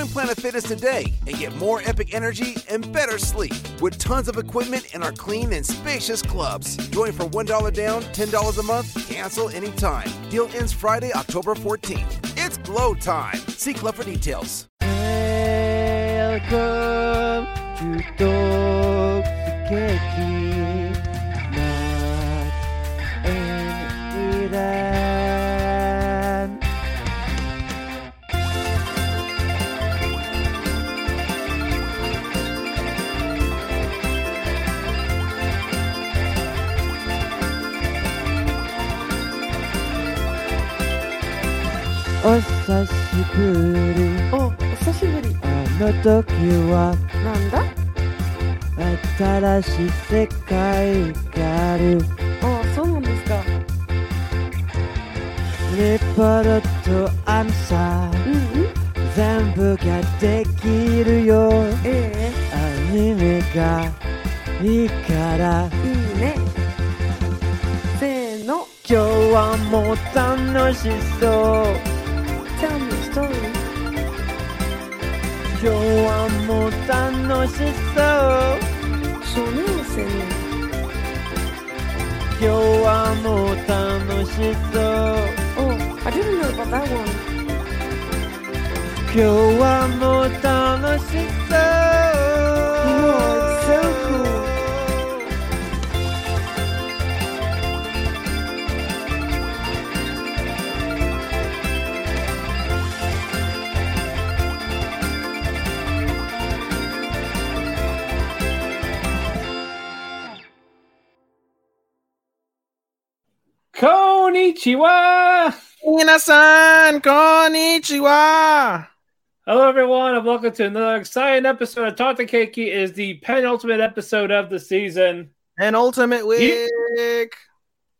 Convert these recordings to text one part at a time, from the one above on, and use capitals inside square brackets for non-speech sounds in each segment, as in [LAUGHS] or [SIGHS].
Join Planet Fitness today and get more epic energy and better sleep with tons of equipment in our clean and spacious clubs. Join for $1 down, $10 a month, cancel anytime. Deal ends Friday, October 14th. It's glow time. See club for details. Welcome to Toxicity お久しぶりお、お久しぶり。あの時はなんだ？新しい世界があるあ、そうなんですか。レポートとアンサーうんうん。全部ができるよえアニメがいいからえいいね。せーの。今日はもう楽しそう日はもう楽しそう少年生ね。今日はもう楽しそう Oh, I didn't know about that one. 今日はもう楽しそう Konnichiwa! Minasan, konnichiwa. Hello, everyone, and welcome to another exciting episode of Talk to Keki. Is the penultimate episode of the season. An ultimate week.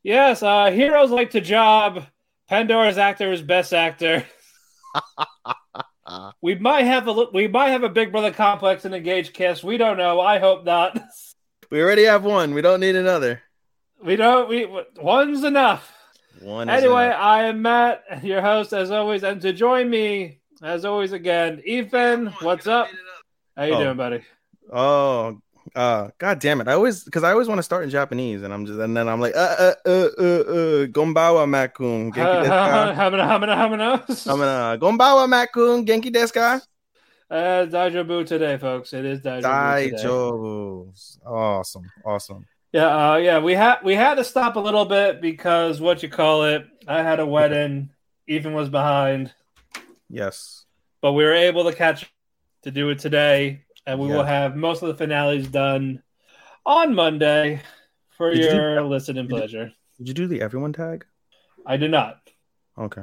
Yes, uh, heroes like to job. Pandora's actor is best actor. [LAUGHS] we might have a we might have a Big Brother complex in Engage Kiss. We don't know. I hope not. [LAUGHS] We already have one. We don't need another. We don't. We one's enough. One. Anyway. I am Mat, your host, as always, and to join me, as always, again, Ethan. What's up? How you Oh. doing, buddy? Oh, uh, god damn it! I always because I always want to start in Japanese, and I'm just and then I'm like, uh, uh, uh, uh, uh gombawa makun, genki desu ka? Hamina, hamina, hamina. Gombawa makun, genki desu ka? Uh, Daijobu today, folks. It is Daijobu today. Awesome, awesome. Yeah, uh, yeah. We had we had to stop a little bit because what you call it. I had a wedding. Ethan was behind, Yes. but we were able to catch to do it today, and we Yeah. will have most of the finales done on Monday for Did you do- your listening did you- pleasure. Did you do the everyone tag? I did not. Okay.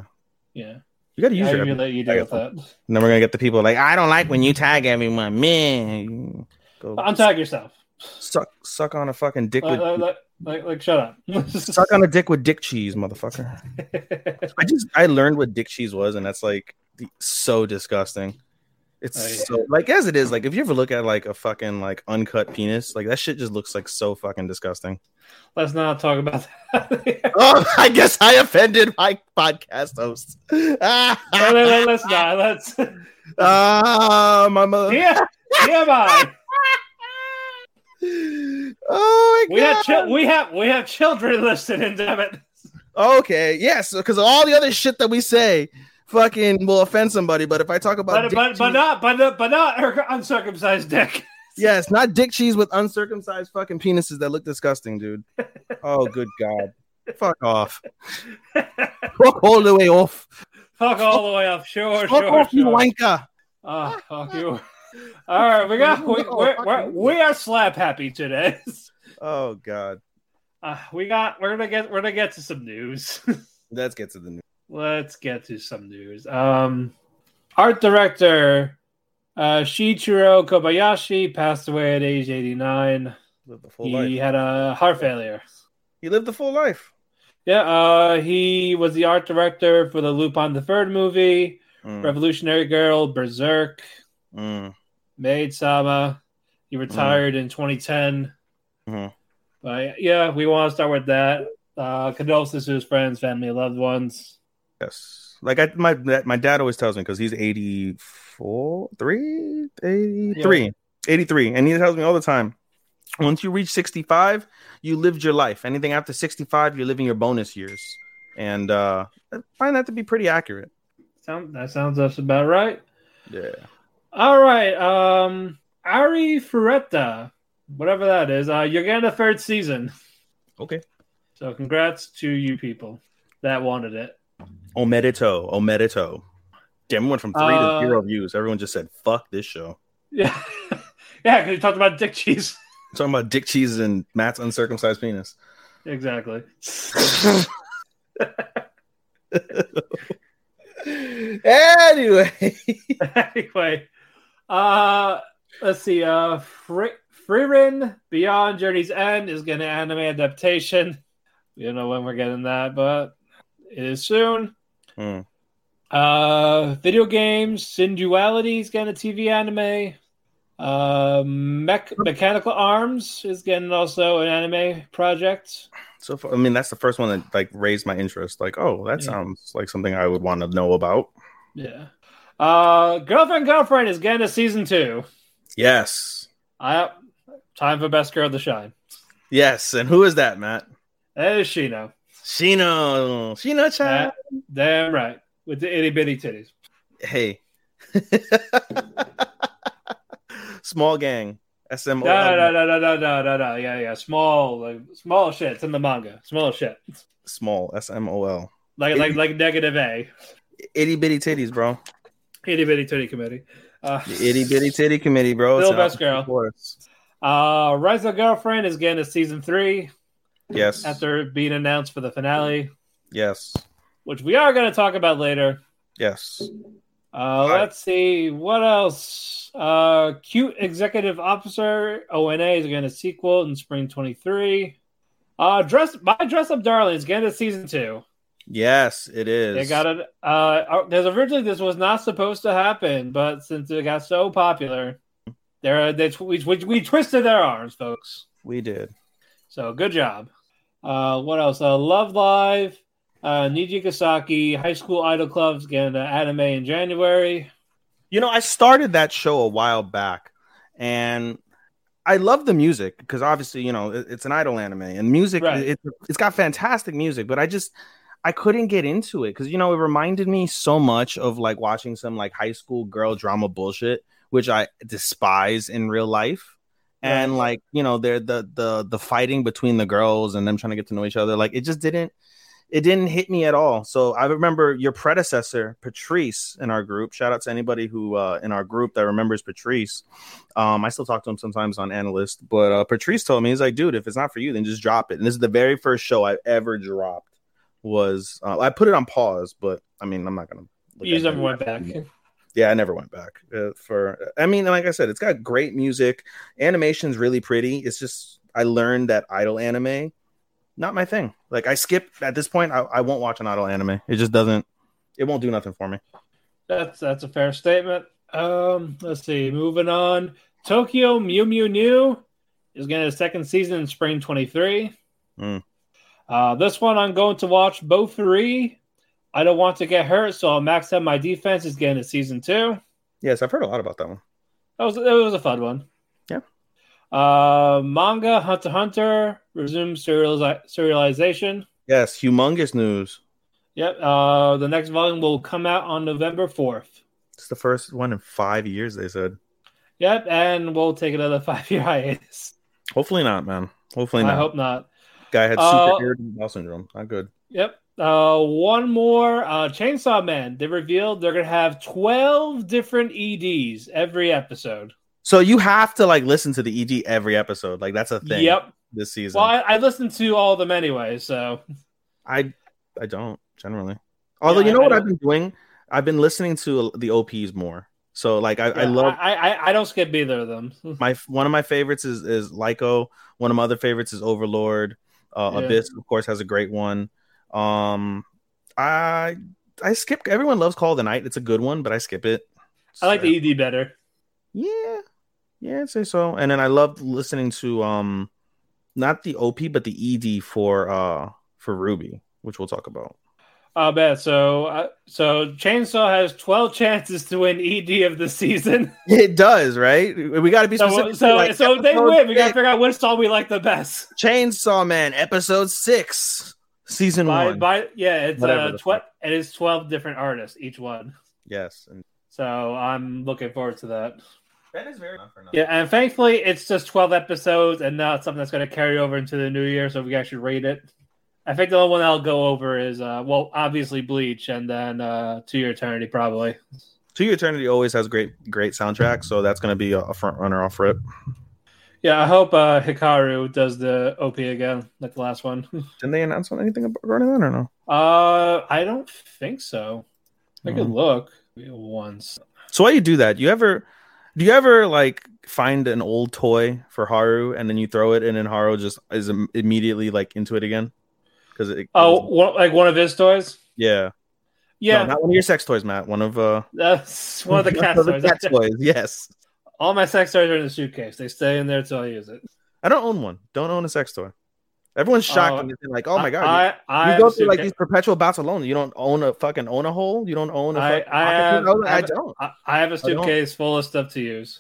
Yeah, You got to use I your. let you deal with that. And then we're gonna get the people like, I don't like when you tag everyone, man. Go Untag yourself. Suck, suck on a fucking dick with like, like, like, shut up. [LAUGHS] suck on a dick with dick cheese, motherfucker. I just I learned what dick cheese was, and that's like the- so disgusting. It's Oh, yeah. so like as it is, like if you ever look at like a fucking like uncut penis, like that shit just looks like so fucking disgusting. Let's not talk about that. [LAUGHS] Oh, I guess I offended my podcast host. let, let, let's not. Let's. Ah, my mother. Yeah, TMI. Oh my We have god. chil- we have we have children listening. Damn it. Okay, yes, because all the other shit that we say fucking will offend somebody. But if I talk about But but, but not but not- but not her uncircumcised dick. [LAUGHS] yes, not dick cheese with uncircumcised fucking penises that look disgusting, dude. Oh, good god, fuck off, [LAUGHS] fuck all the way off, Fuck all the way off. Sure, fuck sure, off, you sure. wanker. Oh, fuck you. [LAUGHS] All right, we got [LAUGHS] we, we're, we're, we are slap happy today. [LAUGHS] Oh god, Uh, we got we're gonna get we're gonna get to some news. let's get to the news. Let's get to some news. Um, art director Uh, Shichiro Kobayashi passed away at age 89. Lived the full He life. had a heart failure. He lived the full life. Yeah, uh, he was the art director for the Lupin the Third movie, Mm, Revolutionary Girl, Berserk, mm. Maid Sama. He retired in 2010. Mhm. But yeah, we want to start with that. Uh, condolences to his friends, family, loved ones. Yes. Like I, my my dad always tells me because he's 84, 3, 83, 83. And he tells me all the time once you reach 65, you lived your life. Anything after 65, you're living your bonus years. And uh, I find that to be pretty accurate. Sound, that sounds just about right. Yeah. All right. Um, Arifureta, whatever that is, uh, you're getting a third season. Okay. So congrats to you people that wanted it. Omerito. Omerito. Damn, we went from three Uh, to zero views. Everyone just said, fuck this show. [LAUGHS] Yeah. yeah, because you talked about dick cheese. [LAUGHS] talking about dick cheese and Mat's uncircumcised penis. exactly. [LAUGHS] anyway. anyway, uh, let's see. Uh, Fri Frieren Beyond Journey's End is getting an anime adaptation. We don't know when we're getting that, but it is soon. Hmm. Uh, video games, Synduality is getting a TV anime. Uh, Mech Mechanical Arms is getting also an anime project. So far, I mean, that's the first one that like raised my interest. Like, oh, that Yeah. sounds like something I would want to know about. Yeah. Uh, Girlfriend Girlfriend is getting a season two. Yes, I time for best girl to shine. yes. And who is that, Mat? That is Shino. Shino, Shino chan. Damn right. With the itty bitty titties. Hey, [LAUGHS] small gang. SMO. No, no, no, no, no, no, no, no. Yeah, yeah. Small, like small shit. It's in the manga. Small shit. Small. S M O L. Like, like, like negative A. Itty bitty titties, bro. Itty bitty titty committee. Uh, The itty bitty titty committee, bro. Still It's best girl. uh, Rent-a-Girlfriend is getting a season three Yes. after being announced for the finale, Yes. which we are going to talk about later. Yes. Uh, let's see what else. Uh, cute executive officer ONA is getting a sequel in spring twenty three. Uh, dress my dress up darling is getting a season two. Yes, it is. They got it. Uh, there's originally this was not supposed to happen, but since it got so popular, they're they we, we, we twisted their arms, folks. We did. So good job. Uh, what else? Uh, Love Live, uh, Nijigasaki, High School Idol Club's getting an anime in January. You know, I started that show a while back, and I love the music because obviously, you know, it- it's an idol anime, and music Right. it, it's got fantastic music. But I just I couldn't get into it because you know it reminded me so much of like watching some like high school girl drama bullshit, which I despise in real life. And like you know, they're the the the fighting between the girls and them trying to get to know each other. Like it just didn't it didn't hit me at all. So I remember your predecessor, Patrice, in our group. Shout out to anybody who uh, in our group that remembers Patrice. Um, I still talk to him sometimes on AniList, but uh, Patrice told me he's like, dude, if it's not for you, then just drop it. And this is the very first show I've ever dropped. Was uh, I put it on pause, but I mean, I'm not gonna. You never went back. Yeah, I never went back. Uh, for I mean, like I said, it's got great music. Animation's really pretty. It's just I learned that idol anime, not my thing. Like I skip at this point. I, I won't watch an idol anime. It just doesn't. It won't do nothing for me. That's that's a fair statement. Um, let's see. Moving on. Tokyo Mew Mew New is getting a second season in spring 23. Hmm. Uh, this one I'm going to watch Bofuri. I don't want to get hurt, so I'll max out my defense. Is getting a season two. Yes, I've heard a lot about that one. That was that was a fun one. Yeah. Uh, manga Hunter Hunter resumes serializa- serialization. Yes, humongous news. Yep. Uh, the next volume will come out on November 4th. It's the first one in five years. They said. Yep, and we'll take another [LAUGHS] five year hiatus. Hopefully not, man. Hopefully not. I hope not. Guy had Uh, super irritable bowel syndrome. Not good. Yep. Uh, one more. Uh, Chainsaw Man. They revealed they're gonna have twelve different EDs every episode. So you have to like listen to the ED every episode. Like that's a thing. Yep. This season. Well, I, I listened to all of them anyway, so I I don't generally. Although Yeah, you know I- what I I've been doing? I've been listening to the OPs more. So like I, I love I, I I don't skip either of them. [LAUGHS] my one of my favorites is is Lyco. One of my other favorites is Overlord. Uh, Yeah. Abyss, of course, has a great one. Um, I I skip. Everyone loves Call of the Night. It's a good one, but I skip it. I like the ED better. Yeah, yeah, I'd say so. And then I loved listening to um, not the OP, but the ED for uh for RWBY, which we'll talk about. I bet. So, uh, so Chainsaw has twelve chances to win ED of the season. [LAUGHS] It does, right? We got to be So, specific. so, like, so if they episode win. We gotta figure out which song we like the best. Chainsaw Man, episode six, season By, one. by, yeah, it's Whatever uh, the tw- it is twelve different artists each one. yes, and So I'm looking forward to that. Ben is very Yeah, and thankfully it's just twelve episodes and not something that's going to carry over into the new year, so we actually rate it. I think the only one I'll go over is uh, well, obviously Bleach, and then uh, To Your Eternity, probably. To Your Eternity always has great, great soundtrack, so that's going to be a, a front runner off rip. Yeah, I hope uh, Hikaru does the OP again, like the last one. [LAUGHS] Didn't they announce anything about regarding that or no? uh, I don't think so. I could Mhm. look once. So why you do that? You ever, do you ever like find an old toy for Haru and then you throw it and then Haru just is immediately like into it again? Because it, Oh, like one of his toys. yeah, Yeah, no, not one of your sex toys, Mat. One of uh, that's one of the [LAUGHS] cat toys. cat toys. Yes, All my sex toys are in the suitcase. They stay in there until I use it. I don't own one. Don't own a sex toy. Everyone's shocked Oh, they're like, "Oh my god!" I, you- I, you go through like these perpetual bouts alone. You don't own a fucking own a hole. You don't own a. I- I have-? I I have- don't. I, I have a suitcase full of stuff to use.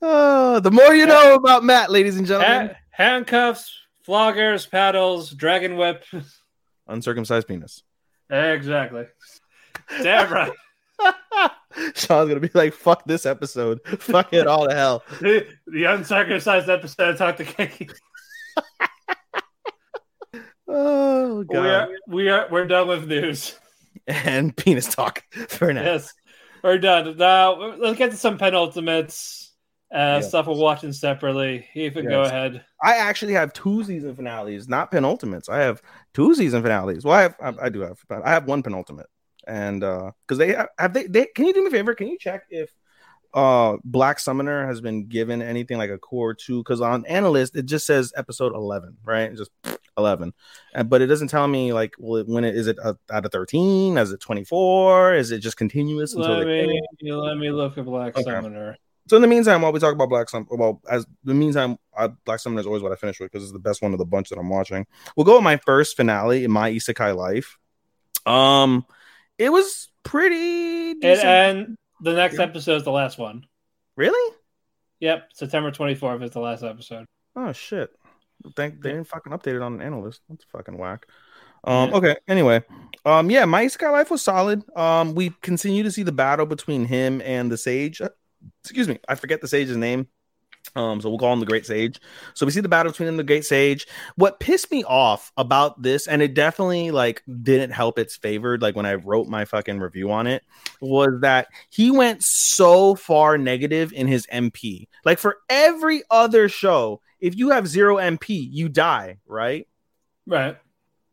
Oh, [LAUGHS] the more you know about Mat, ladies and gentlemen. Ha- handcuffs, floggers, paddles, dragon whip. [LAUGHS] Uncircumcised penis. exactly. Damn right. [LAUGHS] Sean's gonna be like, "Fuck this episode. Fuck it all to hell." [LAUGHS] the, the uncircumcised episode of Talk to Keki. Oh god. We are we are we're done with news. And penis talk for now. Yes, we're done. Now let's get to some penultimates. Uh, Yeah. Stuff we're watching separately. Ethan, go ahead. I actually have two season finales, not penultimates. I have two season finales. Well, I have, I, I do have, I have one penultimate, and uh, because they have, have they, they, can you do me a favor? Can you check if uh Black Summoner has been given anything like a cour two? Because on AniList it just says episode eleven, right? Just [SNIFFS] eleven, and, but it doesn't tell me like, well, it- when it is it uh, out of thirteen? Is it twenty four? Is it just continuous Let me let me look at Black Okay. Summoner. So in the meantime, while we talk about Black Sum, well, as the meantime, I, Black Summoner is always what I finish with because it's the best one of the bunch that I'm watching. We'll go with my first finale in my Isekai life. Um, it was pretty. And, Decent. and the next Yeah. episode is the last one. really? Yep, September 24th is the last episode. Oh shit! Thank they didn't fucking update it on an AniList. That's fucking whack. Um. Yeah. Okay. Anyway. Um. Yeah. My Isekai life was solid. Um. We continue to see the battle between him and the Sage. Excuse me. I forget the Sage's name. Um, so we'll call him the Great Sage. So we see the battle between him and the Great Sage. What pissed me off about this, and it definitely like didn't help its favored, like when I wrote my fucking review on it, was that he went so far negative in his MP. Like for every other show, if you have zero MP, you die, right? Right.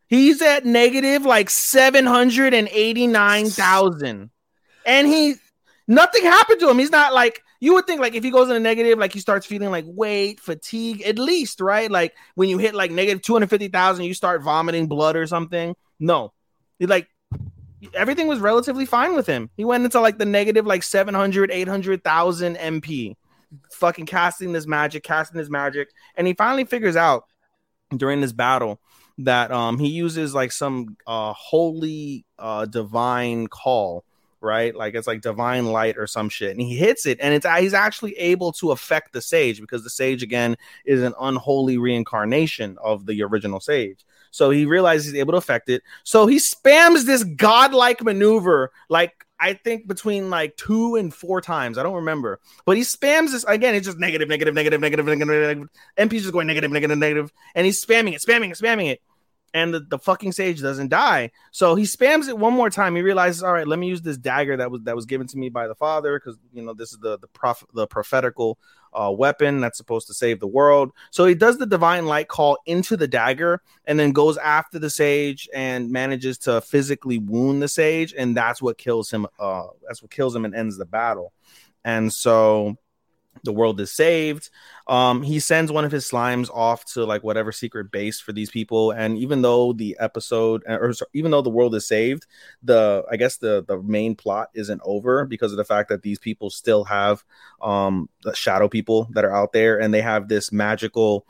He's at negative like 789,000. And he nothing happened to him. He's not like you would think like if he goes in a negative, like he starts feeling like weight, fatigue, at least, right? Like when you hit like negative 250,000, you start vomiting blood or something. No. He like everything was relatively fine with him. He went into like the negative like 700, 800,000 MP. Fucking casting this magic, casting this magic. And he finally figures out during this battle that um he uses like some uh holy uh divine call right like it's like divine light or some shit and he hits it and it's he's actually able to affect the sage because the sage again is an unholy reincarnation of the original sage so he realizes he's able to affect it so he spams this godlike maneuver like I think between like two and four times. I don't remember, but he spams this again. It's just negative, negative, negative, negative, negative, negative. MP's just going negative, negative, negative, and he's spamming it, spamming it, spamming it. And the, the fucking sage doesn't die. So he spams it one more time. He realizes, all right, let me use this dagger that was that was given to me by the father because you know this is the the prof the prophetical uh, weapon that's supposed to save the world. So he does the divine light call into the dagger and then goes after the sage and manages to physically wound the sage, and that's what kills him. Uh, that's what kills him and ends the battle. And so the world is saved. Um, he sends one of his slimes off to like whatever secret base for these people, and even though the episode, uh, or sorry, even though the world is saved, the I guess the the main plot isn't over because of the fact that these people still have um the shadow people that are out there, and they have this magical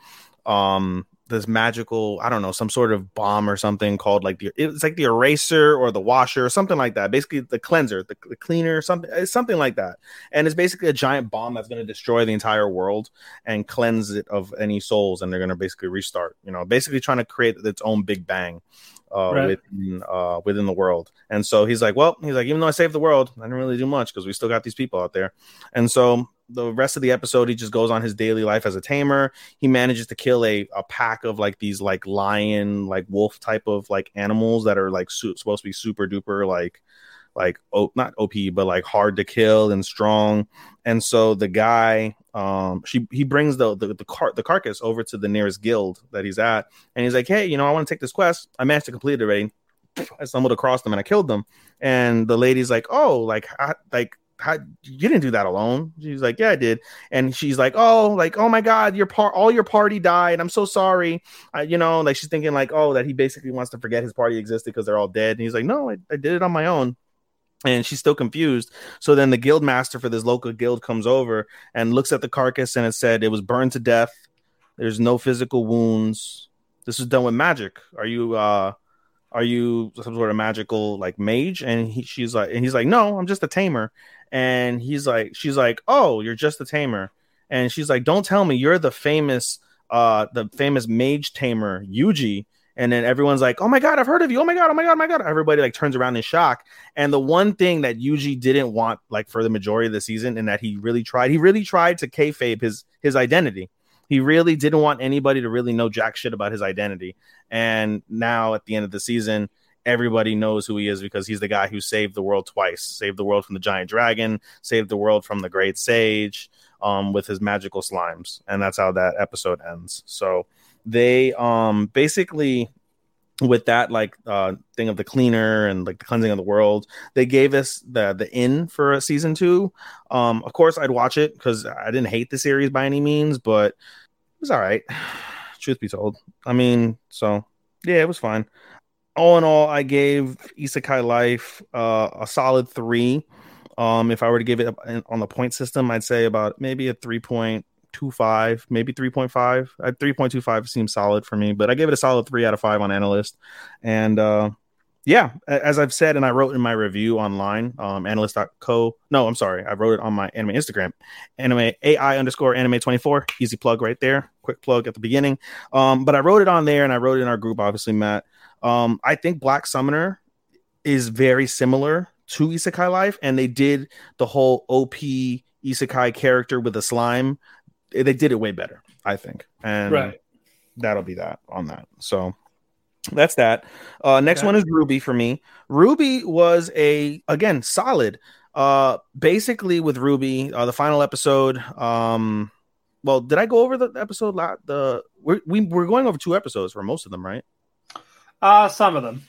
um this magical i don't know some sort of bomb or something called like the it's like the eraser or the washer or something like that basically the cleanser the, the cleaner something it's something like that and it's basically a giant bomb that's going to destroy the entire world and cleanse it of any souls and they're going to basically restart you know basically trying to create its own big bang uh, right. within uh, within the world. And so he's like, well, he's like, even though I saved the world, I didn't really do much because we still got these people out there. And so the rest of the episode, he just goes on his daily life as a tamer. He manages to kill a, a pack of like these like lion, like wolf type of like animals that are like su- supposed to be super duper like like oh not op but like hard to kill and strong. And so the guy um she he brings the the the, car- the carcass over to the nearest guild that he's at and he's like hey you know i want to take this quest. I managed to complete it already. I stumbled across them and i killed them. And the lady's like oh like I, like how you didn't do that alone. She's like yeah i did. And she's like oh like oh my god your part all your party died. I'm so sorry. Uh, you know like she's thinking like oh that he basically wants to forget his party existed because they're all dead. And he's like no I, I did it on my own. And she's still confused. So then the guild master for this local guild comes over and looks at the carcass and it said it was burned to death. There's no physical wounds. This was done with magic. Are you uh are you some sort of magical like mage? And he, she's like and he's like no i'm just a tamer and he's like she's like oh you're just a tamer. And she's like don't tell me you're the famous uh the famous mage tamer yuji. And then everyone's like oh my god i've heard of you. Oh my god oh my god oh my god. Everybody like turns around in shock. And the one thing that yuji didn't want like for the majority of the season and that he really tried he really tried to kayfabe his his identity. He really didn't want anybody to really know jack shit about his identity. And now at the end of the season everybody knows who he is because he's the guy who saved the world twice. Saved the world from the giant dragon saved the world from the great sage um, with his magical slimes. And that's how that episode ends. So they um basically with that like uh thing of the cleaner and like the cleansing of the world they gave us the the in for a season two. Um of course i'd watch it because i didn't hate the series by any means but it was all right. [SIGHS] Truth be told. I mean so yeah it was fine all in all, I gave Isekai Life uh, a solid three. Um, if I were to give it on the point system, I'd say about maybe a three point two five, maybe three point five. Three point two five seems solid for me, but I gave it a solid three out of five on AniList. And uh, yeah, as I've said, and I wrote in my review online, um, anilist.co. No, I'm sorry, I wrote it on my anime Instagram, anime AI underscore anime 24. Easy plug right there. Quick plug at the beginning. Um, but I wrote it on there, and I wrote it in our group, obviously, Mat. Um, I think Black Summoner is very similar to Isekai Life, and they did the whole OP Isekai character with a slime. They did it way better, I think. And right. that'll be that on that. So that's that. Uh, next one is RWBY for me. RWBY was a again solid. Uh, basically with RWBY, uh, the final episode. Um, well, did I go over the episode? The we're, we we're going over two episodes for most of them, right? Uh some of them.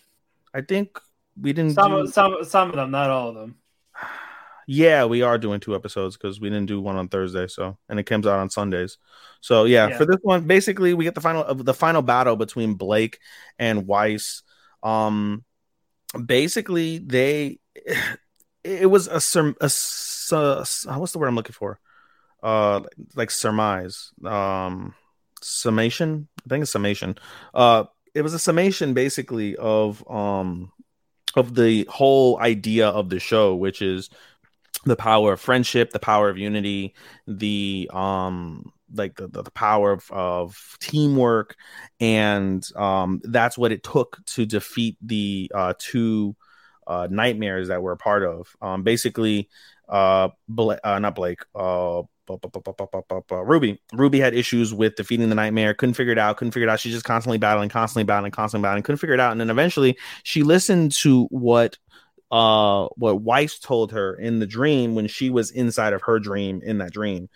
I think we didn't. Some do... some some of them, not all of them. [SIGHS] Yeah, we are doing two episodes because we didn't do one on Thursday, so and it comes out on Sundays. So yeah, yeah. for this one, basically we get the final of the final battle between Blake and Weiss. Um, basically they [SIGHS] it was a, a, a what's the word I'm looking for? Uh, like surmise, um, summation. I think it's summation. Uh, it was a summation basically of um of the whole idea of the show, which is the power of friendship, the power of unity, the um like the, the, power of, of teamwork and um that's what it took to defeat the uh two uh nightmares that we're a part of. Um basically uh, Bla- uh not blake uh Ruby. Ruby had issues with defeating the nightmare, couldn't figure it out, couldn't figure it out. She's just constantly battling, constantly battling, constantly battling, couldn't figure it out. And then eventually she listened to what uh what Weiss told her in the dream when she was inside of her dream in that dream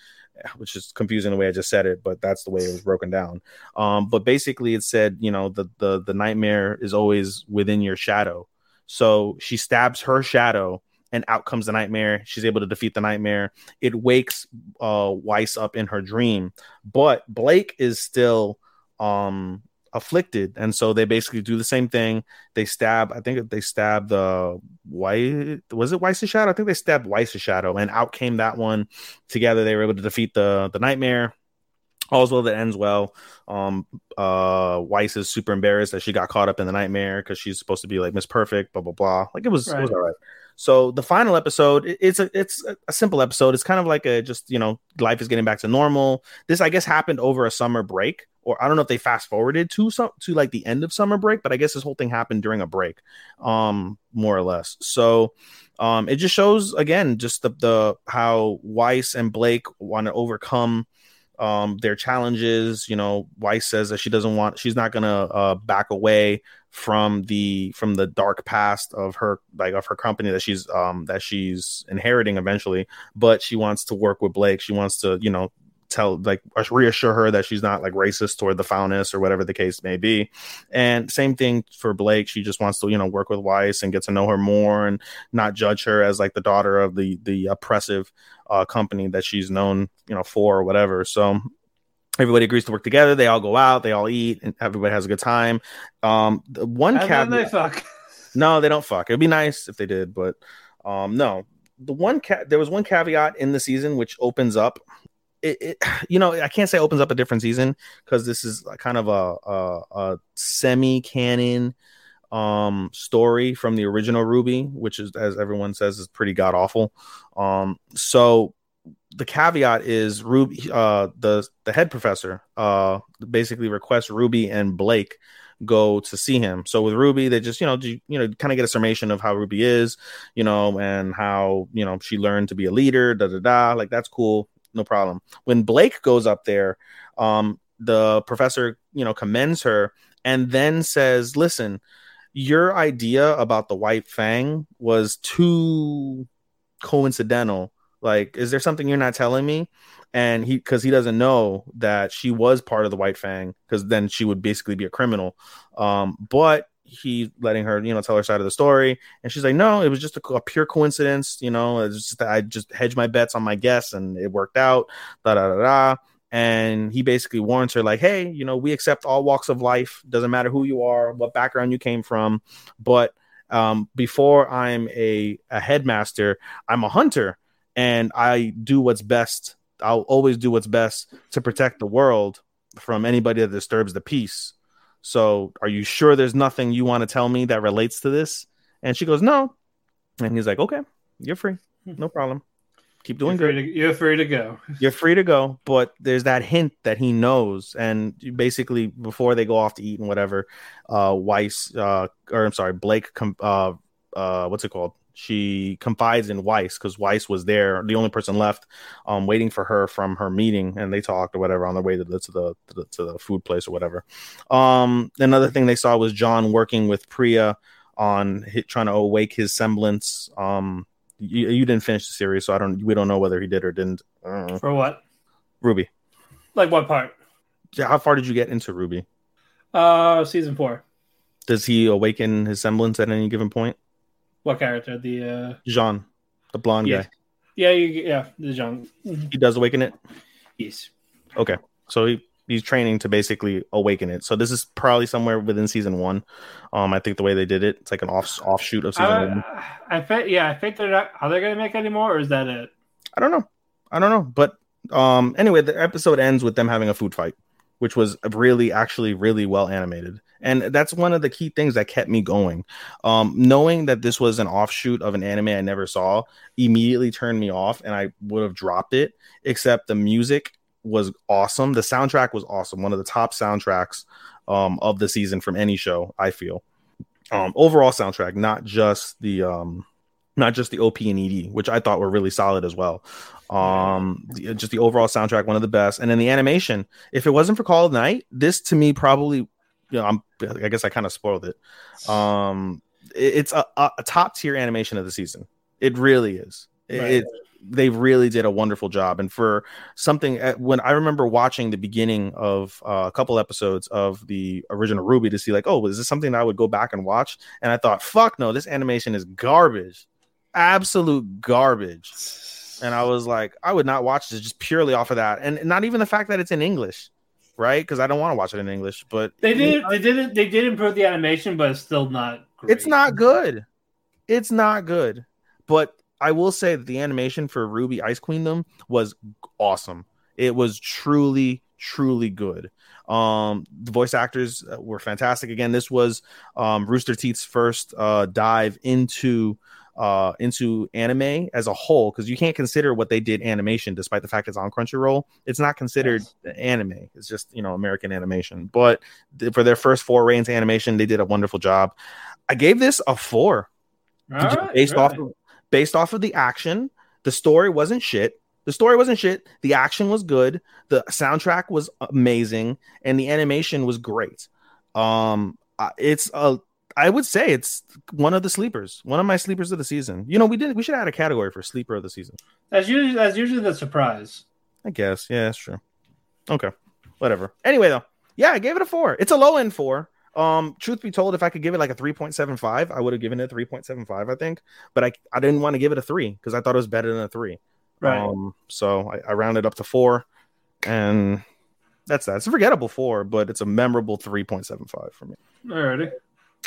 which is confusing the way I just said it, but that's the way it was broken down. Um, but basically, it said, you know, the the the nightmare is always within your shadow. So she stabs her shadow and out comes the nightmare. She's able to defeat the nightmare. It wakes uh, Weiss up in her dream, but Blake is still um afflicted. And so they basically do the same thing. They stab i think they stabbed the white was it weiss's shadow? I think they stabbed weiss's shadow and out came that one. Together they were able to defeat the the nightmare. All's well that ends well. Um uh weiss is super embarrassed that she got caught up in the nightmare because she's supposed to be like miss perfect blah blah blah. Like it was it was all right so the final episode it's a it's a- simple episode. It's kind of like a just you know life is getting back to normal. This i guess happened over a summer break or i don't know if they fast forwarded to some to like the end of summer break but i guess this whole thing happened during a break um more or less. So um it just shows again just the the how weiss and blake want to overcome um their challenges. You know weiss says that she doesn't want she's not gonna uh back away from the from the dark past of her like of her company that she's um that she's inheriting eventually. But she wants to work with blake. She wants to you know tell like reassure her that she's not like racist toward the Faunus or whatever the case may be. And same thing for blake. She just wants to you know work with weiss and get to know her more and not judge her as like the daughter of the the oppressive uh company that she's known you know for or whatever. So everybody agrees to work together they all go out they all eat and everybody has a good time um the one And caveat they fuck. [LAUGHS] no, they don't fuck. It'd be nice if they did, but um, no. The one cat there was one caveat in the season which opens up. It, it [SIGHS] you know I can't say opens up a different season because this is kind of a a, a semi canon um story from the original RWBY, which is as everyone says is pretty god awful. Um, so the caveat is Ruby, uh, the the head professor, uh, basically requests Ruby and Blake go to see him. So with Ruby, they just you know do, you know kind of get a summation of how Ruby is, you know, and how you know she learned to be a leader. Da da da. Like that's cool, no problem. When Blake goes up there, um, the professor you know commends her and then says, "Listen, your idea about the White Fang was too coincidental." Like, is there something you're not telling me? And he, because he doesn't know that she was part of the White Fang, because then she would basically be a criminal. Um, but he letting her, you know, tell her side of the story, and she's like, "No, it was just a, a pure coincidence. You know, just I just hedged my bets on my guess, and it worked out." Da da da da. And he basically warns her, like, "Hey, you know, we accept all walks of life. Doesn't matter who you are, what background you came from, but." Um, before I'm a, a headmaster, I'm a hunter and I do what's best. I'll always do what's best to protect the world from anybody that disturbs the peace. So, are you sure there's nothing you want to tell me that relates to this? And she goes, No. And he's like, Okay, you're free. No problem. Keep doing you're good. to, you're free to go. [LAUGHS] You're free to go, but there's that hint that he knows, and basically before they go off to eat and whatever, uh, Weiss, uh, or I'm sorry, Blake, uh, uh, what's it called? She confides in Weiss because Weiss was there, the only person left, um, waiting for her from her meeting, and they talked or whatever on their way to the to the to the, to the food place or whatever. Um, another thing they saw was Jaune working with Pyrrha on hit, trying to awake his semblance. Um, you, you didn't finish the series, so I don't. We don't know whether he did or didn't. Know. For what? RWBY. Like what part? Yeah, How far did you get into RWBY? Uh, season four. Does he awaken his semblance at any given point? What character? The uh, Jaune, the blonde yeah, guy, yeah, you, yeah, the young. he does awaken it. Yes. Okay, so he he's training to basically awaken it. So this is probably somewhere within season one. Um, I think the way they did it, it's like an off offshoot of season one. I, I think yeah, I think they're not. Are they gonna make any more, or is that it? I don't know. I don't know. But um anyway, the episode ends with them having a food fight, which was really actually really well animated. And that's one of the key things that kept me going. Um knowing that this was an offshoot of an anime I never saw immediately turned me off and I would have dropped it except the music was awesome. The soundtrack was awesome. One of the top soundtracks um of the season from any show, I feel. Um overall soundtrack, not just the um not just the OP and ED, which I thought were really solid as well. Um, the- just the overall soundtrack, one of the best, and then the animation. If it wasn't for Call of Night, this to me probably, you know, I'm, I guess I kind of spoiled it. Um, it- it's a, a, top tier animation of the season. It really is. It, Right. it- they really did a wonderful job, and for something uh, when I remember watching the beginning of uh, a couple episodes of the original RWBY to see like, oh, is this something that I would go back and watch? And I thought, fuck no, this animation is garbage, absolute garbage. And I was like, I would not watch this just purely off of that, and not even the fact that it's in English, right? Because I don't want to watch it in English. But They did. They did. They did improve the animation, but it's still not. Great. it's not good. It's not good. But I will say that the animation for RWBY Ice Queendom was awesome. It was truly, truly good. Um, the voice actors uh, were fantastic. Again, this was um, Rooster Teeth's first uh, dive into uh, into anime as a whole because you can't consider what they did animation, despite the fact it's on Crunchyroll. It's not considered anime. It's just you know American animation. But th- for their first foray into animation, they did a wonderful job. I gave this a four right, based off of, based off of the action. The story wasn't shit. The story wasn't shit. The action was good. The soundtrack was amazing, and the animation was great. Um, uh, it's a. I would say it's one of the sleepers, one of my sleepers of the season. You know, we did. We should add a category for sleeper of the season. That's usually that's usually the surprise. I guess. Yeah, that's true. Okay. Whatever. Anyway, though, yeah, I gave it a four. It's a low end four. Um, truth be told, if I could give it like a 3.75, I would have given it a 3.75, I think. But I I didn't want to give it a three because I thought it was better than a three. Right. Um, so I, I rounded up to four, and that's that. It's a forgettable four, but it's a memorable 3.75 for me. Alrighty.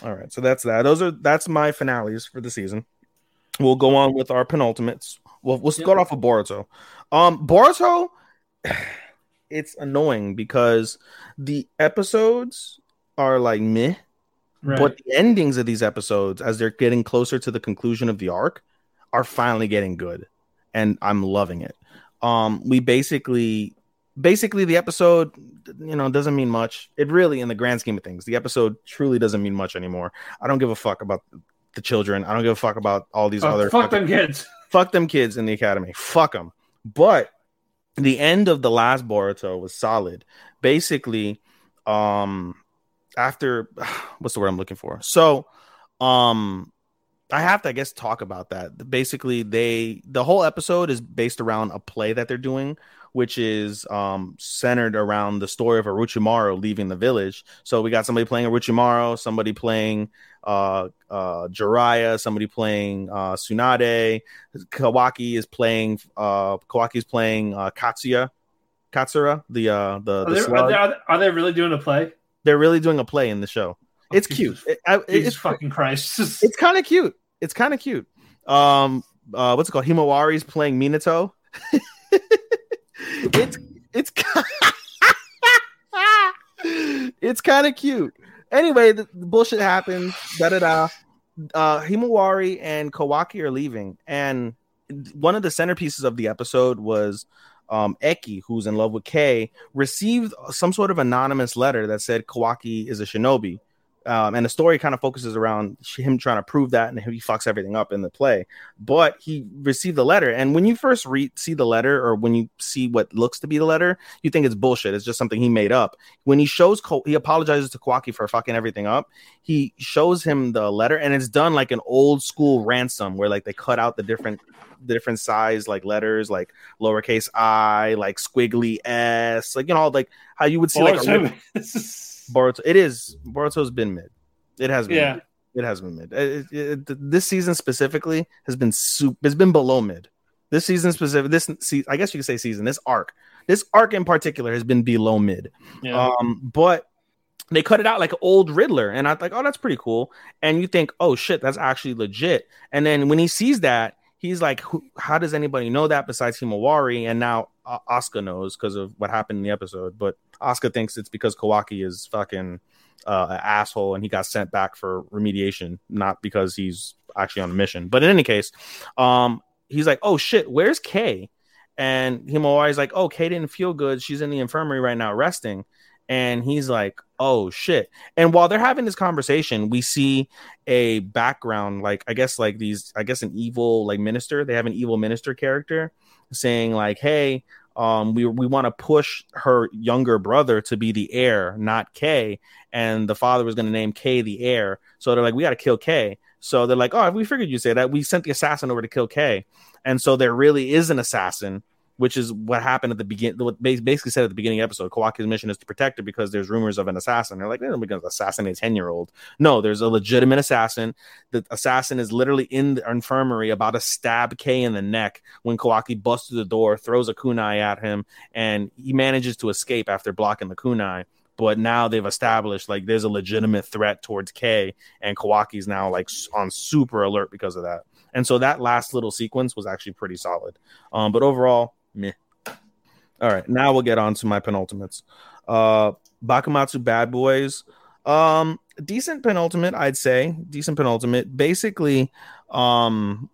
All right, so that's that. Those are that's my finales for the season. We'll go on with our penultimates. We'll we'll start off with Boruto. Um, Boruto, [SIGHS] it's annoying because the episodes are like meh, Right. but the endings of these episodes, as they're getting closer to the conclusion of the arc, are finally getting good, and I'm loving it. Um, we basically, basically, the episode, you know, doesn't mean much. It really, in the grand scheme of things, the episode truly doesn't mean much anymore. I don't give a fuck about the children. I don't give a fuck about all these Oh, other fuck them kids. [LAUGHS] fuck them kids in the academy. Fuck them. But the end of the last Boruto was solid. Basically, um, after [SIGHS] what's the word I'm looking for? So, um, I have to, I guess, talk about that. Basically, they the whole episode is based around a play that they're doing, which is um centered around the story of Orochimaru leaving the village. So we got somebody playing Orochimaru, somebody playing uh uh Jiraiya, somebody playing uh Tsunade, Kawaki is playing uh Kawaki is playing uh Katsuya. Katsura, the uh the, the they, are, they, are, they, are they really doing a play? They're really doing a play in the show. [LAUGHS] It's cute. It- I- Jesus it's fucking Christ. [LAUGHS] it's kind of cute. It's kind of cute. Um, uh, what's it called? Himawari's playing Minato. [LAUGHS] it's it's it's kind of cute. Anyway, the, the bullshit happens. Da da da. Uh, Himawari and Kawaki are leaving, and one of the centerpieces of the episode was um, Eki, who's in love with Kei, received some sort of anonymous letter that said Kawaki is a shinobi. Um, and the story kind of focuses around him trying to prove that, and he fucks everything up in the play. But he received the letter, and when you first read see the letter, or when you see what looks to be the letter, you think it's bullshit. It's just something he made up. When he shows, Ko- he apologizes to Kawaki for fucking everything up. He shows him the letter, and it's done like an old school ransom, where like they cut out the different the different size like letters, like lowercase i, like squiggly s, like you know, like how you would see like a, [LAUGHS] Boruto. It is Boruto's been mid. It has been. yeah. Mid. It has been mid. It- it- it- this season specifically has been soup. It's been below mid. This season specific. This se- I guess you could say season. This arc. This arc in particular has been below mid. Yeah. Um, but they cut it out like old Riddler, and I was like, oh, that's pretty cool. And you think, oh shit, that's actually legit. And then when he sees that, he's like, how does anybody know that besides Himawari? And now uh, knows because of what happened in the episode. But Asuka thinks it's because Kawaki is fucking uh, an asshole and he got sent back for remediation, not because he's actually on a mission. But in any case, um, he's like, oh shit, where's Kay? And Himawari's like, oh, Kay didn't feel good. She's in the infirmary right now, resting. And he's like, "Oh shit!" And while they're having this conversation, we see a background, like I guess, like these, I guess, an evil like minister. They have an evil minister character saying like, "Hey." Um, we we want to push her younger brother to be the heir, not K. And the father was going to name K the heir. So they're like, we got to kill K. So they're like, oh, we figured you'd say that. We sent the assassin over to kill K. And so there really is an assassin which is what happened at the beginning. What basically said at the beginning of the episode, Kawaki's mission is to protect her because there's rumors of an assassin. They're like, they're going to assassinate a ten year old. No, there's a legitimate assassin. The assassin is literally in the infirmary about to stab K in the neck when Kawaki busts through the door, throws a kunai at him, and he manages to escape after blocking the kunai. But now they've established like there's a legitimate threat towards K, and Kawaki's now like on super alert because of that. And so that last little sequence was actually pretty solid. Um, but overall, meh. All right, now we'll get on to my penultimates. Uh, Bakumatsu Bad Boys. Um, decent penultimate, I'd say. Decent penultimate. Basically, um,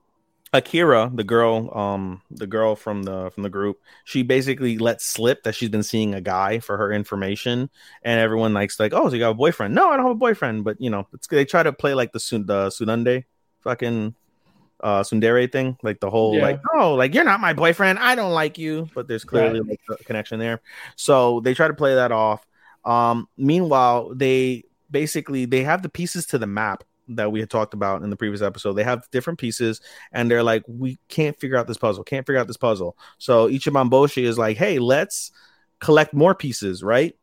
Akira, the girl, um, the girl from the from the group, she basically let slip that she's been seeing a guy for her information, and everyone likes like, oh, so you got a boyfriend? No, I don't have a boyfriend, but you know, they try to play like the the Sunande fucking uh Tsundere thing, like the whole yeah. like, oh, like you're not my boyfriend, I don't like you, but there's clearly right. like a connection there. So they try to play that off. Um, meanwhile, they basically they have the pieces to the map that we had talked about in the previous episode. They have different pieces, and they're like, we can't figure out this puzzle, can't figure out this puzzle. So Ichiban Boshi is like, hey, let's collect more pieces, right?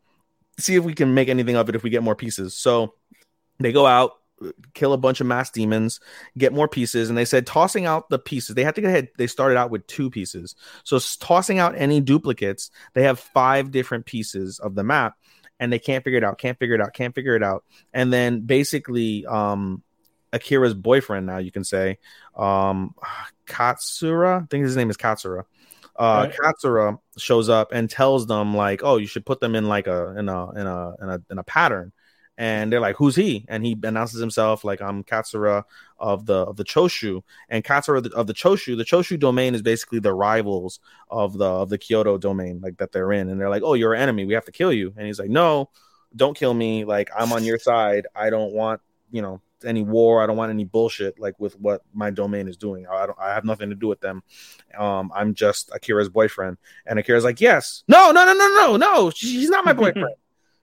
See if we can make anything of it if we get more pieces. So they go out, kill a bunch of mask demons, get more pieces. And they said tossing out the pieces, they had to go ahead. They started out with two pieces. So tossing out any duplicates, they have five different pieces of the map and they can't figure it out, can't figure it out, can't figure it out. And then basically, um, Akira's boyfriend, now you can say, um, Katsura, I think his name is Katsura. Uh, right. Katsura shows up and tells them like, "Oh, you should put them in like a in a in a in a in a pattern." And they're like, "Who's he?" And he announces himself like, "I'm Katsura of the of the Choshu." And Katsura of the, of the Choshu, the Choshu domain is basically the rivals of the of the Kyoto domain, like that they're in. And they're like, "Oh, you're an enemy. We have to kill you." And he's like, "No, don't kill me. Like I'm on your side. I don't want you know any war. I don't want any bullshit like with what my domain is doing. I don't. I have nothing to do with them. Um, I'm just Akira's boyfriend." And Akira's like, "Yes, no, no, no, no, no, no. She's not my [LAUGHS] boyfriend."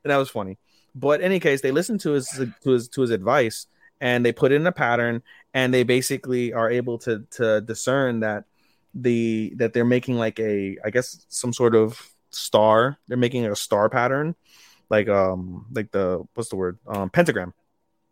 and that was funny. But in any case, they listen to his to his to his advice and they put in a pattern and they basically are able to to discern that the that they're making like a I guess some sort of star. They're making a star pattern, like um like the what's the word um pentagram.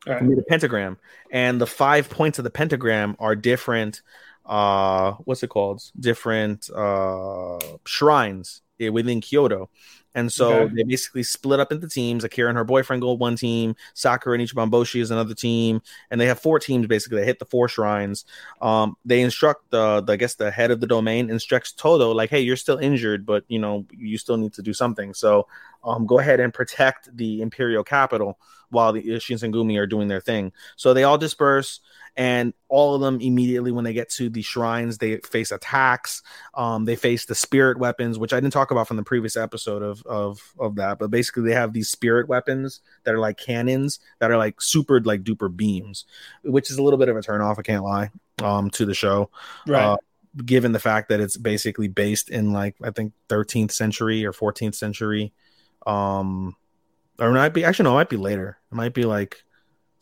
Right. Made a pentagram, and the five points of the pentagram are different. Uh, what's it called? Different uh shrines within Kyoto. And so okay. they basically split up into teams. Akira and her boyfriend go one team. Sakura and Ichiban Boshi is another team. And they have four teams basically. They hit the four shrines. Um, they instruct the, the, I guess, the head of the domain instructs Todo, like, hey, you're still injured, but, you know, you still need to do something. So um, go ahead and protect the Imperial capital while the Shinsengumi are doing their thing. So they all disperse and all of them immediately when they get to the shrines they face attacks. Um, they face the spirit weapons which i didn't talk about from the previous episode of, of of that but basically they have these spirit weapons that are like cannons that are like super like duper beams which is a little bit of a turn off i can't lie um to the show. Right. Uh, given the fact that it's basically based in like i think 13th century or 14th century um or might be actually no it might be later. It might be like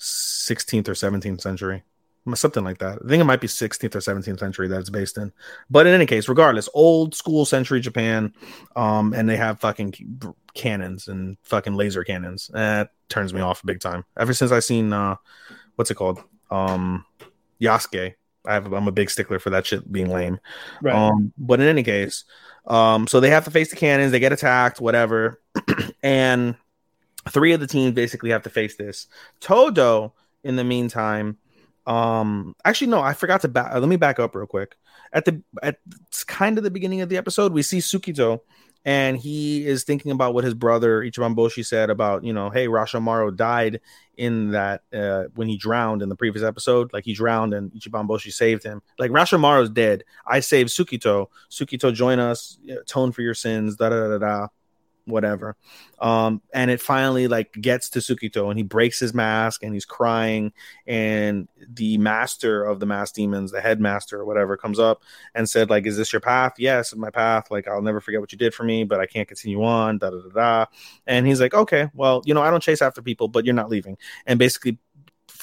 16th or 17th century something like that. I think it might be 16th or 17th century that it's based in. But in any case, regardless, old school century Japan, um, and they have fucking cannons and fucking laser cannons. That turns me off big time. Ever since I seen uh, what's it called, um, Yasuke, I have, I'm a big stickler for that shit being lame. Right. Um, but in any case, um, so they have to face the cannons. They get attacked, whatever, [CLEARS THROAT] and three of the teams basically have to face this. Todo, in the meantime um, actually, no, I forgot to back. Let me back up real quick. At the at kind of the beginning of the episode, we see Sukito, and he is thinking about what his brother Ichiban Boshi said about you know, hey, Rashomaro died in that uh, when he drowned in the previous episode. Like he drowned and Ichiban Boshi saved him. Like Rashomaro's dead. I saved Sukito. Sukito, join us. Tone for your sins. Da da da da. Whatever. Um, and it finally like gets to Sukito and he breaks his mask and he's crying. And the master of the mask demons, the headmaster or whatever, comes up and said, like, is this your path? Yes, my path. Like, I'll never forget what you did for me, but I can't continue on. Da da da da. And he's like, okay, well, you know, I don't chase after people, but you're not leaving. And basically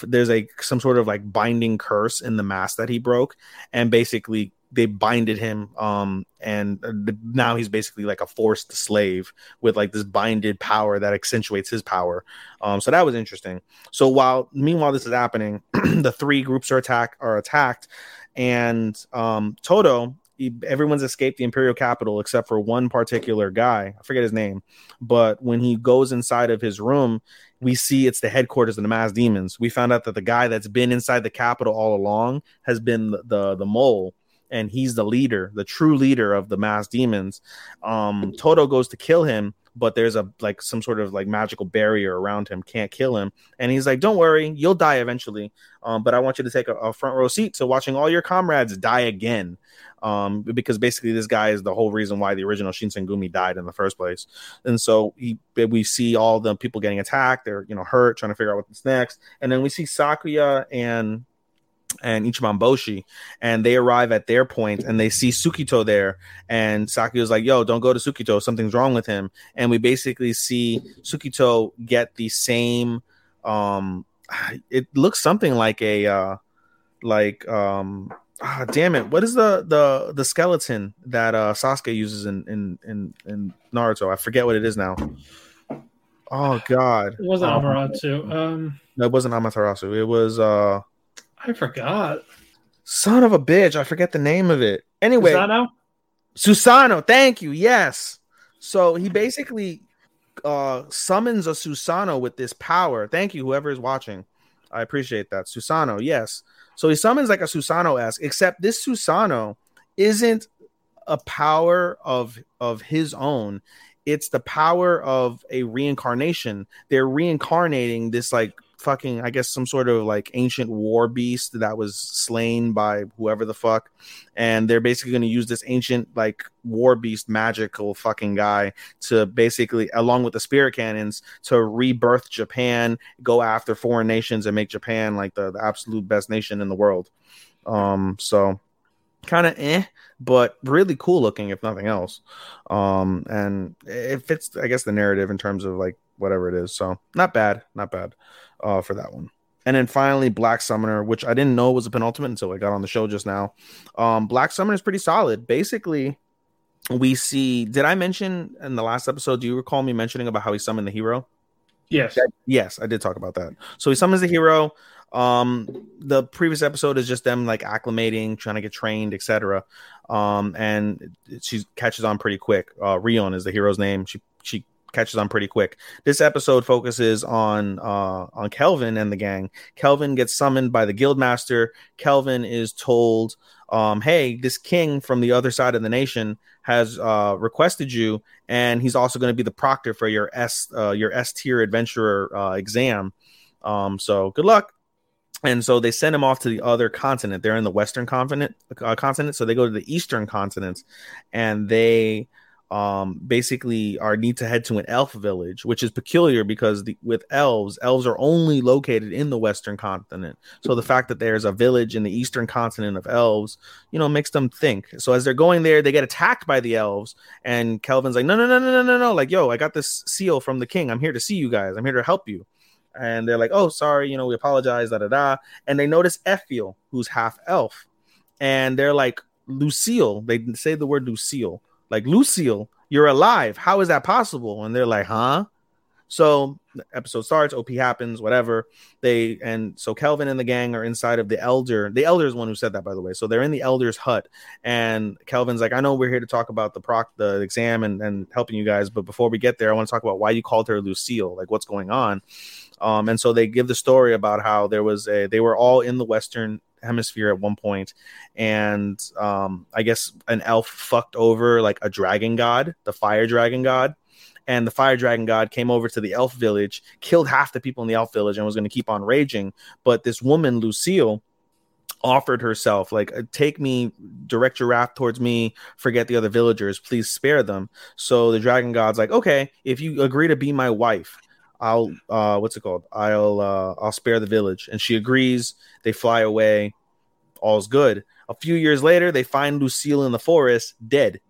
there's a some sort of like binding curse in the mask that he broke and basically they binded him um and uh, now he's basically like a forced slave with like this binded power that accentuates his power. Um so that was interesting. So while meanwhile this is happening [CLEARS THROAT] the three groups are attack are attacked and um Todo he, everyone's escaped the imperial capital except for one particular guy. I forget his name. But when he goes inside of his room we see it's the headquarters of the mask demons. We found out that the guy that's been inside the capital all along has been the the, the mole and he's the leader, the true leader of the mask demons. Um, Todo goes to kill him, but there's a like some sort of like magical barrier around him, can't kill him. And he's like, "Don't worry, you'll die eventually, um, but I want you to take a, a, front row seat to watching all your comrades die again." Um, because basically this guy is the whole reason why the original Shinsengumi died in the first place. And so he, we see all the people getting attacked, they're you know hurt, trying to figure out what's next, and then we see Sakuya and and Ichiban Boshi, and they arrive at their point and they see Sukito there, and Saki like, "Yo, don't go to Sukito. Something's wrong with him." And we basically see Sukito get the same. Um, [SIGHS] it looks something like a, uh, like um, ah, damn it, what is the the the skeleton that uh Sasuke uses in in in, in Naruto? I forget what it is now. Oh God, it wasn't um, Amaterasu. Um, no, it wasn't Amaterasu. It was uh I forgot. Son of a bitch, I forget the name of it. Anyway, Susano? Susanoo, thank you. Yes. So he basically uh summons a Susano with this power. Thank you, whoever is watching. I appreciate that. Susano, yes. So he summons like a Susano esque, except this Susano isn't a power of of his own. It's the power of a reincarnation. They're reincarnating this like fucking, I guess, some sort of like ancient war beast that was slain by whoever the fuck. And they're basically going to use this ancient, like, war beast magical fucking guy to basically, along with the spirit cannons, to rebirth Japan, go after foreign nations, and make Japan like the, the absolute best nation in the world. Um, so kind of eh, but really cool looking, if nothing else. Um, and it fits, I guess, the narrative in terms of like whatever it is. So not bad, not bad uh, for that one. And then finally, Black Summoner, which I didn't know was a penultimate until I got on the show just now. Um, Black Summoner is pretty solid. Basically, we see. Did I mention in the last episode? Do you recall me mentioning about how he summoned the hero? Yes. Yes, I did talk about that. So he summons the hero. Um, the previous episode is just them like acclimating, trying to get trained, etc. Um, and she catches on pretty quick. Uh, Rion is the hero's name. She she catches on pretty quick. This episode focuses on uh, on Kelvin and the gang. Kelvin gets summoned by the guildmaster. Kelvin is told, um, "Hey, this king from the other side of the nation has uh, requested you, and he's also going to be the proctor for your S uh, your S tier adventurer uh, exam. Um, so good luck." And so they send him off to the other continent. They're in the Western continent, uh, continent. So they go to the Eastern continent, and they um, basically are need to head to an elf village, which is peculiar because the, with elves, elves are only located in the western continent. So the fact that there's a village in the eastern continent of elves, you know, makes them think. So as they're going there, they get attacked by the elves, and Kelvin's like, "No, no, no, no, no, no, no! Like, yo, I got this seal from the king. I'm here to see you guys. I'm here to help you." And they're like, "Oh, sorry, you know, we apologize." Da da da. And they notice Efiel, who's half elf, and they're like, "Lucille." They say the word Lucille like Lucille, you're alive. How is that possible? And they're like, huh? So the episode starts, OP happens, whatever. They and so Kelvin and the gang are inside of the elder. The elder is one who said that, by the way. So they're in the elder's hut, and Kelvin's like, I know we're here to talk about the proc the exam and, and helping you guys, but before we get there, I want to talk about why you called her Lucille, like what's going on. Um, and so they give the story about how there was a they were all in the western hemisphere at one point, and um, I guess an elf fucked over like a dragon god, the fire dragon god, and the fire dragon god came over to the elf village, killed half the people in the elf village, and was going to keep on raging. But this woman, Lucille, offered herself like uh, take me direct your wrath towards me forget the other villagers please spare them so the dragon god's like okay if you agree to be my wife i'll uh what's it called? I'll uh i'll spare the village. And she agrees. They fly away. All's good. A few years later they find lucille in the forest dead.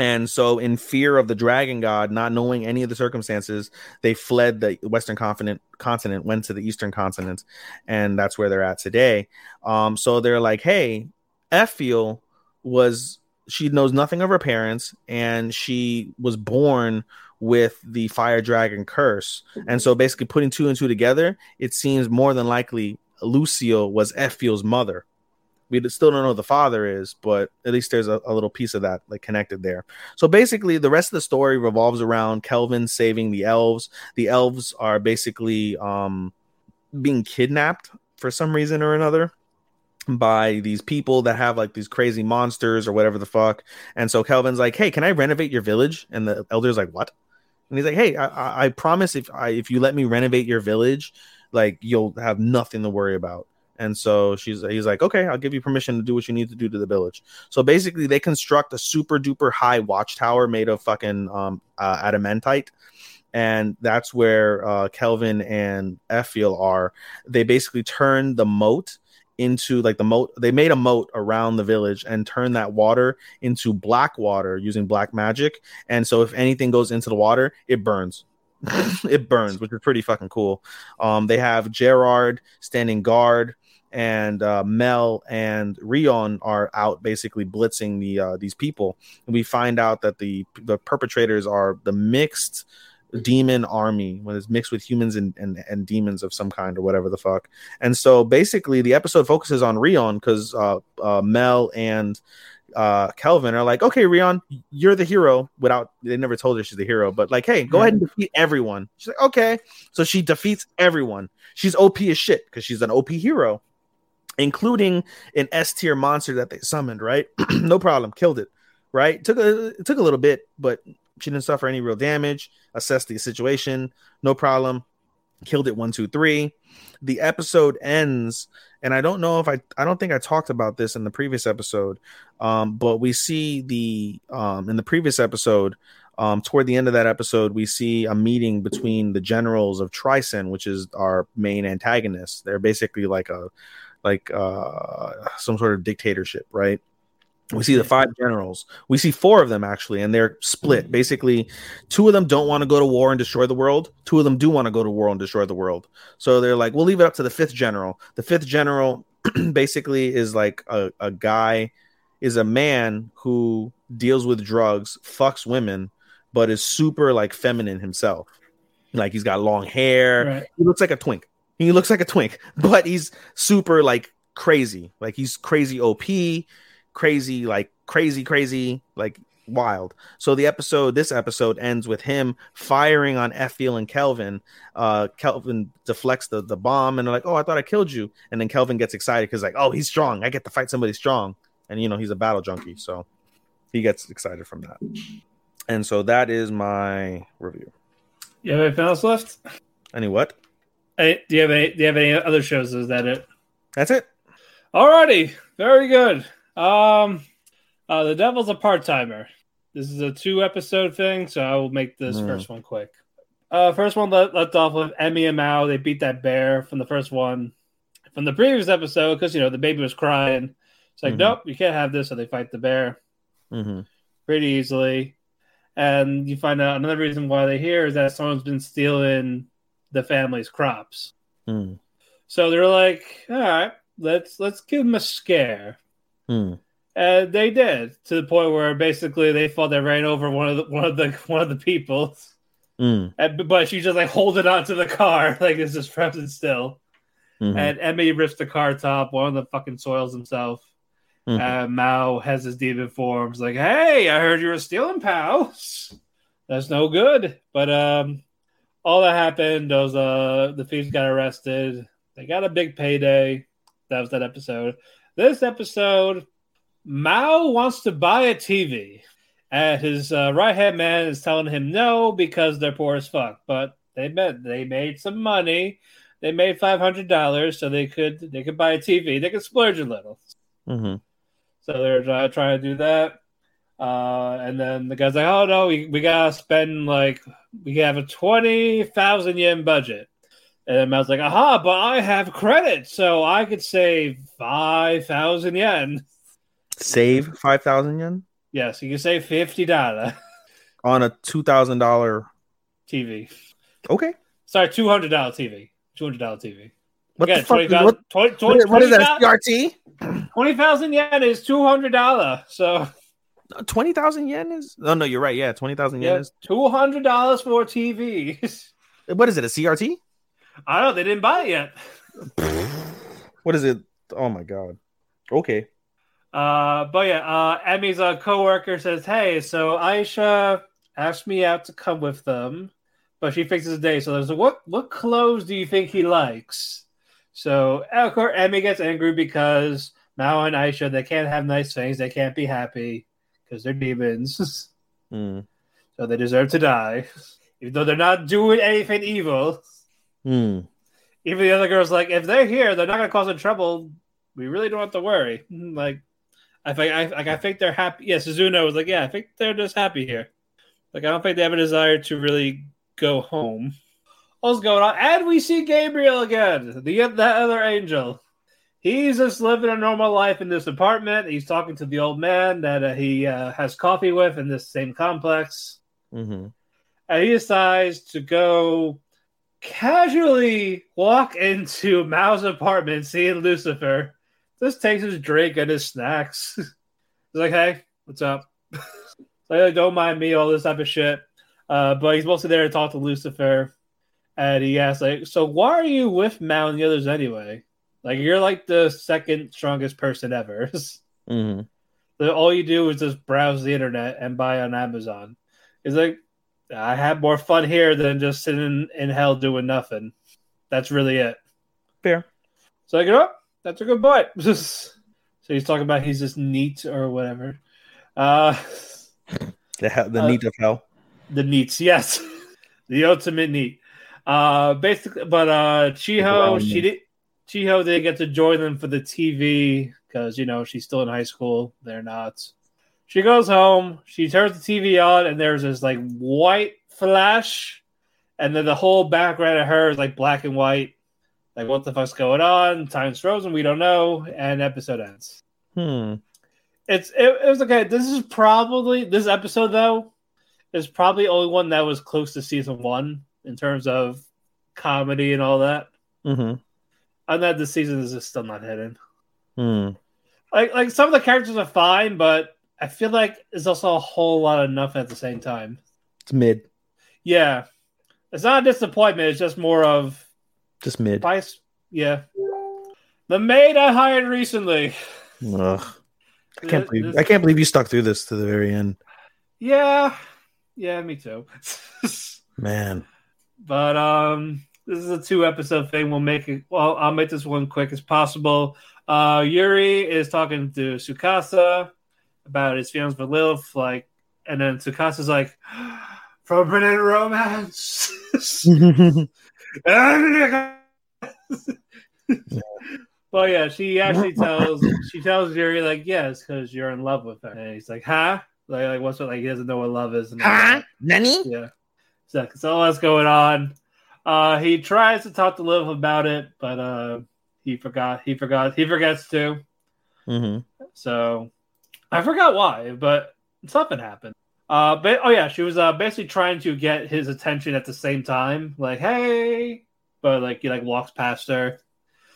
And so, in fear of the dragon god, not knowing any of the circumstances, they fled the Western continent, continent went to the Eastern continent, and that's where they're at today. Um, so they're like, "Hey, Efiel was she knows nothing of her parents, and she was born with the fire dragon curse. And so, basically, putting two and two together, it seems more than likely Lucille was Efiel's mother." we still don't know who the father is, but at least there's a, a, little piece of that like connected there. So basically, the rest of the story revolves around Kelvin saving the elves. The elves are basically um, being kidnapped for some reason or another by these people that have like these crazy monsters or whatever the fuck. And so Kelvin's like, "Hey, can I renovate your village?" And the elder's like, "What?" And he's like, "Hey, I, I promise if I, if you let me renovate your village, like you'll have nothing to worry about." And so she's he's like, okay, I'll give you permission to do what you need to do to the village. So basically, they construct a super duper high watchtower made of fucking um, uh, adamantite, and that's where uh, Kelvin and Efiel are. They basically turn the moat into like the moat. They made a moat around the village and turn that water into black water using black magic. And so if anything goes into the water, it burns. [LAUGHS] it burns, which is pretty fucking cool. Um, they have Gerard standing guard and uh, Mel and Rion are out basically blitzing the uh, these people, and we find out that the the perpetrators are the mixed demon army when it's mixed with humans and, and, and demons of some kind or whatever the fuck. And so basically, the episode focuses on Rion because uh, uh, Mel and uh Kelvin are like, okay, Rion, you're the hero. Without they never told her she's the hero, but like, hey, go ahead and defeat everyone. She's like, okay. So she defeats everyone. She's OP as shit because she's an OP hero including an S tier monster that they summoned, right? [CLEARS THROAT] no problem, killed it, right? Took a it took a little bit, but she didn't suffer any real damage. Assessed the situation, no problem, killed it one, two, three. The episode ends, and I don't know if I I don't think I talked about this in the previous episode, um, but we see the um in the previous episode. Um, toward the end of that episode, we see a meeting between the generals of Trison, which is our main antagonist. They're basically like a like uh, some sort of dictatorship, right? We see the five generals. We see four of them actually, and they're split. Mm. Basically, two of them don't want to go to war and destroy the world. Two of them do want to go to war and destroy the world. So they're like, we'll leave it up to the fifth general. The fifth general [CLEARS THROAT] basically is like a, a guy, is a man who deals with drugs, fucks women, but is super like feminine himself. Like he's got long hair. Right. He looks like a twink. He looks like a twink, [LAUGHS] but he's super like crazy. Like he's crazy OP, crazy like crazy crazy like wild. So the episode, this episode ends with him firing on Efiel and Kelvin. Uh, Kelvin deflects the, the bomb, and they're like, "Oh, I thought I killed you." And then Kelvin gets excited because like, "Oh, he's strong. I get to fight somebody strong." And you know he's a battle junkie, so he gets excited from that. And so that is my review. You have anything else left? Any what? Hey, do you have any? Do you have any other shows? Is that it? That's it. Alrighty, very good. Um, uh, the Devil's a part timer. This is a two episode thing, so I will make this mm. first one quick. Uh, first one let, left off with Emmy and Mao. They beat that bear from the first one. From the previous episode, because you know the baby was crying. It's like, mm-hmm. nope, you can't have this. So they fight the bear mm-hmm. pretty easily. And you find out another reason why they're here is that someone's been stealing the family's crops. Mm. So they're like, all right, let's let's give them a scare. Mm. And they did to the point where basically they thought they ran over one of the one of the [LAUGHS] one of the people. Mm. And, but she's just like holding on to the car [LAUGHS] like this is frozen still. Mm-hmm. And Emmy rips the car top. One of the fucking soils himself. Mm-hmm. And Mao has his demon forms. Like, hey, I heard you were stealing pals. [LAUGHS] That's no good. But um, all that happened. Those uh, the thieves got arrested. They got a big payday. That was that episode. This episode, Mao wants to buy a TV, and his uh, right hand man is telling him no because they're poor as fuck. But they bet they made some money. they made five hundred dollars, so they could they could buy a TV. They could splurge a little. Mm-hmm. So they're uh, trying to do that. Uh, and then the guy's like, "Oh no, we, we gotta spend like we have a twenty thousand yen budget." And then Mao's like, "Aha, but I have credit, so I could save five thousand yen." Save five thousand yen Yes, you can save fifty dollar on a two thousand dollar. TV. Okay. Sorry, two hundred dollar TV. Two hundred dollar TV. What Again, the fuck? 20,000 What, 20 what is, what is that? CRT? 20,000 yen is two hundred dollar. So Twenty thousand yen is? Oh no, you're right. Yeah, twenty thousand yen yeah, is. two hundred dollars for a TV. What is it? A CRT? I don't know. They didn't buy it yet. [LAUGHS] What is it? Oh my god. Okay. Uh, but yeah, uh, Emmy's uh, coworker says, "Hey, so Ashiya asked me out to come with them, but she fixes a day. So there's a, what what clothes do you think he likes?" So of course, Emmy gets angry because Mao and Ashiya they can't have nice things, they can't be happy because they're demons, [LAUGHS] Hmm. so they deserve to die, [LAUGHS] even though they're not doing anything evil. Hmm. Even the other girls like, if they're here, they're not gonna cause any trouble. We really don't have to worry. Like, I think I like I think they're happy. Yeah, Suzuno was like, yeah, I think they're just happy here. Like, I don't think they have a desire to really go home. What's going on? And we see Gabriel again, the that other angel. He's just living a normal life in this apartment. He's talking to the old man that uh, he uh, has coffee with in this same complex Mm-hmm. and he decides to go casually walk into Mao's apartment, seeing Lucifer. Just takes his drink and his snacks. [LAUGHS] He's like, "Hey, what's up?" [LAUGHS] like, don't mind me, all this type of shit. Uh, but he's mostly there to talk to Lucifer, and he asks, "Like, so why are you with Mao and the others anyway? Like, you're like the second strongest person ever." [LAUGHS] Mm-hmm. that all you do is just browse the internet and buy on Amazon. It's like I have more fun here than just sitting in hell doing nothing. That's really it. Fair. So I go, oh, that's a good point. [LAUGHS] so he's talking about he's just NEET or whatever. Uh [LAUGHS] The, he- the Uh, NEET of hell. the NEETs, yes. [LAUGHS] the ultimate NEET. Uh basically but uh Chiho, she did Chiho didn't get to join them for the TV because you know she's still in high school. They're not. She goes home, she turns the TV on, and there's this like white flash, and then the whole background of her is like black and white. Like what the fuck's going on? Time's frozen, we don't know, and episode ends. Hmm. It's it, it was okay. This is probably this episode though is probably the only one that was close to season one in terms of comedy and all that. Mm-hmm. And that the season is just still not hidden. Hmm. Like like some of the characters are fine, but I feel like it's also a whole lot of nothing at the same time. It's mid. Yeah, it's not a disappointment. It's just more of Just mid. vice. Yeah, the maid I hired recently. Ugh. I can't believe This- I can't believe you stuck through this to the very end. Yeah, yeah, me too. [LAUGHS] Man. But um, this is a two episode thing. We'll make it. Well, I'll make this one quick as possible. Uh, Yuri is talking to Tsukasa about his feelings for Lilith, like, and then Tsukasa's like, "Forbidden romance." [LAUGHS] but yeah, she actually [LAUGHS] tells she tells Yuri like, "Yes, because you're in love with her." And he's like, "Huh?" Like, like what's what? Like he doesn't know what love is. And all. Nani? Yeah. So, so all that's going on. Uh, he tries to talk to Liv about it, but uh, he forgot. He forgot. He forgets too. Mm-hmm. So I forgot why, but something happened. Uh, but oh yeah, she was uh basically trying to get his attention at the same time, like hey, but like he like walks past her,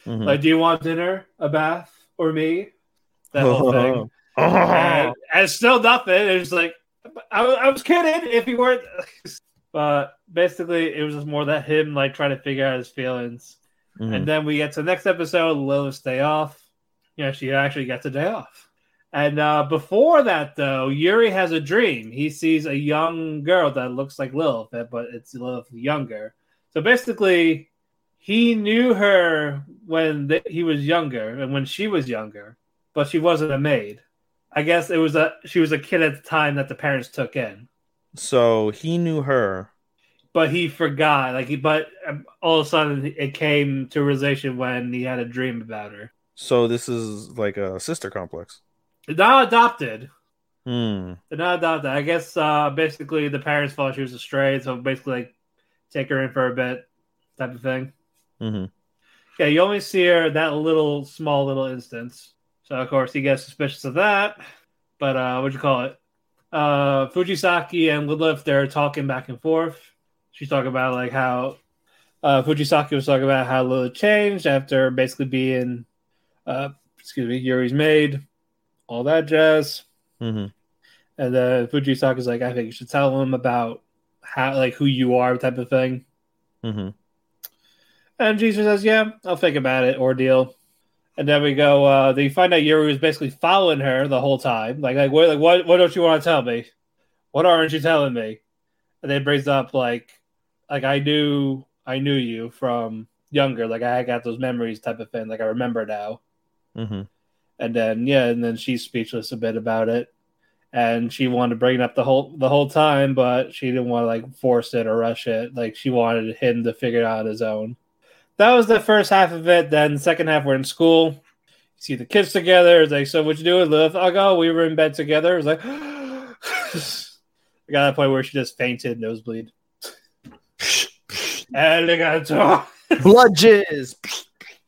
Mm-hmm. like do you want dinner, a bath, or me? That whole thing. Oh. [LAUGHS] and, and still nothing. It was like I, I was kidding if you weren't. [LAUGHS] but basically, it was just more that him like trying to figure out his feelings. Mhm. And then we get to the next episode, Lilith's day off. Yeah, she actually gets a day off. And uh, before that, though, Yuri has a dream. He sees a young girl that looks like Lilith, but it's Lilith younger. So basically, he knew her when th- he was younger and when she was younger, but she wasn't a maid. I guess it was a she was a kid at the time that the parents took in. So he knew her. but he forgot. Like he, but um, all of a sudden it came to realization when he had a dream about her. So this is like a sister complex. They're not adopted. Hmm. They're not adopted. I guess uh, basically the parents thought she was astray, so basically like take her in for a bit, type of thing. hmm Yeah, you only see her that little small little instance. So of course he gets suspicious of that. But uh what'd you call it? Uh Fujisaki and Lilith they're talking back and forth. She's talking about like how uh Fujisaki was talking about how Lilith changed after basically being uh excuse me, Yuri's maid, all that jazz. hmm And then Fujisaki's like, I think you should tell him about how like who you are type of thing. hmm And Jesus says, "Yeah, I'll think about it." Ordeal. And then we go. Uh, they find out Yuri was basically following her the whole time. Like, like what? Like, what? What don't you want to tell me? What aren't you telling me? And they brings up like, like I knew, I knew you from younger. Like I got those memories type of thing. Like I remember now. hmm And then yeah, and then she's speechless a bit about it. And she wanted to bring it up the whole the whole time, but she didn't want to like force it or rush it. Like she wanted him to figure it out on his own. That was the first half of it. Then the second half we're in school. You see the kids together. It's like, so what you doing, Liv? I go, oh, we were in bed together. It's like [GASPS] I got to the point where she just fainted, nosebleed. [LAUGHS] and they got to talk. Blood.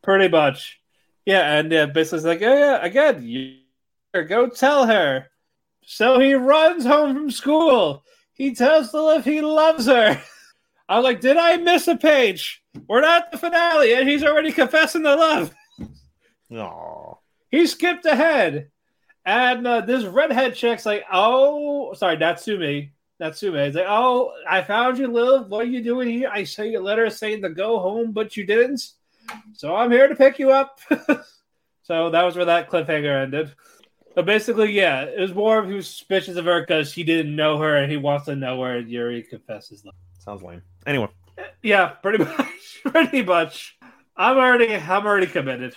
Pretty much. Yeah, and uh, basically it's like, oh yeah, again, you go tell her. So he runs home from school. He tells Lilith he loves her. [LAUGHS] I was like, did I miss a page? We're not the finale, and he's already confessing the love. [LAUGHS] Aw. He skipped ahead. And uh, this redhead chick's like, oh, sorry, Natsumi. Natsumi. It's like, oh, I found you, Lilith. What are you doing here? I saw your letter saying to go home, but you didn't. So I'm here to pick you up. [LAUGHS] so that was where that cliffhanger ended. But basically, yeah, it was more of he was suspicious of her because he didn't know her and he wants to know her, and Yuri confesses love. Sounds lame. Anyway, Yeah, pretty [LAUGHS] much. pretty much. I'm already I'm already committed.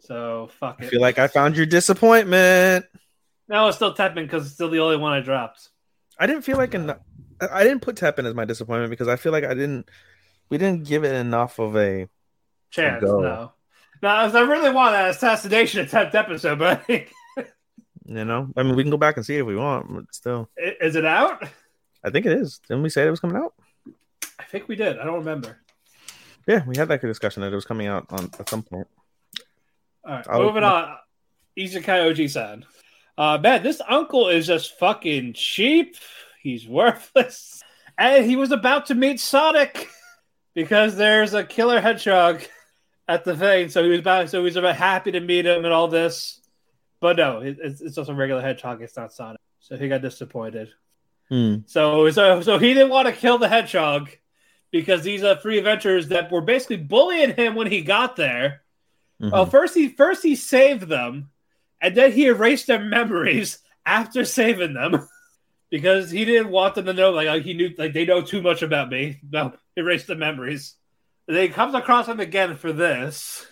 So fuck I it. feel like I found your disappointment. No, it's still Teppen because it's still the only one I dropped. I didn't feel like en- I I didn't put Teppen as my disappointment because I feel like I didn't. We didn't give it enough of a. Chance, no. No, I really want an assassination attempt episode, but [LAUGHS] You know, I mean, we can go back and see it if we want, but still, is it out? I think it is. Didn't we say it was coming out? I think we did. I don't remember. Yeah, we had that discussion that it was coming out on at some point. All right, I'll- moving on. Isekai Oji san. Uh, man, this uncle is just fucking cheap. He's worthless. And he was about to meet Sonic because there's a killer hedgehog [LAUGHS] at the thing. So he was about, so he was about happy to meet him and all this. But no, it, it's, it's just a regular hedgehog. It's not Sonic. So he got disappointed. Hmm. So, so, so he didn't want to kill the hedgehog because these are three adventurers that were basically bullying him when he got there. Mhm. Well, first he first he saved them, and then he erased their memories after saving them [LAUGHS] because he didn't want them to know. Like he knew, like they know too much about me. No, erase the memories. He comes across him again for this,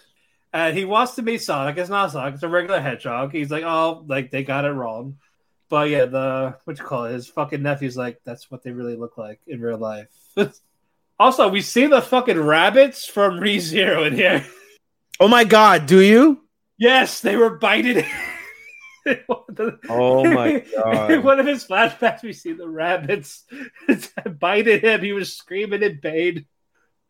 and he wants to meet Sonic. It's not Sonic; it's a regular hedgehog. He's like, oh, like they got it wrong. But yeah, the what you call it? His fucking nephew's like, that's what they really look like in real life. [LAUGHS] also, we see the fucking rabbits from ReZero in here. Oh my god, do you? Yes, they were biting. [LAUGHS] Oh my In god. one of his flashbacks, we see the rabbits [LAUGHS] biting him. He was screaming in pain.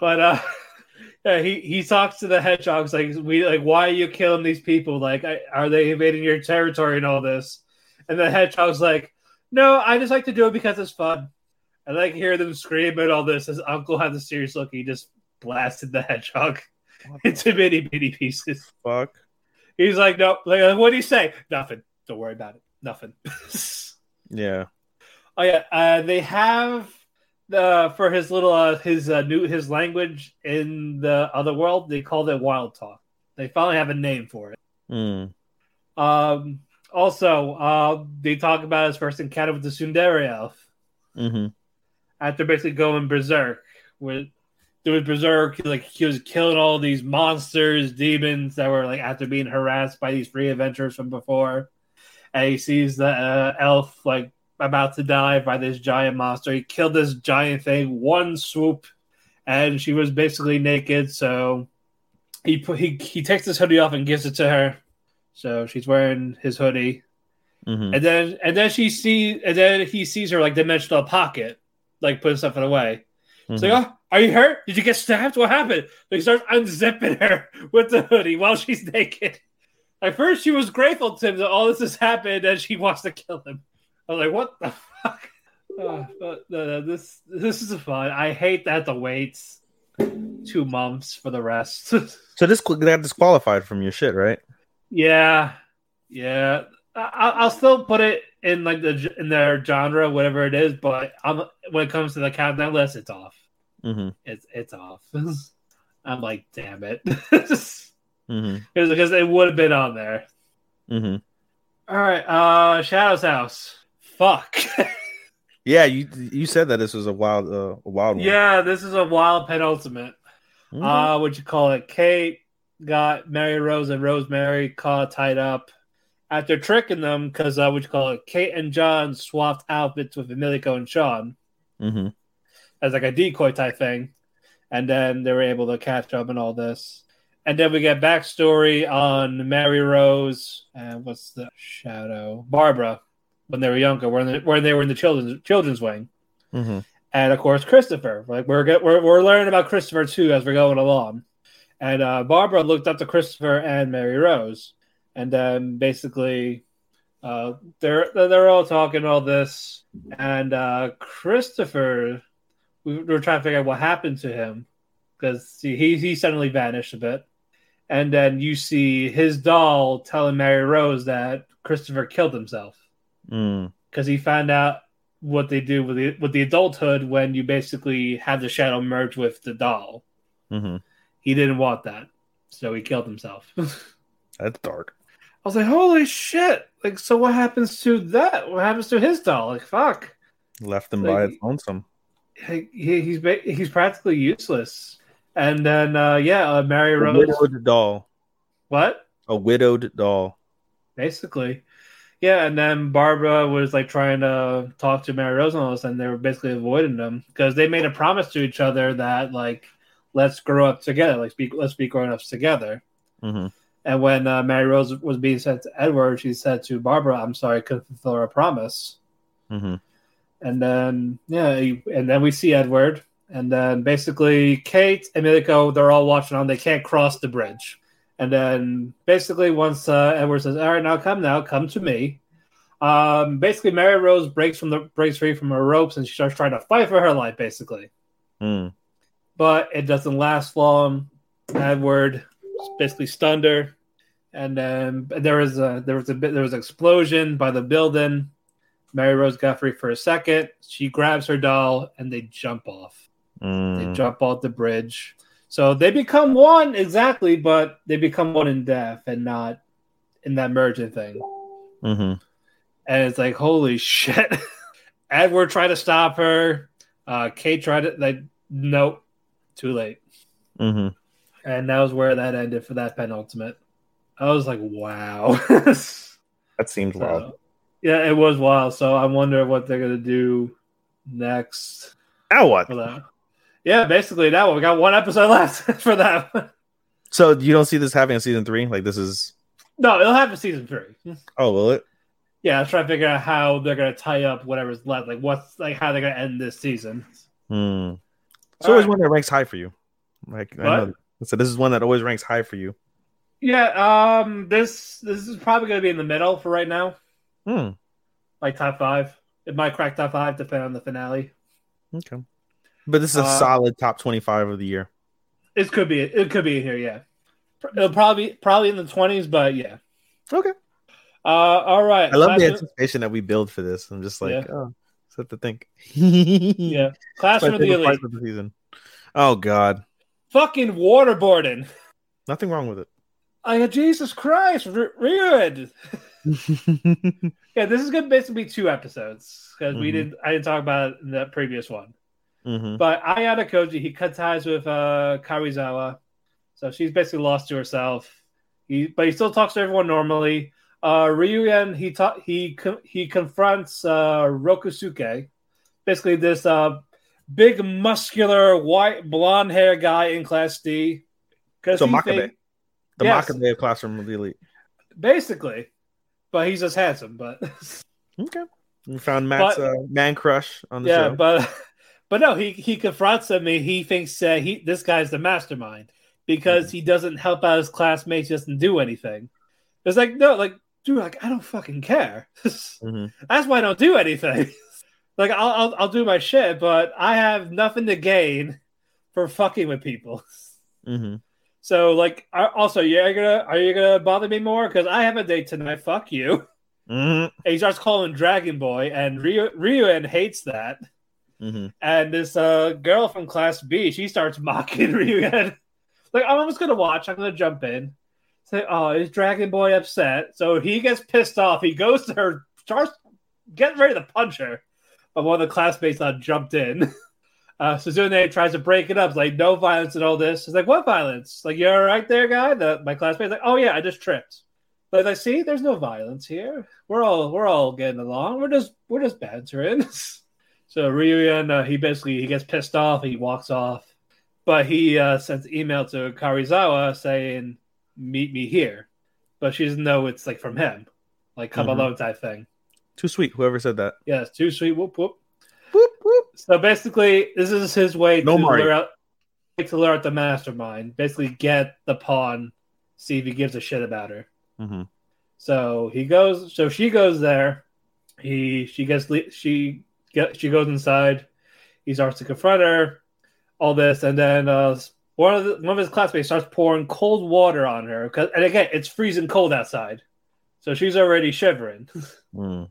But uh, [LAUGHS] yeah, he he talks to the hedgehogs like, "We like, why are you killing these people? Like, I, are they invading your territory and all this?" And the hedgehog's like, "No, I just like to do it because it's fun. I like hear them scream and all this." His uncle had the serious look. He just blasted the hedgehog [LAUGHS] into bitty bitty pieces. Fuck. He's like, no. Like, what do you say? Nothing. Don't worry about it. Nothing. [LAUGHS] Yeah. oh yeah. Uh, they have the for his little uh, his uh, new his language in the other world. They called it Wild Talk. They finally have a name for it. Hmm. Um. Also, uh, they talk about his first encounter with the Tsundere elf Mm-hmm. after basically going berserk. With doing berserk, like he was killing all these monsters, demons that were like after being harassed by these free adventurers from before. And he sees the uh, elf like about to die by this giant monster. He killed this giant thing one swoop, and she was basically naked. So he put he he takes his hoodie off and gives it to her. So she's wearing his hoodie, Mhm. and then and then she sees and then he sees her like dimensional pocket, like putting something away. It's Mhm. like, oh, are you hurt? Did you get stabbed? What happened? Like, he starts unzipping her [LAUGHS] with the hoodie while she's [LAUGHS] naked. At first, she was grateful to him that all this has happened and she wants to kill him. I was like, what the fuck? [LAUGHS] Uh, but no, this this is fun. I hate that the waits two months for the rest. [LAUGHS] So this got disqualified from your shit, right? yeah, yeah. I, I- I'll still put it in like the in their genre, whatever it is. But I'm, when it comes to the countdown list, it's off. Mm-hmm. it's it's off. [LAUGHS] I'm like, damn it, Mm-hmm. because because it would have been on there. Mm-hmm. All right, uh, Shadow's house. Fuck. Yeah, you you said that this was a wild uh, a wild one. yeah, this is a wild penultimate. Mhm. Uh, what you call it? Kate got Mary Rose and Rosemary caught tied up after tricking them because uh, what you call it? Kate and John swapped outfits with Emilico and Sean Mhm. as like a decoy type thing, and then they were able to catch up and all this. And then we get backstory on Mary Rose and what's the shadow Barbara when they were younger, when they, when they were in the children's children's wing, Mhm. and of course Christopher. Like we're get, we're we're learning about Christopher too as we're going along. And uh, Barbara looked up to Christopher and Mary Rose, and then basically uh, they're they're all talking all this, and uh, Christopher, we were trying to figure out what happened to him because he he suddenly vanished a bit, and then you see his doll telling Mary Rose that Christopher killed himself Mm. because he found out what they do with the with the adulthood when you basically have the shadow merge with the doll. Mhm. He didn't want that, so he killed himself. [LAUGHS] That's dark. I was like, "Holy shit!" Like, so what happens to that? What happens to his doll? Like, fuck. Left him Like- by its lonesome. He, he- he's he's practically useless. And then, uh, yeah, uh, Mary A Rose. widowed doll. What? A widowed doll. basically. Yeah, and then Barbara was like trying to talk to Mary Rose and all this, and they were basically avoiding them because they made a promise to each other that like, let's grow up together, like be let's be grown ups together. Mhm. And when uh, Mary Rose was being sent to Edward, she said to Barbara, "I'm sorry, I couldn't fulfill our promise." Mhm. And then yeah, and then we see Edward, and then basically Kate and Miliko, they're all watching on. They can't cross the bridge. And then basically once uh, Edward says, "All right, now come now, come to me." Um, basically, Mary Rose breaks from the breaks free from her ropes and she starts trying to fight for her life, basically. Mm. But it doesn't last long. Edward basically stunned her, and then there was a there was a bit there was an explosion by the building. Mary Rose got free for a second. She grabs her doll and they jump off. They Mm. jump off the bridge. So they become one exactly, but they become one in death and not in that merging thing. Mhm. And it's like, holy shit. [LAUGHS] Edward tried to stop her. Uh, Kate tried to, like, nope, too late. Mm-hmm. And that was where that ended for that penultimate. I was like, wow. [LAUGHS] That seems wild. Yeah, it was wild. So I wonder what they're going to do next Now what? for that. Yeah, basically that one. We got one episode left [LAUGHS] for that one. So you don't see this having a season three? Like this is No, it'll have a season three. oh will it? Yeah, I was trying to figure out how they're gonna tie up whatever's left. Like what's like how they're gonna end this season. Hmm. It's All always right. one that ranks high for you. Like I What? know. So this is one that always ranks high for you. Yeah, um this this is probably gonna be in the middle for right now. Hmm. Like top five. It might crack top five depending on the finale. Okay. But this is a Uh, solid top twenty-five of the year. It could be it could be in here, yeah. It'll probably probably in the twenties, but yeah. Okay. Uh all right. I love the anticipation that we build for this. I'm just like, Yeah. oh, have to think. [LAUGHS] yeah. Classroom of the elite. of the season. Oh God, Fucking waterboarding. nothing wrong with it. I had Jesus Christ, R- Rude. [LAUGHS] Yeah, this is gonna basically be two episodes because we Mhm. didn't. I didn't talk about it in the previous one. Mhm. But Ayanokoji, he cut ties with uh, Karuizawa, so she's basically lost to herself. He, but he still talks to everyone normally. uh, he ta- he co- he confronts uh, Rokusuke, basically this uh, big muscular white blonde hair guy in Class D. So Makabe. The Yes. Makabe of Classroom of the Elite. basically, but he's just handsome. But Okay. We found Mat's But- uh, man crush on the yeah, show. Yeah, but but no, he he confronts him and he thinks uh, he this guy's the mastermind because Mm-hmm. he doesn't help out his classmates, doesn't do anything. It's like no, like dude, like I don't fucking care. [LAUGHS] Mhm. That's why I don't do anything. [LAUGHS] like I'll, I'll I'll do my shit, but I have nothing to gain for fucking with people. [LAUGHS] Mhm. So like, are- also, you're gonna are you gonna bother me more? Because I have a date tonight. Fuck you. Mhm. And he starts calling Dragon Boy, and Ryu Ryuen hates that. Mhm. And this uh, girl from Class B, she starts mocking [LAUGHS] Ryuen. like, I'm just gonna watch. I'm gonna jump in. Say, oh, is Dragon Boy upset? So he gets pissed off. He goes to her, starts getting ready to punch her. But one of the classmates uh, jumped in. [LAUGHS] Uh, Suzune tries to break it up. Like, no violence and all this. It's like, what violence? Like, you're right there, guy. The, my classmate's like, oh yeah, I just tripped. Like, I see, there's no violence here. We're all we're all getting along. We're just we're just bantering. [LAUGHS] so Ryuen, uh, he basically he gets pissed off. He walks off, but he uh, sends email to Karuizawa saying, "Meet me here," but she doesn't know it's like from him, like come Mhm. alone type thing. Too sweet. Whoever said that. Yeah, too sweet. Whoop whoop. Whoop, whoop. So basically, this is his way No to Mario. lure out to lure out the mastermind. Basically, get the pawn, see if he gives a shit about her. Mhm. So he goes. So she goes there. He she gets she get she goes inside. He starts to confront her. All this, and then uh, one of the, one of his classmates starts pouring cold water on her. 'cause- and again, it's freezing cold outside, so she's already shivering [LAUGHS] Mm.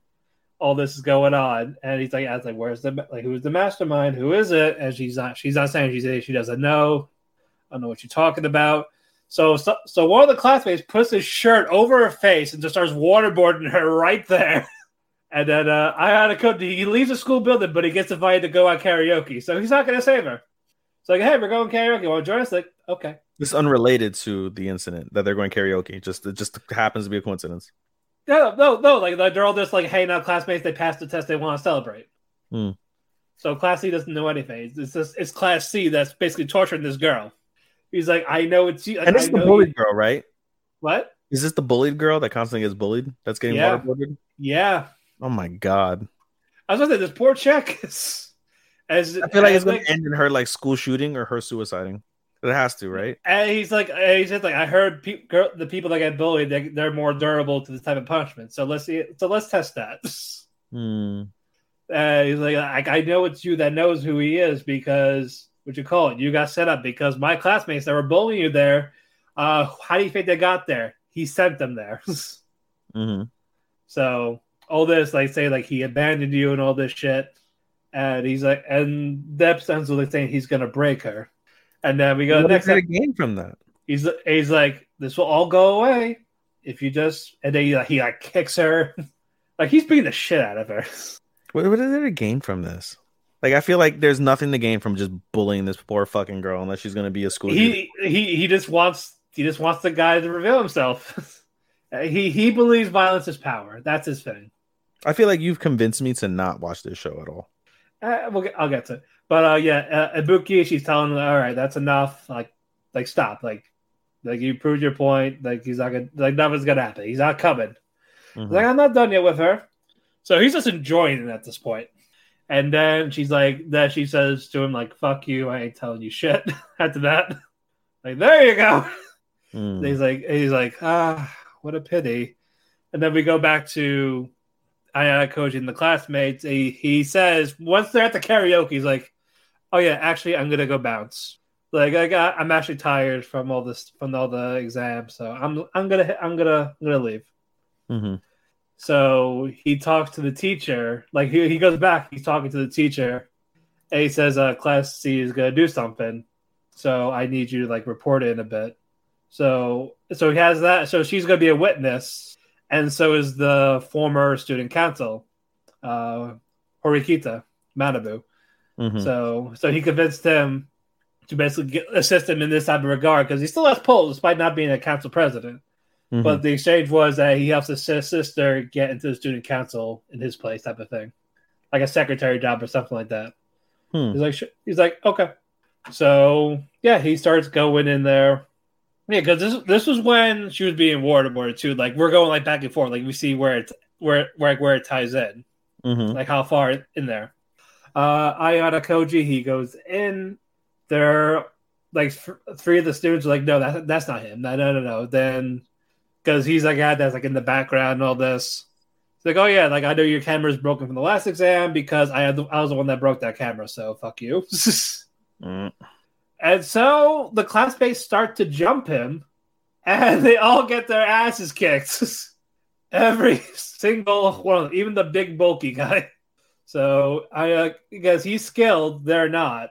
all this is going on, and he's like, "I was like, where's the like, who's the mastermind? Who is it?" And she's not, she's not saying she's she doesn't know. I don't know what you're talking about. So, so, so one of the classmates puts his shirt over her face and just starts waterboarding her right there. [LAUGHS] And then uh, I had a code. He leaves the school building, but he gets invited to go out karaoke, so he's not going to save her. It's like, hey, we're going karaoke. Want to join us? Like, okay. This unrelated to the incident that they're going karaoke. Just it just happens to be a coincidence. No, no, no. Like they're all just like hanging out, classmates. They passed the test. They want to celebrate. Hmm. So class C doesn't know anything. It's, it's just it's class C that's basically torturing this girl. He's like, I know it's you. And this I is the bullied you- girl, right? What? Is this the bullied girl that constantly gets bullied? That's getting Yeah. waterboarded? Yeah, Oh my god! I was gonna say this poor check is- As I feel like it's as, gonna end in her like school shooting or her suiciding. It has to, right? And he's like, and he said, like, I heard pe- girl, the people that get bullied, they, they're more durable to this type of punishment. So let's see. So let's test that. [LAUGHS] Hmm. Uh, he's like, I, I know it's you that knows who he is because what you call it, you got set up because my classmates that were bullying you there. Uh, how do you think they got there? He sent them there. [LAUGHS] hmm so all this, like, say, like he abandoned you and all this shit, and he's like, and Depp sounds like saying he's gonna break her, and then we go What next. it gain from that? He's he's like, this will all go away if you just, and then he like, he like kicks her, [LAUGHS] like he's beating the shit out of her. [LAUGHS] What, what is there to gain from this? Like, I feel like there's nothing to gain from just bullying this poor fucking girl unless she's gonna be a school. he he he just wants he just wants the guy to reveal himself. [LAUGHS] he he believes violence is power. That's his thing. I feel like you've convinced me to not watch this show at all. Uh, we'll get, I'll get to it. But uh, yeah, uh, Ibuki, she's telling all right, that's enough. Like like stop. Like like you proved your point. Like he's not gonna like nothing's gonna happen. He's not coming. Mhm. Like I'm not done yet with her. So he's just enjoying it at this point. And then she's like, then she says to him, like, fuck you, I ain't telling you shit. [LAUGHS] After that, like, there you go. And he's like, he's like, ah, what a pity. And then we go back to Ayanokoji the classmates. He, he says once they're at the karaoke, he's like, oh yeah, actually, I'm gonna go bounce. Like I got, I'm actually tired from all this, from all the exams, so I'm, I'm gonna, I'm gonna, I'm gonna leave. Mhm. So he talks to the teacher. Like he, he goes back, he's talking to the teacher. And he says, uh, class C is gonna do something. So I need you to like report it in a bit. So so he has that. So she's gonna be a witness, and so is the former student council, uh Horikita Manabu. Mhm. So so he convinced him to basically get, assist him in this type of regard because he still has polls despite not being a council president. Mhm. But the exchange was that he helps his sister get into the student council in his place, type of thing, like a secretary job or something like that. Hmm. He's like, "Sh-" he's like, okay. So yeah, he starts going in there. Yeah, because this this was when she was being warded more too. Like we're going like back and forth. Like we see where it's where where where it ties in Mhm. like how far in there. Uh, Ayanokoji, he goes in. There, like th- three of the students are like, no, that, that's not him. No, no, no, no. Then, because he's like, yeah, that's like in the background and all this. It's like, oh yeah, like I know your camera's broken from the last exam because I had the, I was the one that broke that camera, so fuck you. [LAUGHS] Mm. And so the classmates start to jump him, and they all get their asses kicked. [LAUGHS] Every single one, of them, even the big bulky guy. So I uh, because he's skilled, they're not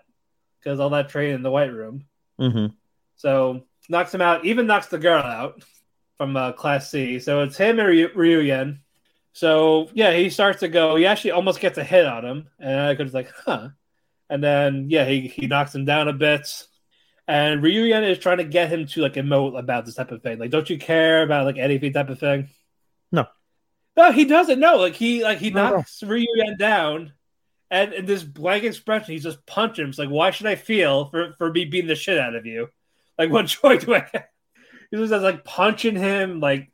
because all that training in the white room. Mhm. So knocks him out, even knocks the girl out from uh, Class C. So it's him and Ryu- Ryuen. So yeah, he starts to go. He actually almost gets a hit on him, and I was like, huh. And then yeah, he he knocks him down a bit. And Ryuen is trying to get him to like emote about this type of thing. Like, don't you care about like anything type of thing? No. No, he doesn't. No, like he like he No, no. knocks Ryuen down, and in this blank expression, he's just punching him. It's like, why should I feel for for me beating the shit out of you? Like, [LAUGHS] what joy do I have? He just like punching him like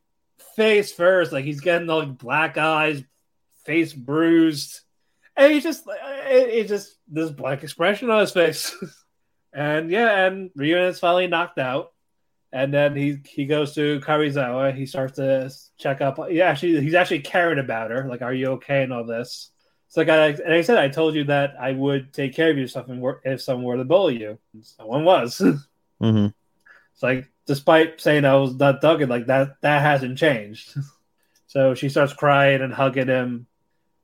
face first, like he's getting all like black eyes, face bruised, and he just it, it just this blank expression on his face. [LAUGHS] and yeah, and Ryuen is finally knocked out. And then he he goes to Karuizawa. He starts to check up. Yeah, actually, he's actually caring about her. Like, are you okay and all this? So like I and I said, I told you that I would take care of you if someone were if someone were to bully you. Someone was. [LAUGHS] Mhm. It's like, despite saying I was not thugging, like that, that hasn't changed. [LAUGHS] so she starts crying and hugging him,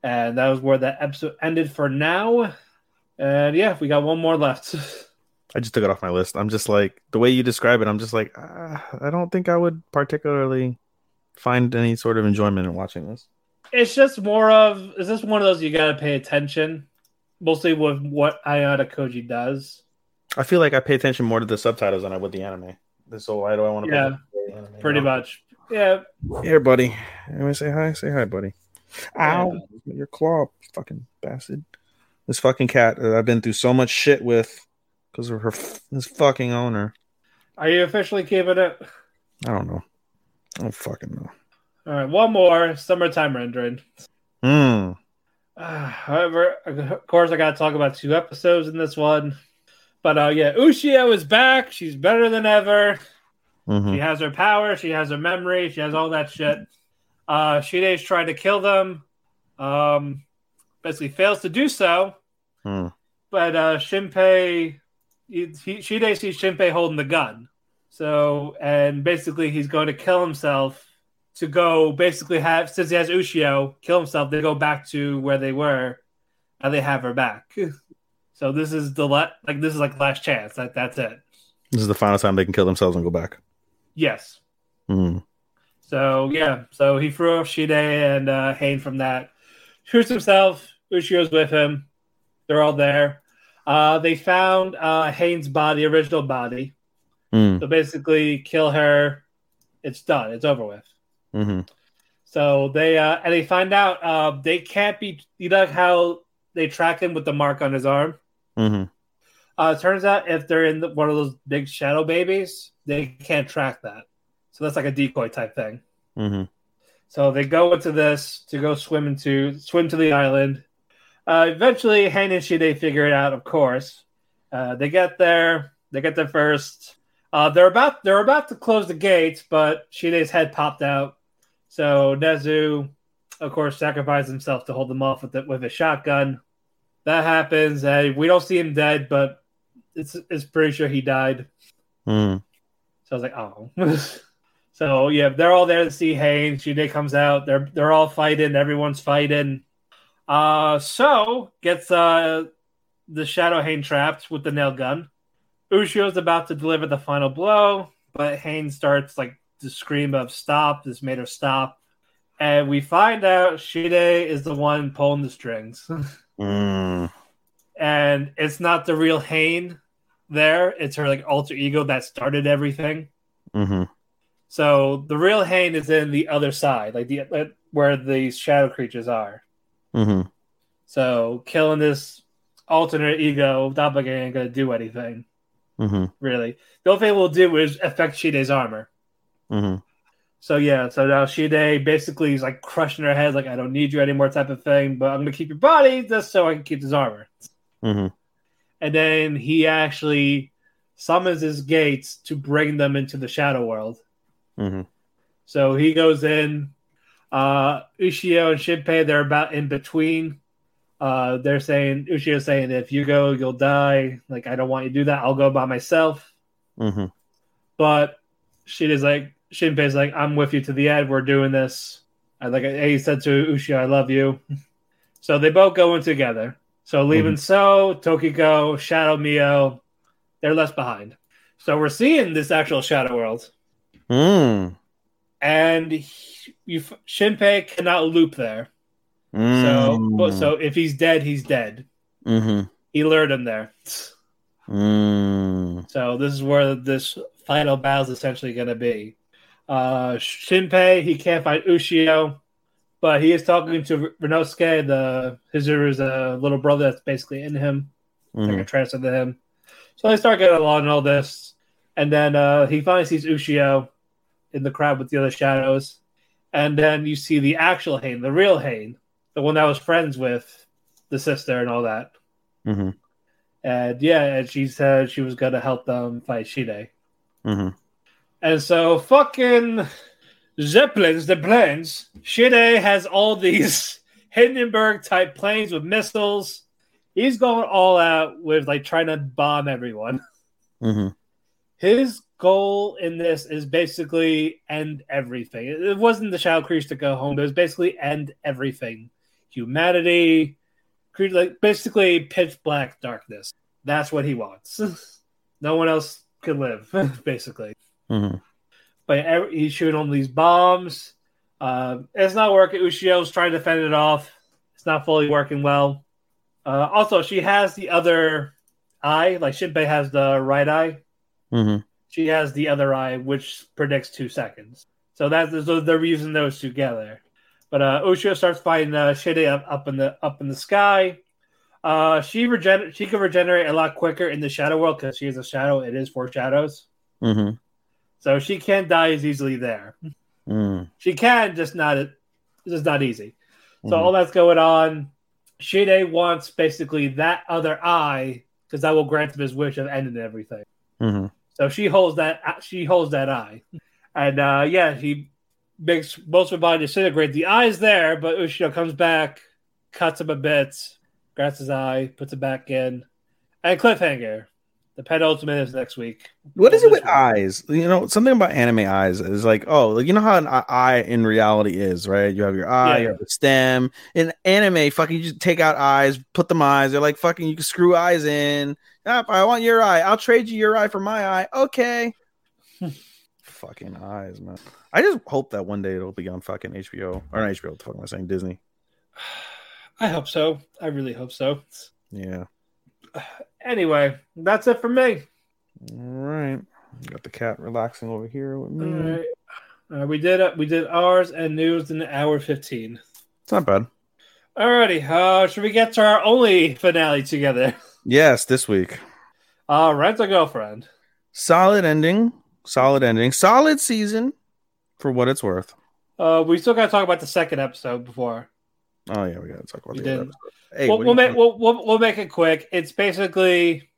and that was where that episode ended for now. And yeah, we got one more left. [LAUGHS] I just took it off my list. I'm just like the way you describe it. I'm just like ah, I don't think I would particularly find any sort of enjoyment in watching this. it's just more of is this one of those you gotta pay attention, mostly with what Ayanokoji does. I feel like I pay attention more to the subtitles than I would the anime. So why do I want to? Yeah, Pretty much. Yeah, Here, buddy. Anyway, say hi. Say hi, buddy. Ow! Your claw, fucking bastard. This fucking cat that I've been through so much shit with because of her this fucking owner. are you officially keeping it? I don't know. I don't fucking know. All right, one more summertime rendering. Hmm. Uh, however, of course, I got to talk about two episodes in this one. But uh, yeah, Ushio is back. She's better than ever. Mhm. She has her power. She has her memory. She has all that shit. Uh, Shide's trying to kill them. Um, basically fails to do so. Hmm. But uh, Shinpei, he, he, Shide sees Shinpei holding the gun. So, and basically, he's going to kill himself to go basically have, since he has Ushio, kill himself. They go back to where they were and they have her back. [LAUGHS] So, this is the la- like, this is like last chance. That, that's it. This is the final time they can kill themselves and go back. Yes. Hmm. So yeah, so he threw off Shide and uh, Haine from that. Shoots himself. Ushio's with him. They're all there. Uh, they found uh, Haine's body, original body. Hmm. So basically, kill her. It's done. It's over with. hmm So they uh, and they find out uh, they can't be. You know how they track him with the mark on his arm. hmm Uh, it turns out if they're in the, one of those big shadow babies, they can't track that. So that's like a decoy type thing. hmm So they go into this to go swim into swim to the island. Uh, eventually, Haine and Shide figure it out. Of course, uh, they get there. They get there first. Uh, they're about they're about to close the gates, but Shide's head popped out. So Nezu, of course, sacrificed himself to hold them off with the, with a shotgun. That happens. Uh, we don't see him dead, but it's it's pretty sure he died. hmm So I was like, oh. [LAUGHS] so yeah, they're all there to see Haine. Shide comes out. They're they're all fighting. Everyone's fighting. Uh so gets uh the Shadow Haine trapped with the nail gun. Ushio's about to deliver the final blow, but Haine starts like to scream of stop. This made her stop. And we find out Shide is the one pulling the strings. [LAUGHS] Mm. and it's not the real Haine there. It's her like alter ego that started everything. hmm So the real Haine is in the other side, like the like where the shadow creatures are. Mm-hmm. So killing this alternate ego doppelganger ain't gonna do anything, Mm-hmm. really. The only thing it will do is affect Shide's armor. Mm-hmm. So yeah, so now Shide basically is like crushing her head, like I don't need you anymore, type of thing. But I'm gonna keep your body just so I can keep his armor. Mm-hmm. And then he actually summons his gates to bring them into the shadow world. Mm-hmm. So he goes in. Uh, Ushio and Shinpei, they're about in between. Uh, they're saying Ushio's saying if you go, you'll die. Like I don't want you to do that. I'll go by myself. Mm-hmm. But Shida's like Shinpei's like I'm with you to the end. We're doing this. I like he said to Ushio, I love you. [LAUGHS] So they both go in together. So leaving So, Tokiko, Shadow Mio, they're left behind. So we're seeing this actual shadow world. Mm. and he, you Shinpei cannot loop there. So Mm. so if he's dead, he's dead. Mm-hmm. He lured him there. Mm. So this is where this final battle is essentially going to be. Uh, Shinpei he can't find Ushio, but he is talking to Ryunosuke, the Hizuru's uh, little brother that's basically in him, like a transfer to him. So they start getting along and all this, and then uh, he finally sees Ushio in the crowd with the other shadows, and then you see the actual Haine, the real Haine, the one that was friends with the sister and all that. Mhm. And yeah, and she said she was gonna help them fight Shide. Mhm. And so fucking Zeppelins, the planes, Shide has all these [LAUGHS] Hindenburg type planes with missiles. He's going all out with like trying to bomb everyone. Mhm. His goal in this is basically end everything. It wasn't the Shadow Creatures to go home, it was basically end everything. Humanity, like basically pitch black darkness. That's what he wants. [LAUGHS] no one else could live, [LAUGHS] basically. Mhm. But he's shooting all these bombs. Uh, it's not working. Ushio's trying to fend it off. It's not fully working well. Uh, also, she has the other eye. Like Shinpei has the right eye. Mhm. She has the other eye, which predicts two seconds. So that's so they're using those together. But uh, Ushio starts fighting uh, Shide up, up in the up in the sky. Uh, she regen she can regenerate a lot quicker in the shadow world because she is a shadow. It is four shadows, mm-hmm. so she can't die as easily there. Mm. She can, just not it's just not easy. So Mhm. all that's going on. Shide wants basically that other eye because that will grant him his wish of ending everything. Mhm. So she holds that she holds that eye, and uh, yeah, he makes most of her body disintegrate. The eye's there, but Ushio comes back, cuts him a bit, grabs his eye, puts it back in, and cliffhanger. The penultimate is next week. What is it with week. eyes? You know, something about anime eyes is like, oh, like you know how an eye- eye in reality is, right? You have your eye, you have the stem. In anime, fucking, you just take out eyes, put them eyes. They're like fucking, you can screw eyes in. Yep, I want your eye. I'll trade you your eye for my eye. Okay. [LAUGHS] fucking eyes, man. I just hope that one day it'll be on fucking HBO or not HBO. What the fuck am I saying? Disney. [SIGHS] I hope so. I really hope so. Yeah. [SIGHS] Anyway, that's it for me. All right. Got the cat relaxing over here with me. All right. Uh, we did uh, we did ours and news in the hour fifteen. It's not bad. Alrighty, uh, should we get to our only finale together? [LAUGHS] Yes, this week. Uh, Rent a Girlfriend. solid ending solid ending solid season for what it's worth Uh, we still got to talk about the second episode before. oh yeah we gotta talk about We the did. episode. hey we'll, we'll make we'll, we'll we'll make it quick. It's basically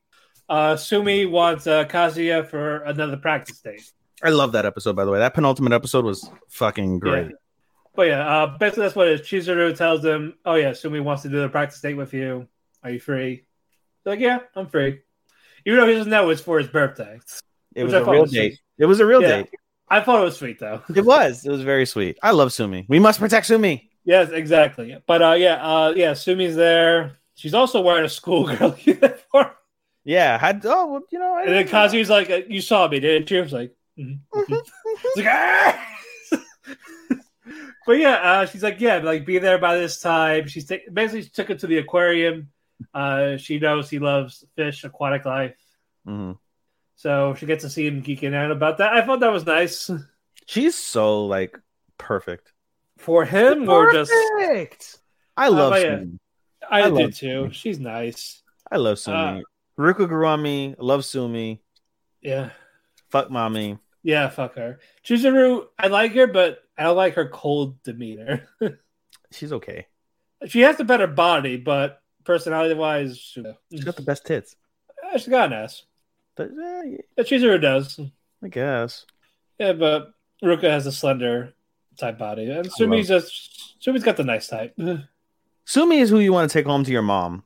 uh, Sumi wants uh, Kazuya for another practice date. i love that episode by the way that penultimate episode was fucking great Yeah. But yeah, uh, basically that's what it is. Chizuru tells him, "Oh yeah, Sumi wants to do the practice date with you. Are you free?" They're like, "Yeah, I'm free." Even though he doesn't know it's for his birthday. it was a real was date sweet. it was a real Yeah. date I thought it was sweet though. it was it was very sweet i love sumi we must protect sumi Yes, exactly. But uh, yeah, uh, yeah, Sumi's there. She's also wearing a schoolgirl [LAUGHS] uniform. yeah had oh well, you know I, And then Kazuya's like, uh, "You saw me, didn't you?" I was like, "Mhm, mhm." It's like, "Ah!" [LAUGHS] but yeah, uh, she's like, "Yeah, like be there by this time." She's ta- basically she took it to the aquarium. Uh, she knows he loves fish, aquatic life, Mhm. so she gets to see him geeking out about that. I thought that was nice. She's so like perfect. For him, or just Perfect. I love yeah. Sumi. I, I do love too. She's nice. I love Sumi. Uh, Ruka grew on me. Love Sumi. Yeah. Fuck Mami. Yeah, fuck her. Chizuru, I like her, but I don't like her cold demeanor. [LAUGHS] She's okay. she has a better body, but personality wise, she, She's got the best tits. uh, she's got an ass. But yeah, Yeah, Chizuru does. I guess. Yeah, but Ruka has a slender type body, and Sumi's just Sumi's got the nice type. [SIGHS] Sumi is who you want to take home to your mom.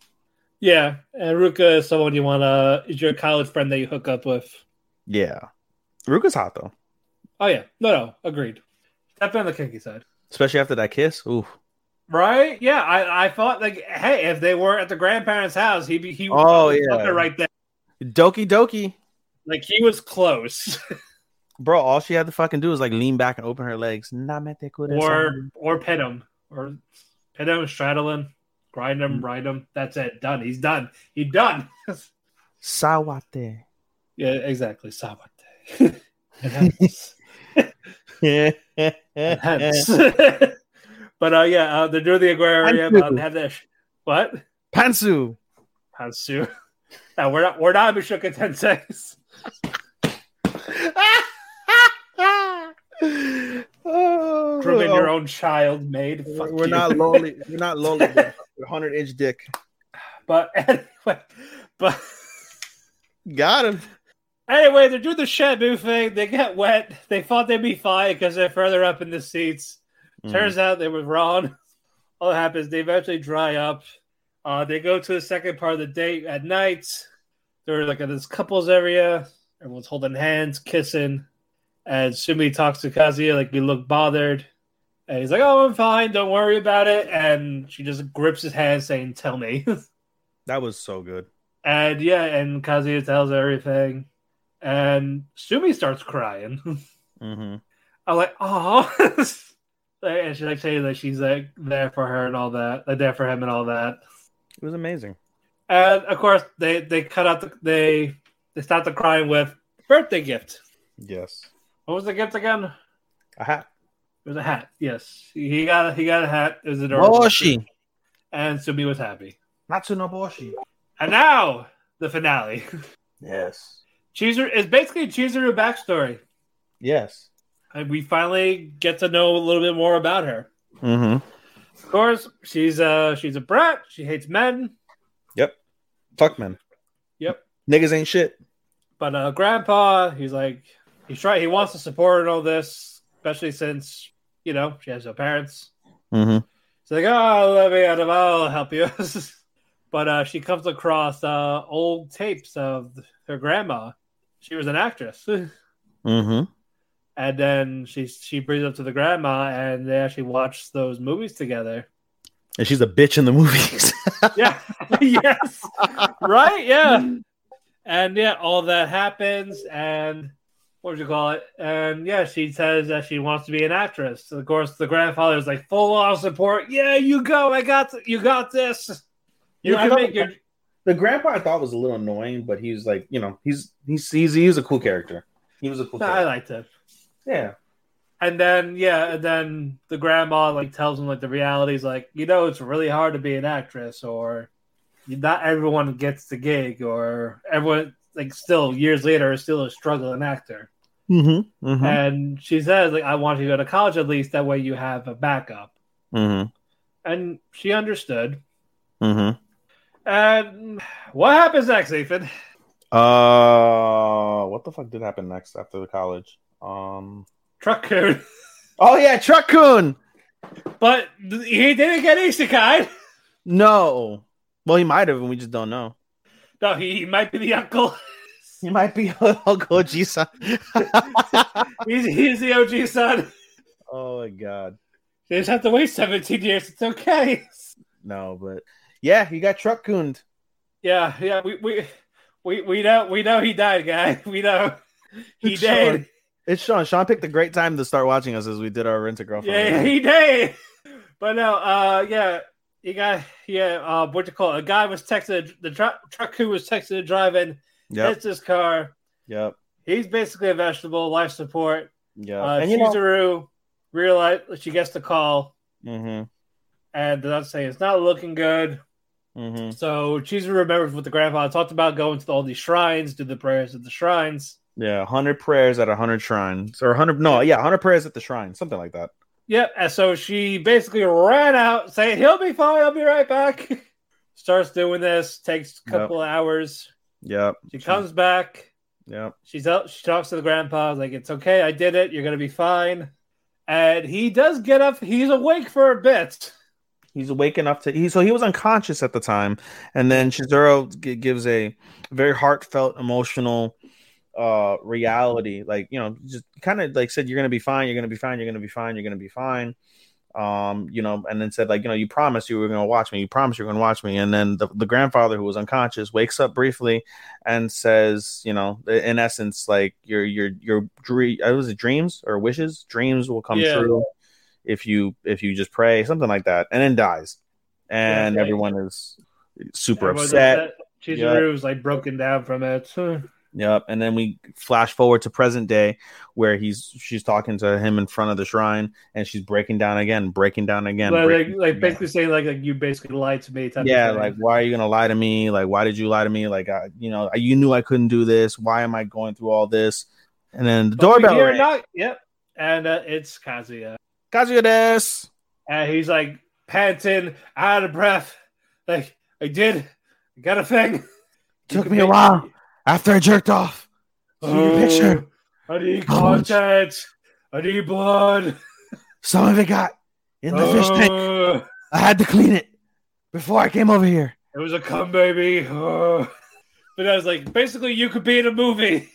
yeah, and Ruka is someone you want to is your college friend that you hook up with. Yeah. Ruka's hot though. Oh yeah, no, no, agreed. Definitely on the kinky side. Especially after that kiss. Ooh. Right? Yeah, I, I thought like, hey, if they were at the grandparents' house, he'd be he Oh, yeah. right there. Doki doki. Like he was close, [LAUGHS] Bro, all she had to fucking do was like lean back and open her legs. Or or pit him, or pit him, straddle him, grind Mm. him, ride him. That's it. Done. He's done. He's done. [LAUGHS] Sawate. yeah, exactly. Sabate. [LAUGHS] Enhance. But uh, yeah, uh, they're doing the aquarium. They have that. Sh- what? Pansu. Pansu. [LAUGHS] No, we're not. We're not Mushoku Tenseis. [LAUGHS] Oh, Grooming your own child, made. We're, Fuck we're you. not lowly. [LAUGHS] We're not lowly. Hundred inch dick. But anyway, but Got him. anyway, they're doing the Shabu thing. They get wet. They thought they'd be fine because they're further up in the seats. Mm. Turns out they were wrong. [LAUGHS] All that happens, they eventually dry up. Uh, they go to the second part of the date at night. They're like in this couples area. Everyone's holding hands, kissing. And Sumi talks to Kazuya like you look bothered. And he's like, Oh, I'm fine, don't worry about it. And she just grips his hand saying, Tell me. [LAUGHS] That was so good. and yeah, and Kazuya tells everything. And Sumi starts crying. [LAUGHS] hmm I'm like, oh, and she like saying that she's like there for her and all that, like there for him and all that. It was amazing. And of course, they they cut out the they they start the crying with birthday gift. Yes. What was the gift again? A hat. It was a hat. Yes, he got he got a hat. It was adorable. Boshi. And Sumi was happy. Natsuno Boshi. And now the finale. [LAUGHS] Yes. Chizuru is basically Chizuru backstory. Yes. And we finally get to know a little bit more about her. Mm-hmm. Of course, she's uh she's a brat. She hates men. Yep. Fuck men. Yep. Niggas ain't shit. But uh, Grandpa, he's like, he's trying. He wants to support her in all this, especially since you know she has no parents. Mm-hmm. She's like, "Oh, let me out of. I'll help you." [LAUGHS] but uh, she comes across uh, old tapes of her grandma. She was an actress, [LAUGHS] Mm-hmm. And then she she brings it up to the grandma, and they actually watch those movies together. And she's a bitch in the movies. [LAUGHS] Yeah, [LAUGHS] yes, right, yeah, and yeah, all that happens, and what would you call it? And yeah, she says that she wants to be an actress. Of course, the grandfather is like full on support. Yeah, you go. I got th- you. Got this. You You know, can make your the grandpa I thought was a little annoying, but he was like, you know, he's he's he's he was a cool character. He was a cool I character. liked it. Yeah. And then yeah, and then the grandma like tells him like the reality is like you know it's really hard to be an actress or not everyone gets the gig or everyone like still years later is still a struggling actor. Mm-hmm. Mm-hmm. And she says like I want you to go to college at least that way you have a backup. Mm-hmm. And she understood. Mm-hmm. And what happens next, Ethan? Uh, what the fuck did happen next after the college? Um. Truck-kun. [LAUGHS] Oh yeah, Truck-kun. But he didn't get isekai. No. Well, he might have, and we just don't know. No, he, he might be the uncle. [LAUGHS] He might be [LAUGHS] Uncle Jisa. he's, he's the OG son. oh my god. They just have to wait 17 years. It's okay. No, but yeah, he got Truck Cooned. Yeah, yeah. We we we, we know we know he died, guy. We know he It's did. It's Sean. Sean picked a great time to start watching us as we did our rent a girlfriend. Yeah, he [LAUGHS] did. But no, uh, yeah, he got yeah. Uh, what you call it? A guy was texting the truck truck who was texting driving. Yep. Hits his car. Yep. He's basically a vegetable, life support. Yeah, Uh, and you know, Chizuru realize she gets the call, hmm and they're not saying it's not looking good. hmm So Chizuru remembers what the grandfather talked about: going to all these shrines, do the prayers at the shrines. Yeah, hundred prayers at hundred shrines, or hundred no, yeah, hundred prayers at the shrine, something like that. Yep. And so she basically ran out, saying, "He'll be fine. I'll be right back." [LAUGHS] Starts doing this. Takes a couple of hours. Yep, She comes back. yep, She's out. She talks to the grandpa. Like, it's okay. I did it. You're gonna be fine. And he does get up. He's awake for a bit. he's awake enough to he so he was unconscious at the time and then Chizuru g- gives a very heartfelt emotional uh reality like you know just kind of like said you're gonna be fine you're gonna be fine you're gonna be fine you're gonna be fine. Um you know and then said like you know you promised you were gonna watch me you promised you were gonna watch me. And then the, the grandfather who was unconscious wakes up briefly and says you know in essence like your your your dream uh, was it dreams or wishes? Dreams will come Yeah. true if you if you just pray something like that and then dies. And Yeah, right. everyone is super upset. Chizuru's like broken down from it. [LAUGHS] Yep. And then we flash forward to present day where he's she's talking to him in front of the shrine and she's breaking down again, breaking down again. like, like, breaking like down. basically saying like, like you basically lied to me. Yeah, like why are you gonna lie to me? Like why did you lie to me? Like I, you know, you knew I couldn't do this. Why am I going through all this? And then the But doorbell hear a rang. knock- Yep. And uh, it's Kazuya. Kazuya desu. And he's like panting, out of breath. Like, I did. I got a thing. Took me a while after I jerked off. See your Oh, picture. I need content. I need blood. Some of it got in the fish tank. Oh, I had to clean it before I came over here. It was a cum baby. Oh. But I was like, basically, you could be in a movie.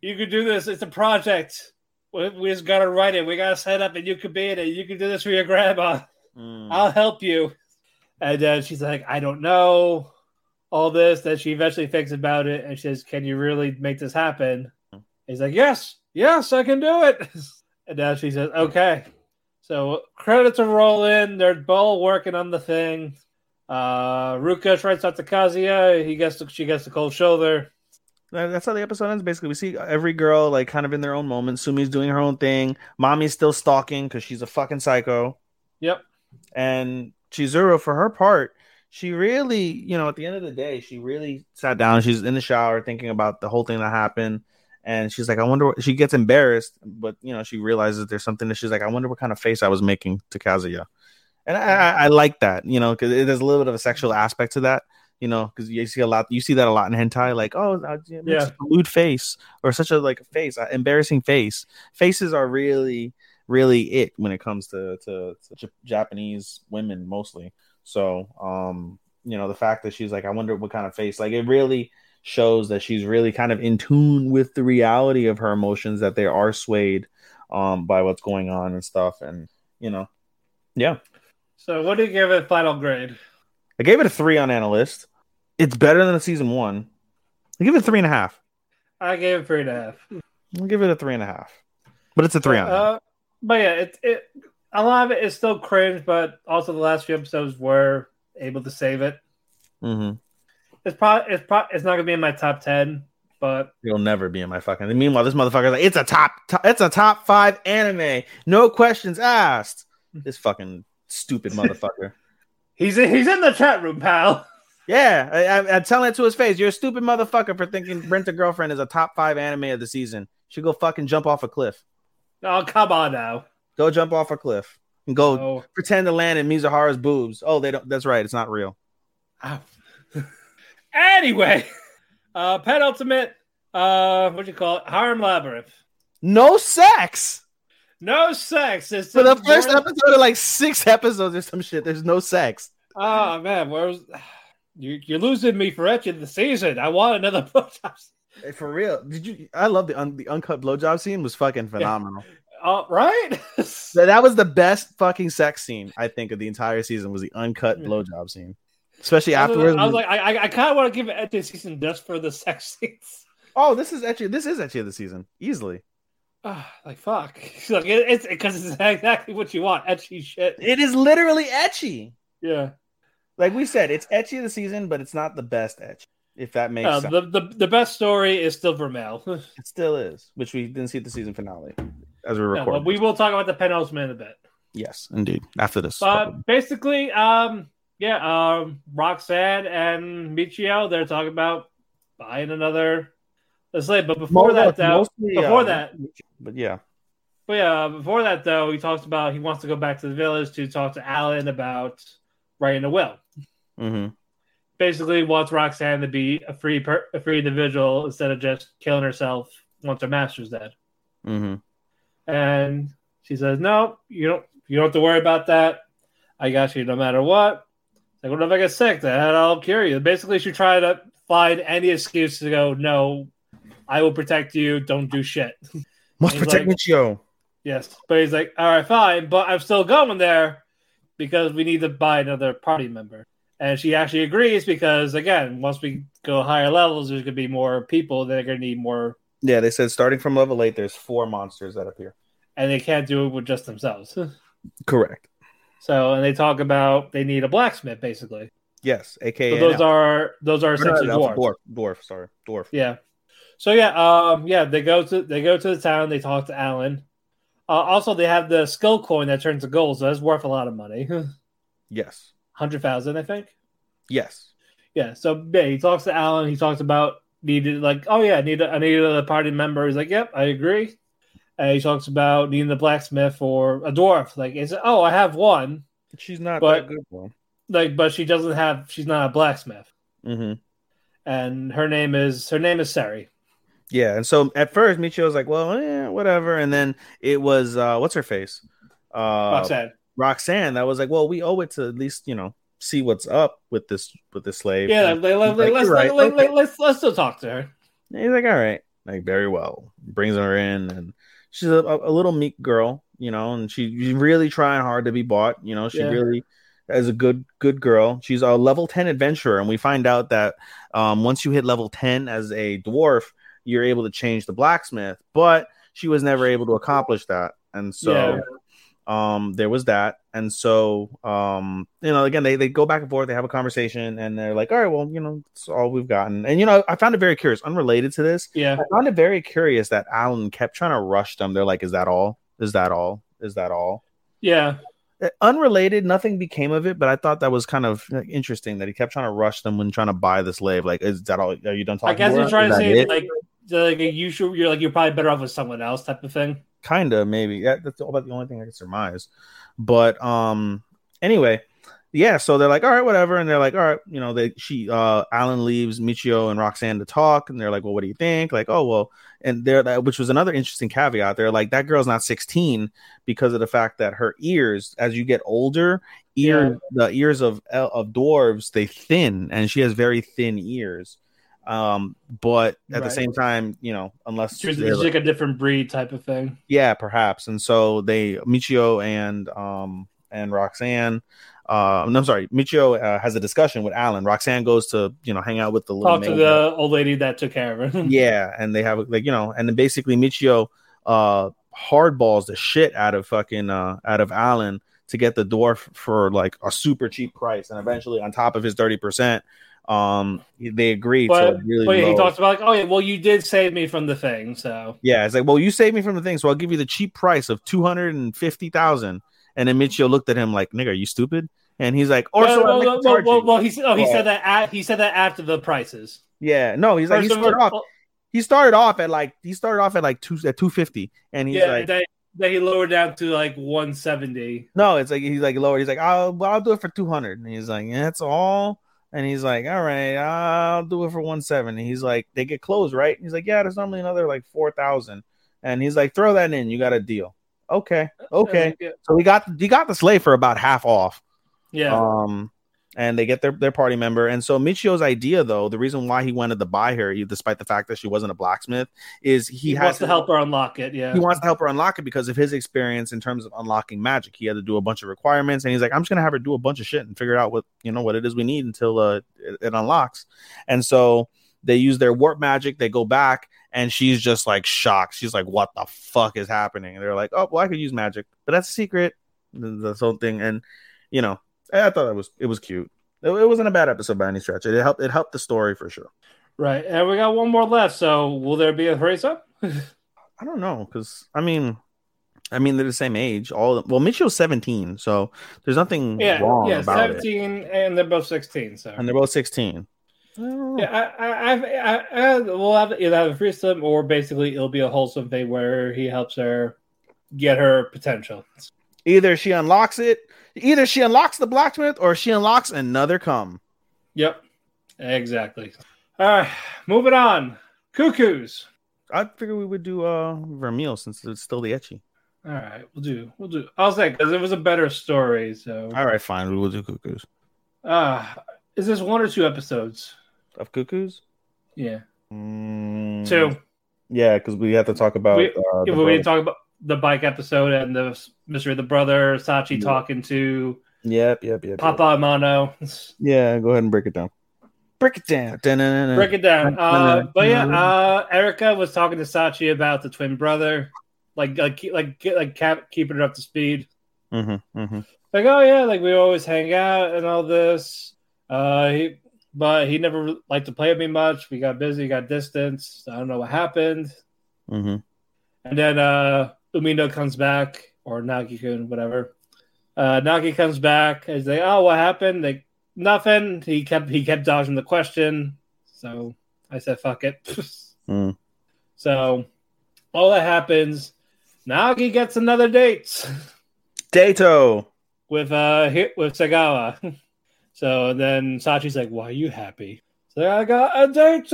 You could do this. It's a project. We, we just gotta write it. We gotta set up, and you could be in it. You can do this for your grandma. I'll help you. And uh, she's like, I don't know all this. that she eventually thinks about it, and she says, Can you really make this happen? He's like, Yes, yes, I can do it. [LAUGHS] And now she says, Okay. So credits are rolling. They're both working on the thing. Uh, Ruka tries talk to Kazuya. He gets the, she gets the cold shoulder. That's how the episode ends. Basically, we see every girl like kind of in their own moment. Sumi's doing her own thing. Mami's still stalking because she's a fucking psycho. Yep. And Chizuru, for her part, she really, you know, at the end of the day, she really sat down. She's in the shower thinking about the whole thing that happened. And she's like, I wonder what she gets embarrassed, but you know, she realizes there's something that she's like, I wonder what kind of face I was making to Kazuya. And I, I, I like that, you know, because there's a little bit of a sexual aspect to that, you know, because you see a lot, you see that a lot in hentai, like, oh, uh, yeah, lewd face or such a like a face, uh, embarrassing face. Faces are really, really it when it comes to to, to Japanese women mostly. So, um, you know, the fact that she's like, I wonder what kind of face, like, it really shows that she's really kind of in tune with the reality of her emotions, that they are swayed, um, by what's going on and stuff, and you know, yeah. So, what do you give it final grade? I gave it a three on AniList. It's better than a season one. I give it a three and a half. I gave it three and a half. I'll give it a three and a half. But it's a three on. Uh, but yeah, it, it a lot of it is still cringe, but also the last few episodes were able to save it. mm-hmm. It's probably it's pro- it's not gonna be in my top ten, but It'll never be in my fucking. Meanwhile, this motherfucker's like, it's a top, top, it's a top five anime, no questions asked. [LAUGHS] This fucking stupid motherfucker. [LAUGHS] he's in, he's in the chat room, pal. [LAUGHS] yeah, I, I, I'm telling it to his face. You're a stupid motherfucker for thinking Rent a Girlfriend is a top five anime of the season. Should go fucking jump off a cliff. Oh come on now. Go jump off a cliff and go Oh, pretend to land in Mizuhara's boobs. Oh, they don't. That's right. It's not real. ow. [LAUGHS] anyway, uh, penultimate. Uh, what do you call it? Harem Labyrinth. No sex. No sex. It's For the first more- episode of like six episodes or some shit, there's no sex. Oh man, where's [SIGHS] you? You're losing me for etching the season. I want another [LAUGHS] blowjob. Hey, For real, did you? I love the un, the uncut blowjob scene was fucking phenomenal. Uh, right? [LAUGHS] That that was the best fucking sex scene I think of the entire season was the uncut blowjob scene, especially I afterwards. I was like, I, I, kind of want to give it etching season just for the sex scenes. oh, this is actually this is actually the season easily. [SIGHS] Like fuck, [LAUGHS] like it, it's because it's exactly what you want, ecchi shit. It is literally ecchi. Yeah, Like we said, it's ecchi of the season, but it's not the best ecchi. If that makes Uh, sense, the, the the best story is still Vermeil. [LAUGHS] it still is, which we didn't see at the season finale. As we record. but we will talk about the penultimate in a bit. yes, indeed. After this, But basically, um, yeah, um, Roxanne and Michio, they're talking about buying another slave. But before Mo- that, though, mostly, before uh, that, but yeah, but yeah, before that though, he talks about he wants to go back to the village to talk to Alan about writing a will. hmm Basically, wants Roxanne to be a free per- a free individual instead of just killing herself once her master's dead. hmm And she says, "No, you don't. You don't have to worry about that. I got you no matter what." Like, what if I get sick? Then I'll cure you. Basically, she tried to find any excuse to go, "No, I will protect you. Don't do shit." must protect like- Michio. yes, but he's like, "All right, fine, but I'm still going there because we need to buy another party member." And she actually agrees because, again, once we go higher levels, there's going to be more people that are going to need more, Yeah, they said starting from level eight, there's four monsters that appear. and they can't do it with just themselves. Correct. So, and they talk about they need a blacksmith, basically. Yes, aka So those are those are essentially no, dwarves. dwarf. Dwarf. Sorry, dwarf. Yeah. So yeah, um, yeah, they go to they go to the town. They talk to Alan. Uh, also, they have the skill coin that turns to gold, so that's worth a lot of money. [LAUGHS] Yes. Hundred thousand, I think. Yes. Yeah. So yeah, he talks to Alan. He talks about needed like, oh yeah, I need a, I need a party member. He's like, yep, I agree. And he talks about needing the blacksmith or a dwarf. Like, it's oh, I have one. She's not But- that good though. Like, but she doesn't have. She's not a blacksmith. hmm and her name is her name is Sari. Yeah, and so at first Michio was like, "Well, eh, whatever," and then it was uh, what's her face, uh, Roxanne. Roxanne. That was like, "Well, we owe it to at least you know see what's up with this with this slave." Yeah, And let, let, he's like, let's, right, let, okay." let, us let's still talk to her. And he's like, "All right, like very well." Brings her in, and she's a, a little meek girl, you know, and she, she's really trying hard to be bought. You know, she Yeah. really is a good good girl. She's a level ten adventurer, and we find out that um, once you hit level ten as a dwarf, you're able to change the blacksmith. But she was never able to accomplish that, and so. Um, there was that, and so um, you know, again, they, they go back and forth, they have a conversation, and they're like, "All right, well, you know, it's all we've gotten." And you know, I found it very curious, unrelated to this. Yeah, I found it very curious that Alan kept trying to rush them. They're like, "Is that all? Is that all? Is that all?" yeah, Uh, Unrelated, nothing became of it, but I thought that was kind of interesting that he kept trying to rush them when trying to buy the slave. Like, is that all? Are you done talking? I guess you're trying to say it? like, like you should, you're like you're probably better off with someone else type of thing. Kind of maybe. Yeah that's about the only thing i can surmise. But um anyway yeah so they're like all right whatever. And they're like all right you know they she uh alan leaves michio and roxanne to talk and they're like well what do you think? Like oh well and there that which was another interesting caveat. They're like that girl's not 16 because of the fact that her ears as you get older ear the ears of of dwarves they thin and she has very thin ears um but at the same time you know unless it's they're, like a different breed type of thing. yeah, perhaps. And so they Michio and um and Roxanne. Uh, I'm sorry. Michio uh, has a discussion with Alan. Roxanne goes to you know hang out with the little Talk to maid. the old lady that took care of her. [LAUGHS] yeah, and they have like you know, and then basically Michio uh hardballs the shit out of fucking uh out of Alan to get the dwarf for like a super cheap price, and eventually on top of his thirty percent, um they agree but, to really but yeah, he talks about like, oh yeah, well you did save me from the thing, so Yeah, it's like, well, you saved me from the thing, so I'll give you the cheap price of two hundred and fifty thousand. And then Michio looked at him like, "Nigga, are you stupid?" And he's like, "Or well, so well, well, well, well, he oh, he Well- said that at, he said that after the prices. Yeah, no, he's like, he started off. He started off at like he started off at like two at two fifty, and he's yeah, like, then, then he lowered down to like 170. no, it's like he's like lower. He's like, I'll I'll do it for two hundred, and he's like, yeah, that's all. And he's like, all right, I'll do it for one seventy. He's like, they get closed, right? He's like, yeah, there's normally another like four thousand, and he's like, throw that in, you got a deal. Okay, okay. So we got he got the slave for about half off. Yeah. Um, and they get their, their party member. And so Michio's idea, though, the reason why he wanted to buy her, despite the fact that she wasn't a blacksmith, is he, he, has wants to help her unlock it. Yeah. He wants to help her unlock it because of his experience in terms of unlocking magic. He had to do a bunch of requirements, and he's like, "I'm just gonna have her do a bunch of shit and figure out what you know what it is we need until uh, it, it unlocks." And so they use their warp magic. They go back, and she's just like shocked. She's like, "What the fuck is happening?" And they're like, "Oh, well, I could use magic, but that's a secret." The, the whole thing, and you know, Eh, I thought it was it was cute. It, it wasn't a bad episode by any stretch. It helped. It helped the story for sure. right. And we got one more left. So will there be a race up? [LAUGHS] I don't know because I mean, I mean, they're the same age. All well, Michio's seventeen, so there's nothing Yeah, wrong yeah, about it. seventeen, and they're both sixteen. So And they're both sixteen. Oh. yeah, I, I, I, I, we'll have either have a threesome or basically it'll be a wholesome thing where he helps her get her potential. Either she unlocks it, either she unlocks the blacksmith, or she unlocks another come. Yep, exactly. All right, moving on. Cuckoos. I figured we would do uh Vermeil since it's still the ecchi. All right, we'll do. We'll do. I'll say because it was a better story. So, All right, fine. We will do cuckoos. uh, is this one or two episodes? Of cuckoos? Yeah, Mm, two. Yeah, because we have to talk about. We- uh, we didn't talk about the bike episode and the mystery of the brother, Sachi Yeah. talking to Yep, yep, yep. Papa Amano. yep. Yeah, go ahead and break it down. Break it down. Da-na-na-na. Break it down. Uh, but yeah, uh, Erika was talking to Sachi about the twin brother, like like like like cap, keeping her up to speed. Mhm, mhm. Like, oh yeah, like we always hang out and all this. Uh, he, but he never liked to play with me much. We got busy, got distance. I don't know what happened. Mhm. And then uh Umino comes back, or Nagi-kun, whatever. Uh Nagi comes back he's like, Oh, what happened? Like nothing. He kept he kept dodging the question. So I said fuck it. [LAUGHS] Mm. So all that happens, Nagi gets another date Dato. with uh with Segawa. [LAUGHS] So then Sachi's like, Why are you happy? So I got a date.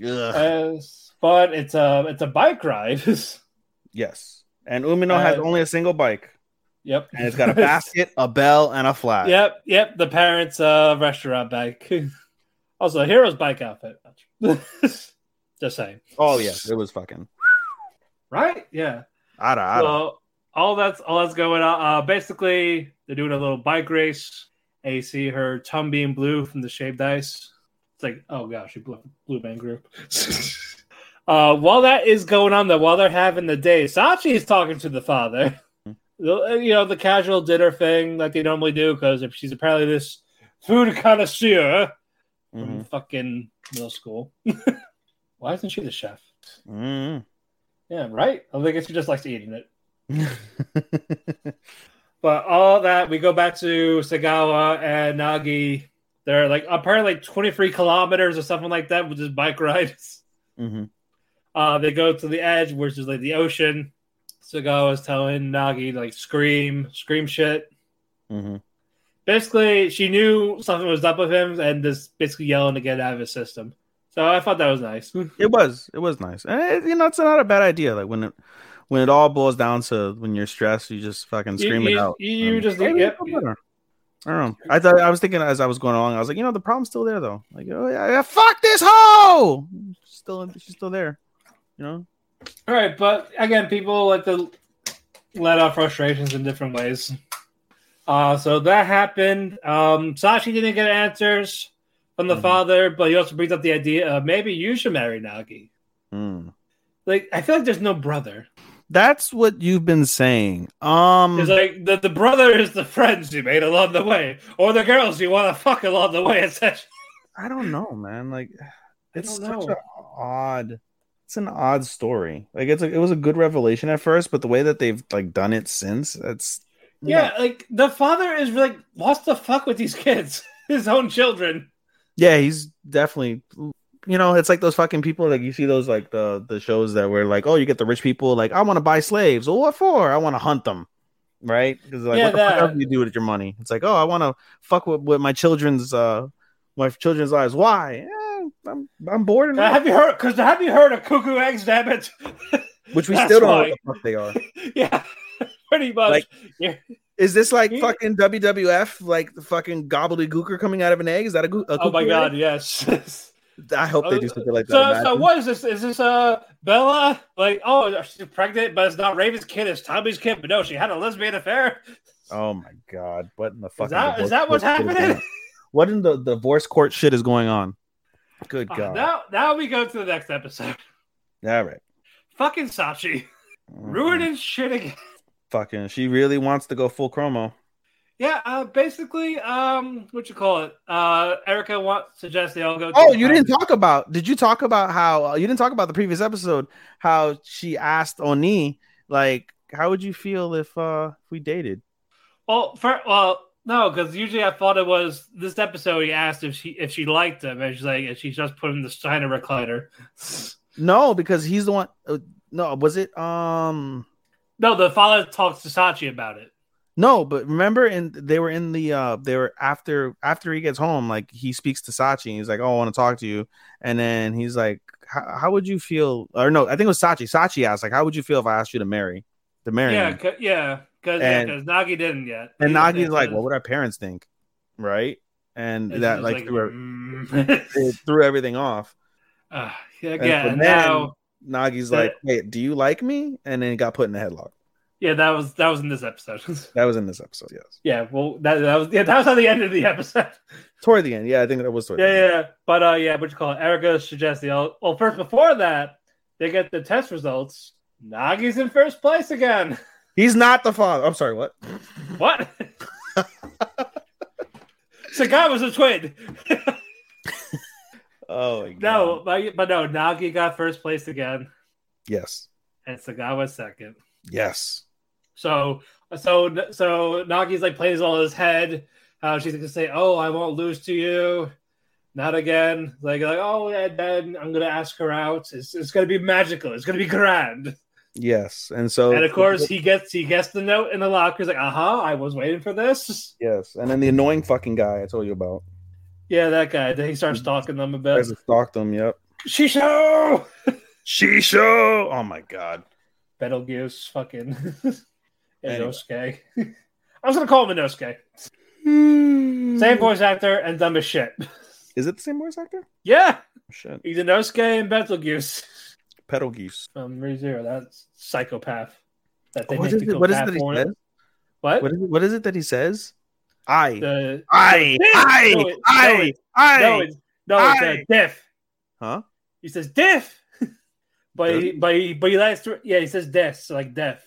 As but it's a it's a bike ride. [LAUGHS] Yes. And Umino has Uh, only a single bike, yep. and it's got a [LAUGHS] basket, a bell, and a flag. Yep, yep. The parents' uh, restaurant bike. [LAUGHS] also, a hero's bike outfit. [LAUGHS] Just saying, Oh yes, it was fucking. right? Yeah. Ada, ada. So all that's all that's going on. Uh, basically, they're doing a little bike race. And you see her tongue being blue from the shaved ice. It's like, oh gosh, she blew blue band group. Uh, while that is going on, though, while they're having the day, Sachi is talking to the father. The- You know, the casual dinner thing that they normally do, because she's apparently this food connoisseur from Mhm. fucking middle school. [LAUGHS] Why isn't she the chef? Mhm. Yeah, right. I think she just likes eating it. [LAUGHS] But all that, we go back to Segawa and Nagi. They're like apparently like 23 kilometers or something like that with just bike rides. Mhm. Uh, they go to the edge, which is like the ocean. Segawa's telling Nagi like scream, scream shit. Mhm. Basically, she knew something was up with him and just basically yelling to get out of his system. So I thought that was nice. [LAUGHS] It was. It was nice. And it, you know, it's not a bad idea. Like when it when it all boils down to when you're stressed, you just fucking scream you, it you- out. you And- just Maybe yep. better. I don't know. I thought I was thinking as I was going along, I was like, you know, the problem's still there though. Like, oh yeah, yeah fuck this hoe. She's still, she's still there. You know. All right, but again, people like to let out frustrations in different ways. Uh, so that happened. Um, Sachi didn't get answers from the Mhm. father, but he also brings up the idea of maybe you should marry Nagi. Hmm. Like, I feel like there's no brother. That's what you've been saying. Um. It's like the, the brother is the friends you made along the way, or the girls you want to fuck along the way. Etc. I don't know, man. Like, it's such an odd. It's an odd story. Like, it's a, it was a good revelation at first, but the way that they've like done it since, it's Yeah, like the father is like wants the fuck with these kids, [LAUGHS] his own children. yeah, he's definitely. You know, it's like those fucking people. Like you see those like the the shows that were like, oh, you get the rich people. Like, I want to buy slaves. Well, what for? I want to hunt them. Right? Because like, Yeah, what the fuck that- else do you do with your money? It's like, oh, I want to fuck with, with my children's uh my children's lives. Why? Eh, I'm I'm bored Uh, enough. have you heard? Because have you heard of cuckoo eggs? Damn it! [LAUGHS] Which we [LAUGHS] still don't know what the fuck they are. [LAUGHS] yeah, pretty much. Like- yeah. Is this like Yeah. fucking WWF, like the fucking gobbledygooker coming out of an egg? Is that a, goo- a Oh my god, egg? yes. I hope they do something like that. so, so what is this? Is this uh Bella? Like, oh, she's pregnant, but it's not Raven's kid. It's Tommy's kid. But no, she had a lesbian affair. Oh my god! What in the fuck? Is that- is that what's court shit is happening? What in the divorce court shit is going on? Good Uh, god! now, now we go to the next episode. All right, Fucking Sachi Mhm. ruining shit again. Fucking, she really wants to go full chromo. Yeah, uh, basically, um, what you call it? Uh, Erika want suggests they all go. Oh, you didn't talk about? Did you talk about how uh, you didn't talk about the previous episode? How she asked Oni like how would you feel if uh if we dated? Well, for, well, no, because usually I thought it was this episode. He asked if she if she liked him, and she's like, and she just put him in the Steiner recliner. [LAUGHS] No, because he's the one. Uh, no, was it um? No, the father talks to Sachi about it. No, but remember, in they were in the uh, they were after after he gets home, like he speaks to Sachi. And he's like, "Oh, I want to talk to you," and then he's like, "How would you feel?" Or no, I think it was Sachi. Sachi asked, "Like, how would you feel if I asked you to marry, to marry Yeah, me?" 'ca- yeah, because And- Nagi didn't yet. And He- Nagi's like, "What would our parents think?" Right, and and that she's like, threw, [LAUGHS] mm. threw everything off. uh, yeah, And yeah, now, Nagi's That- like, "Wait, do you like me?" And then he got put in the headlock. yeah, that was that was in this episode. [LAUGHS] That was in this episode. Yes, yeah, well, that, that was yeah, that was at the end of the episode. [LAUGHS] toward the end. Yeah, I think that was toward. the Yeah, end. yeah, but uh, yeah, what you call it? Erika suggests the well. First, before that, they get the test results. Nagi's in first place again. He's not the father. I'm sorry. What? What? [LAUGHS] Sagai was a twin. [LAUGHS] Oh my God. no, but, but no, Nagi got first place again, Yes. and Sagai was second. Yes. So, so, so Nagi's like plays all his head. How she's gonna say, "Oh, I won't lose to you." Not again. Like, like, oh, and then I'm gonna ask her out. It's, it's gonna be magical. It's gonna be grand. Yes. And so and of course, he gets he gets the note in the locker. He's like, "Uh huh, I was waiting for this." [LAUGHS] Yes. And then the annoying fucking guy I told you about. Yeah, that guy. Then he starts stalking them a bit. That stalked him, yep. Shisho, [LAUGHS] Shisho! Oh my god. Betelgeuse, fucking [LAUGHS] Anyway. Inosuke. I was gonna call him Inosuke. Same voice actor and dumb as shit. Is it the same voice actor? Yeah, Oh, shit. he's Inosuke and Betelgeuse Pedal geese. from ReZero. That's psychopath. That they What make is you it, feel what is it that he for. says? What? What is it, what is it that he says? I. The I. No, I. no, it- I. no, it- I. no, it's, no, it's uh, I- a diff. Huh? He says diff, [LAUGHS] but Does he, but he, but he likes to. Yeah, he says death, so like death.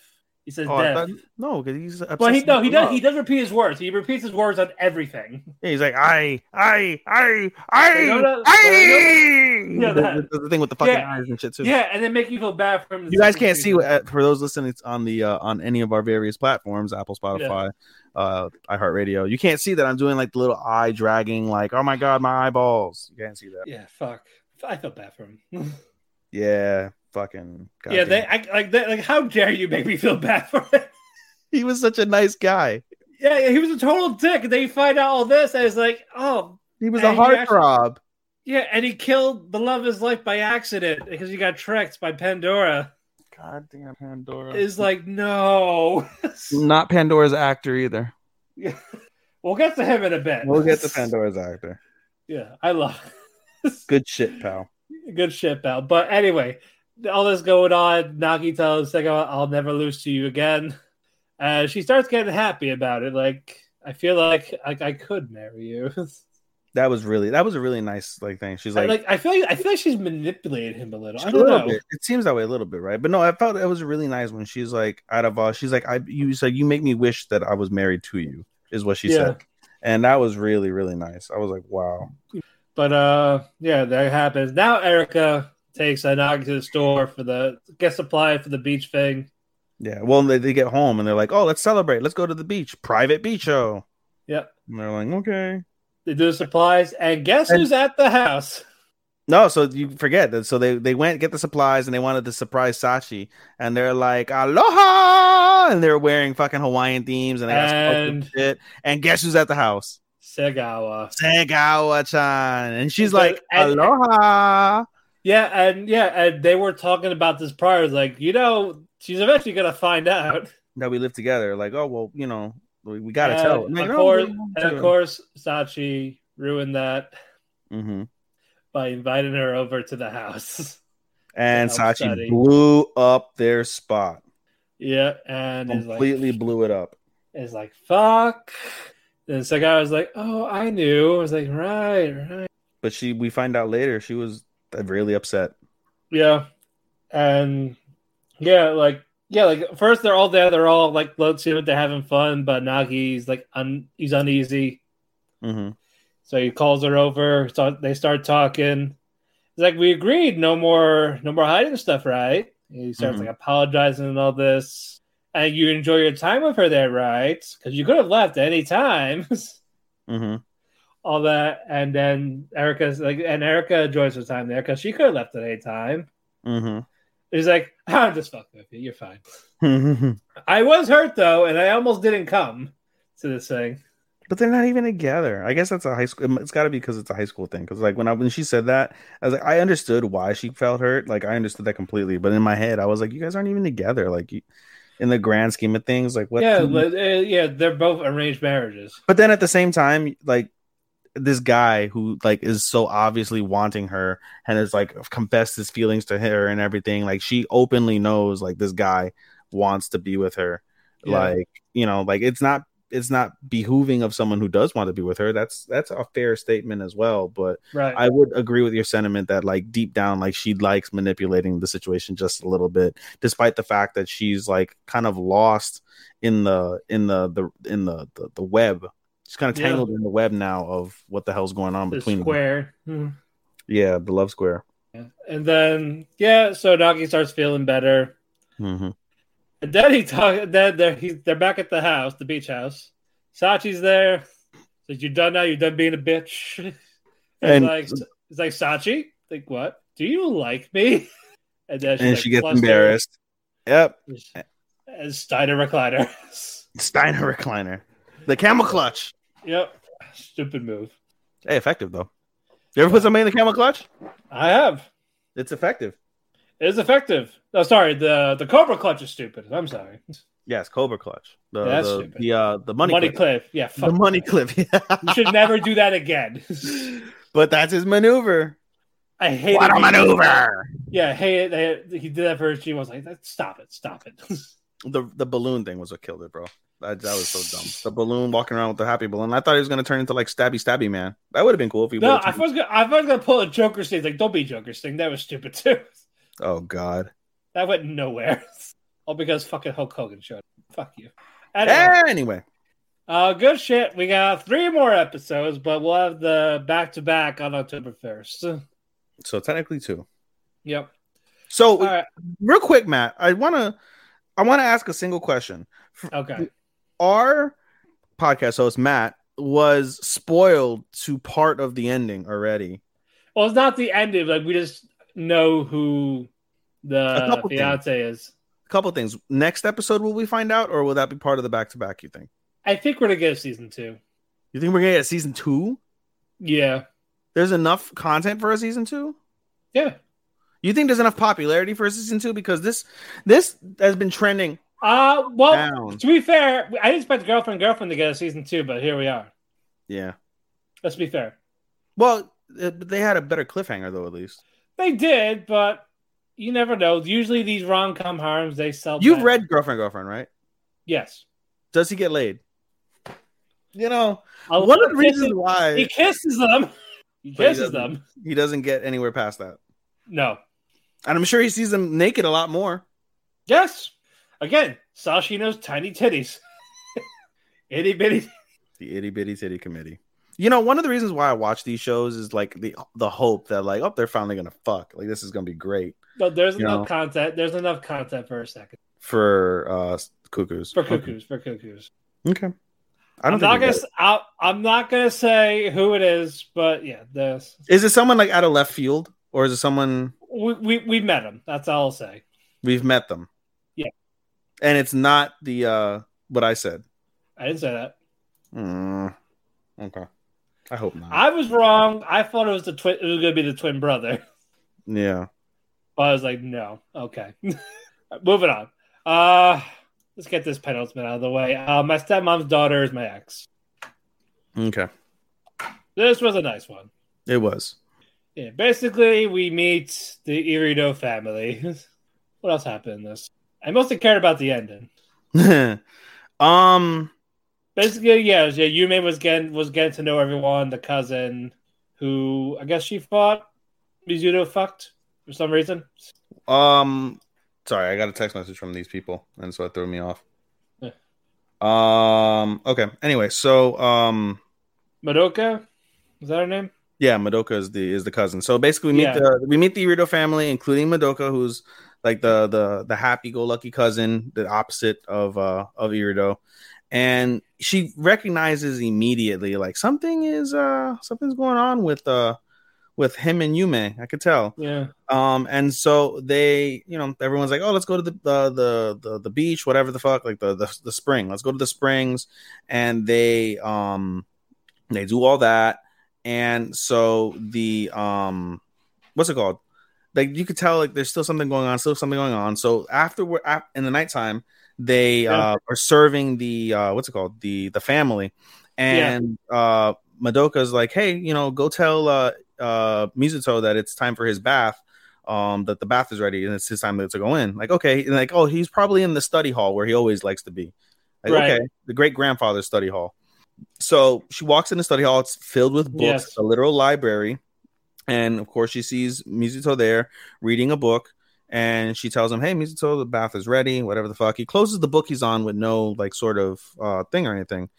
He says Oh, thought- no, because he's Well, he no, he does. love. He does repeat his words. He repeats his words on everything. Yeah, he's like, I, I, I, I, that- I. Yeah, The- that- the, the thing with the fucking Yeah. eyes and shit too. Yeah, and then make you feel bad for him. You guys can't see uh, for those listening it's on the uh, on any of our various platforms, Apple, Spotify, uh, iHeartRadio. You can't see that I'm doing like the little eye dragging, like, oh my god, my eyeballs. You can't see that. Yeah, fuck. I felt bad for him. [LAUGHS] Yeah, fucking. yeah, they I, like they, like. How dare you make me feel bad for him? [LAUGHS] he was such a nice guy. Yeah, yeah, he was a total dick. And then you find out all this, and it's like, oh, He was And a he actually- yeah, and he killed the love of his life by accident because he got tricked by Pandora. Goddamn Pandora. Is like, no. [LAUGHS] not Pandora's actor either. Yeah, we'll get to him in a bit. We'll get to [LAUGHS] Pandora's actor. Yeah, I love Good shit, pal. good shit, pal. But anyway, all this going on, Nagi tells Sega, "I'll never lose to you again." Uh, she starts getting happy about it. Like, I feel like like I could marry you. [LAUGHS] That was really that was a really nice like thing. She's I, like, like I feel like I feel like she's manipulated him a little. I don't know. bit. It seems that way a little bit, right? But no, I felt it was really nice when she's like, out of all, she's like, I you said you make me wish that I was married to you, is what she Yeah. said, and that was really really nice. I was like, wow. But uh, yeah, that happens. Now Erika takes uh, Nagi to the store for the get supply for the beach thing. Yeah. Well, they, they get home and they're like, oh, let's celebrate. Let's go to the beach, private beach show. Yep, And they're like, okay. they do the supplies, and guess And- who's at the house? No, so you forget that. So they they went get the supplies and they wanted to surprise Sachi, and they're like, aloha, and they're wearing fucking Hawaiian themes and they got and shit. And guess who's at the house? Segawa. Segawa-chan, and she's like, aloha. Yeah, and yeah, and they were talking about this prior. Like, you know, she's eventually gonna find out. That we live together. Like, oh well, you know, we, we gotta And tell. Of course, and uh, of course, Sachi ruined that hmm by inviting her over to the house. [LAUGHS] And Sachi study. blew up their spot. yeah, and is like, Completely blew it up. is like, fuck. And so guy was like, oh, I knew. I was like, right, right. But she, we find out later, she was really upset. Yeah. And yeah, like yeah, like first they're all there, they're all like see what they're having fun, but Nagi's like un- he's uneasy. hmm So he calls her over, so they start talking. He's like, We agreed, no more no more hiding stuff, right? He starts Mhm. like apologizing and all this. and you enjoy your time with her there, right? Because you could have left any time. [LAUGHS] hmm All that, and then Erika's like, and Erica enjoys her time there because she could have left at any time. hmm He's like, [LAUGHS] I'm just fucking with you. You're fine. [LAUGHS] I was hurt though, and I almost didn't come to this thing. but they're not even together. I guess that's a high school. It's got to be because it's a high school thing. Because like when I when she said that, I was like, I understood why she felt hurt. Like I understood that completely. But in my head, I was like, you guys aren't even together. Like you, in the grand scheme of things, like what? yeah, but, uh, yeah, they're both arranged marriages. but then at the same time, like this guy who like is so obviously wanting her and has like confessed his feelings to her and everything. Like she openly knows like this guy wants to be with her. Yeah. Like you know, like it's not it's not behooving of someone who does want to be with her. That's that's a fair statement as well. But Right. I would agree with your sentiment that like deep down, like she likes manipulating the situation just a little bit, despite the fact that she's like kind of lost in the in the the in the the, the web. She's kind of Yeah. tangled in the web now of what the hell's going on the between them. square. Mhm. Yeah, the love square. And then yeah, so Doggy starts feeling better. hmm And then he talk. Then they're he's, they're back at the house, the beach house. Sachi's there. Says, you're done now? You're done being a bitch?" [LAUGHS] And, And- like, it's like Sachi, like what? Do you like me? [LAUGHS] And then And like, she gets embarrassed. Yep, And Steiner recliner. Steiner recliner, the camel clutch. yep, stupid move. Hey, effective though. You ever put somebody in the camel clutch? I have. It's effective. It is effective. Oh, sorry. The the Cobra clutch is stupid. I'm sorry. Yes, Cobra clutch. The Yeah, that's the, stupid. the uh the money, Money, clip. clip. Yeah. The money that. clip. [LAUGHS] Yeah. You should never do that again. [LAUGHS] but that's his maneuver. I hate What a maneuver! Yeah, hey, they, he did that for she was like, stop it, stop it. [LAUGHS] The the balloon thing was what killed it, bro. That, that was so dumb. The balloon walking around with the happy balloon. I thought he was gonna turn into like stabby stabby man. That would have been cool if he. no, I was gonna, I was gonna pull a Joker thing. Like, don't be Joker thing. That was stupid too. Oh God. That went nowhere. [LAUGHS] All because fucking Hulk Hogan showed. up. Fuck you. Anyway, Anyway, uh, good shit. We got three more episodes, but we'll have the back to back on October first. so technically two. Yep. So right. real quick, Matt, I wanna I wanna ask a single question. Okay. Our podcast host Matt was spoiled to part of the ending already. Well, it's not the ending. Like we just know who the couple things. fiance is. A couple things. Next episode, will we find out, or will that be part of the back to back? You think? I think we're gonna get a season two. You think we're gonna get a season two? Yeah. There's enough content for a season two. Yeah. You think there's enough popularity for a season two because this this has been trending Uh well down. to be fair, I didn't expect girlfriend girlfriend to get a season two, but here we are. Yeah. Let's be fair. Well, they had a better cliffhanger though. At least They did, but you never know. Usually these rom com harems they sell. you've read girlfriend girlfriend, right? Yes. Does he get laid? You know, A one of the reasons why he kisses them. [LAUGHS] He But he kisses them. he doesn't get anywhere past that, No. and I'm sure he sees them naked a lot more. Yes. Again, Sachi knows tiny titties. [LAUGHS] Itty bitty. The itty bitty titty committee. You know, one of the reasons why I watch these shows is like the the hope that like, oh, they're finally gonna fuck. Like this is gonna be great No, there's You enough know. content. There's enough content for a second. for uh cuckoos. For Okay. cuckoos. For cuckoos. Okay. I I'm don't not gonna. we I'm not gonna say who it is, but yeah, this Is it someone like out of left field, or is it someone we we we met him. That's all I'll say. we've met them? And it's not the uh what I said. I didn't say that. Mm, okay. I hope not. I was wrong. I thought it was the twin. It was gonna be the twin brother, yeah. but I was like, no. Okay, [LAUGHS] moving on. Uh, let's get this penultimate out of the way. Uh, my stepmom's daughter is my ex. Okay. This was a nice one. It was. Yeah, basically, we meet the Irido family. [LAUGHS] what else happened in this? I mostly cared about the ending. [LAUGHS] um Basically, yeah, yeah. Yume was getting was getting to know everyone. The cousin, who I guess she thought Mizuto fucked for some reason. um sorry, I got a text message from these people and so it threw me off. Yeah. Um okay. Anyway, so um Madoka, is that her name? Yeah, Madoka is the is the cousin. So basically, we meet Yeah. the we meet the Irido family, including Madoka, who's like the the the happy go lucky cousin, the opposite of uh of Irido. And she recognizes immediately like something is uh something's going on with uh with him and Yume. I could tell. Yeah. Um, and so they, you know, everyone's like, "Oh, let's go to the the the the, the beach, whatever the fuck, like the, the the spring. Let's go to the springs." And they um they do all that, and so the um what's it called? Like you could tell, like there's still something going on, still something going on. So after we're in the nighttime, they Yeah. uh, are serving the uh, what's it called the the family, and uh, Madoka's like, hey, you know, go tell uh, uh, Mizuto that it's time for his bath. Um, that the bath is ready and it's his time to go in. Like, okay, and like, oh, he's probably in the study hall where he always likes to be. Like, Right. okay, the great grandfather's study hall. So she walks in the study hall. It's filled with books, Yes. a literal library, and of course she sees Mizuto there reading a book. And she tells him, "Hey, Mizuto, the bath is ready. Whatever the fuck." He closes the book he's on with no like sort of uh, thing or anything,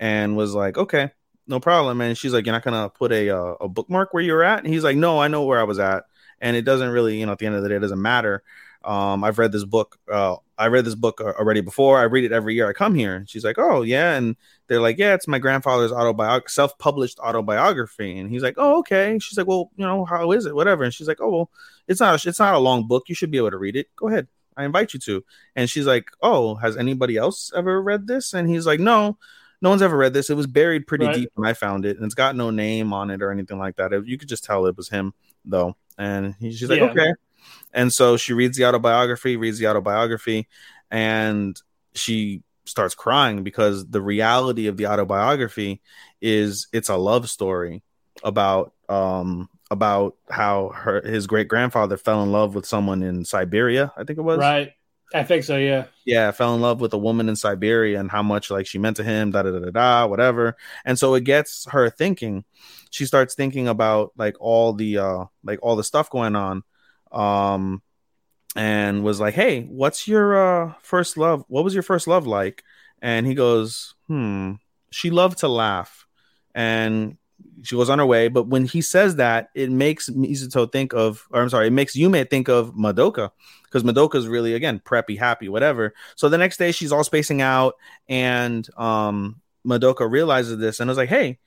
and was like, "Okay, no problem." And she's like, "You're not gonna put a uh, a bookmark where you're at?" And he's like, "No, I know where I was at, and it doesn't really, you know, at the end of the day, it doesn't matter. Um, I've read this book. Uh, I read this book uh, already before. I read it every year I come here." And she's like, "Oh yeah," and they're like, "Yeah, it's my grandfather's autobiography, self-published autobiography." And he's like, "Oh okay." She's like, "Well, you know, how is it? Whatever." And she's like, "Oh well, it's not a, it's not a long book. You should be able to read it. Go ahead." I invite you to. And she's like, Oh, has anybody else ever read this? And he's like, No, no one's ever read this. It was buried pretty Right. deep when I found it, and it's got no name on it or anything like that. It- you could just tell it was him, though. And he, she's like, Yeah. Okay. And so she reads the autobiography, reads the autobiography, and she starts crying because the reality of the autobiography is it's a love story about um about how her his great grandfather fell in love with someone in Siberia, I think it was Right. I think so. Yeah. yeah, fell in love with a woman in Siberia and how much like she meant to him, da da da da, da whatever. And so it gets her thinking. She starts thinking about like all the uh like all the stuff going on. Um and was like, Hey, what's your uh first love? What was your first love like? And he goes, Hmm, she loved to laugh. And she goes on her way, but when he says that, it makes Mizuto think of, or I'm sorry, it makes Yume think of Madoka because Madoka's really again preppy, happy, whatever. So the next day she's all spacing out, and um Madoka realizes this and was like, "Hey,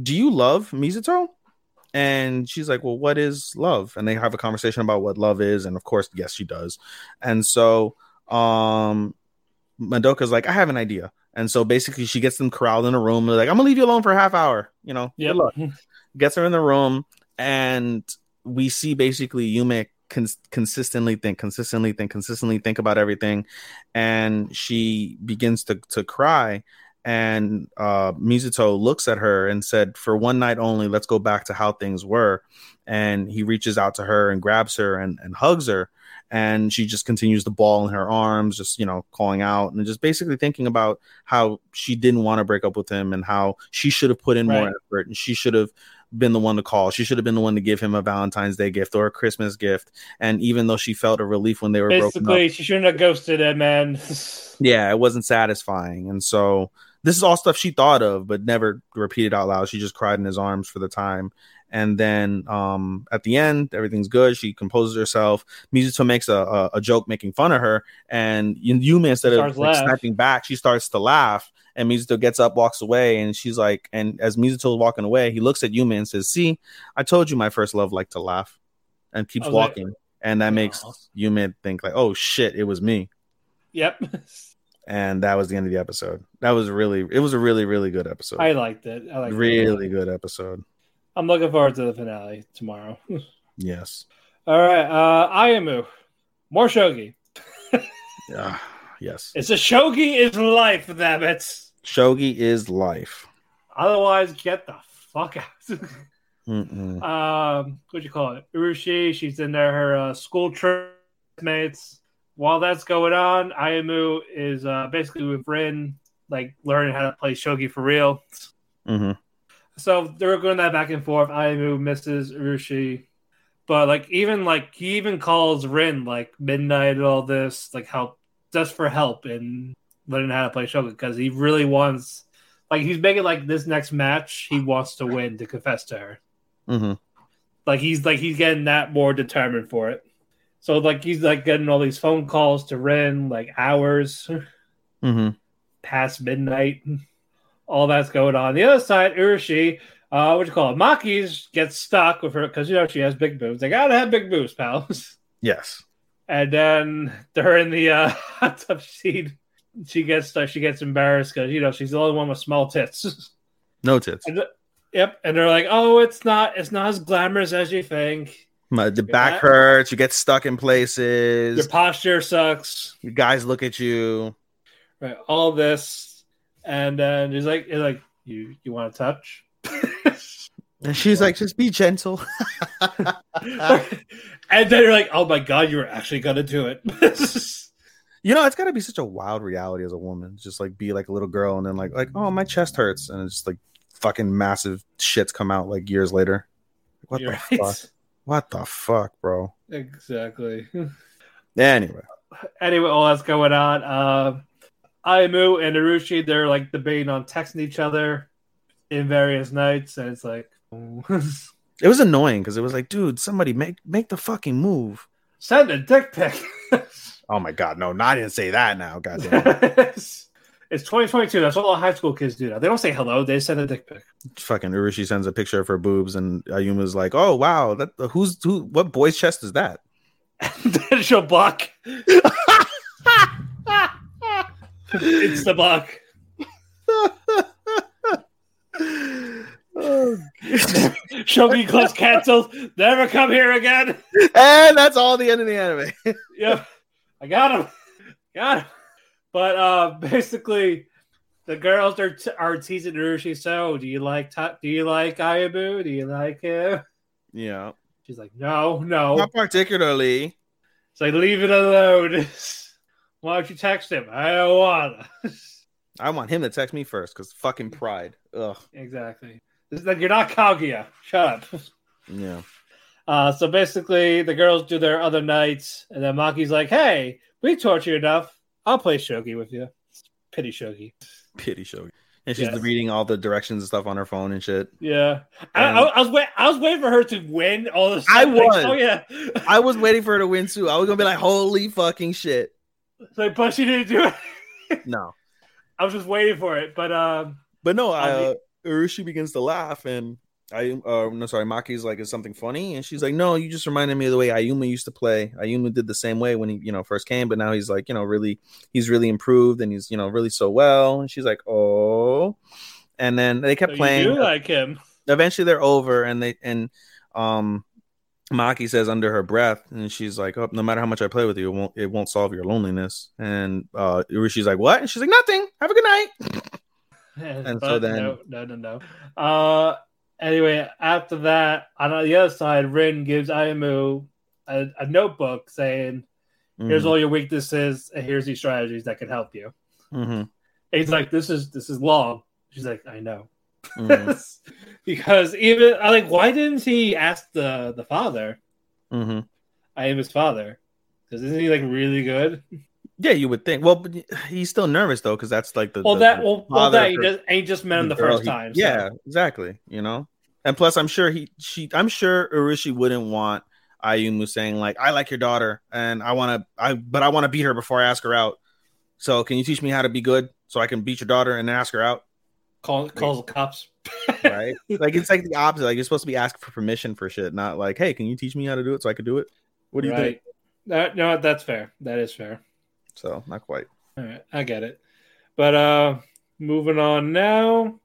do you love Mizuto?" And she's like, "Well, what is love?" And they have a conversation about what love is, and of course, yes, she does. And so um Madoka's like, "I have an idea." And so basically, she gets them corralled in a room. They're like, "I'm gonna leave you alone for a half hour." You know, Yeah. good luck gets her in the room and we see basically Yume cons- consistently think consistently think consistently think about everything and she begins to to cry and uh Mizuto looks at her and said for one night only let's go back to how things were and he reaches out to her and grabs her and, and hugs her and she just continues to ball in her arms just you know calling out and just basically thinking about how she didn't want to break up with him and how she should have put in more effort and she should have been the one to call. She should have been the one to give him a Valentine's Day gift or a Christmas gift. And even though she felt a relief when they were broken up, Basically, she shouldn't have ghosted him, man. [LAUGHS] yeah, it wasn't satisfying. And so this is all stuff she thought of, but never repeated out loud. She just cried in his arms for the time. And then um, at the end, everything's good. She composes herself. Mizuto makes a, a, a joke making fun of her, and Yume instead of like, snapping back, she starts to laugh. And Mizuto gets up, walks away, and she's like, and as Mizuto is walking away, he looks at Yume and says, "See, I told you my first love liked to laugh," and keeps was like, walking. and that makes Aw. Yume think like, "Oh shit, it was me." yep. [LAUGHS] and that was the end of the episode. That was really, it was a really, really good episode. I liked it. I liked it. really good episode. I'm looking forward to the finale tomorrow. [LAUGHS] Yes. All right. Uh, Ayumu. More shogi. Yeah. [LAUGHS] Yes. It's a shogi is life, damn it. Shogi is life. Otherwise, get the fuck out. [LAUGHS] Um, what you call it? Urushi. She's in there. Her uh, school trip mates. While that's going on, Ayumu is uh, basically with Rin, like learning how to play shogi for real. hmm So they're going that back and forth. Ayumu misses Urushi, but like even like he even calls Rin like midnight and all this like help just for help in learning how to play shogi because he really wants like he's making like this next match he wants to win to confess to her. hmm Like he's like he's getting that more determined for it. So like he's like getting all these phone calls to Rin, like hours [LAUGHS] Mm-hmm. past midnight. All that's going on. The other side, Urushi, uh, what you call it? Maki's gets stuck with her because you know she has big boobs. They gotta have big boobs, pals. Yes. And then during the uh, [LAUGHS] hot tub scene, she gets uh, she gets embarrassed because you know she's the only one with small tits. No tits. And, yep, and they're like, "Oh, it's not it's not as glamorous as you think. My, the back hurts. You get stuck in places. Your posture sucks." You guys look at you. Right, all this, and then he's like, he's like, "You you want to touch?" [LAUGHS] And she's like, just be gentle. [LAUGHS] [LAUGHS] and then you're like, "Oh my god, you were actually gonna do it." you know, it's got to be such a wild reality as a woman. Just like be like a little girl and then like, like, oh, my chest hurts. And it's just like fucking massive shits come out like years later. What You're the right. fuck? What the fuck, bro? Exactly. Anyway. anyway, all that's going on. Uh, Ayumu and Urushi, they're like debating on texting each other in various nights, and it's like, [LAUGHS] It was annoying because it was like, dude, somebody make make the fucking move. send a dick pic. [LAUGHS] Oh my god, no, no, I didn't say that now. Goddamn. [LAUGHS] it's, it's 2022. That's what all high school kids do now. They don't say hello; they send a dick pic. fucking Urushi sends a picture of her boobs, and Ayumu's like, "Oh wow, that who's who? What boy's chest is that?" then she'll block. it's the buck. Oh, [LAUGHS] Shogi Club's canceled. Never come here again. and that's all the end of the anime. Yep, I got him. Got him. But uh, [LAUGHS] basically, the girls are t- are teasing Urushi. So, do you like ta- do you like Ayumu? Do you like him? yeah, She's like, no, no. not particularly. It's like, leave it alone. [LAUGHS] Why don't you text him? I don't wanna. [LAUGHS] I want him to text me first because fucking pride. Ugh. exactly. It's like you're not Kaguya. Shut up. Yeah. Uh, so basically, the girls do their other nights, and then Maki's like, "Hey, we torture you enough. I'll play shogi with you." Pity shogi. Pity shogi. And she's Yes. reading all the directions and stuff on her phone and shit. Yeah, I, And- I, I was wait, I was waiting for her to win all this. I. Like, was. oh yeah, I was waiting for her to win too. I was gonna be like, holy fucking shit. like, but she didn't do it. [LAUGHS] No. I was just waiting for it, but um, But no, I uh, Urushi begins to laugh, and I, uh, no, sorry, Maki's like, "Is something funny?" And she's like, "No, you just reminded me of the way Ayumu used to play. Ayumu did the same way when he, you know, first came, but now he's like, you know, really, he's really improved, and he's, you know, really so well." And she's like, "Oh," and then they kept so playing. you do like him. Eventually, they're over, and they and um. Maki says under her breath, and she's like, "Oh, no matter how much I play with you, it won't it won't solve your loneliness." And uh, Urushi's like, "What?" And she's like, "Nothing. Have a good night." [LAUGHS] And so then- no, no, no, no. Uh, anyway, after that, on the other side, Rin gives Ayumu a, a notebook saying, "Here's Mhm. all your weaknesses, and here's these strategies that can help you." Mhm. And he's like, "This is this is long." She's like, "I know," Mhm. [LAUGHS] because even I like, why didn't he ask the the father? I am his father. Because isn't he like really good? Yeah, you would think. Well, but [SIGHS] he's still nervous though, because that's like the Well, the- that well, well that he just ain't just met him the, girl first he- time. so- Yeah, exactly. You know, and plus, I'm sure he, she, I'm sure Urushi wouldn't want Ayumu saying like, "I like your daughter, and I want to, I, but I want to beat her before I ask her out. So, can you teach me how to be good so I can beat your daughter and ask her out?" Call, calls the cops. [LAUGHS] Right? like it's like the opposite. Like you're supposed to be asking for permission for shit, not like, "Hey, can you teach me how to do it so I could do it?" What do you think? That, no, that's fair. That is fair. So, not quite. All right, I get it. But uh moving on now.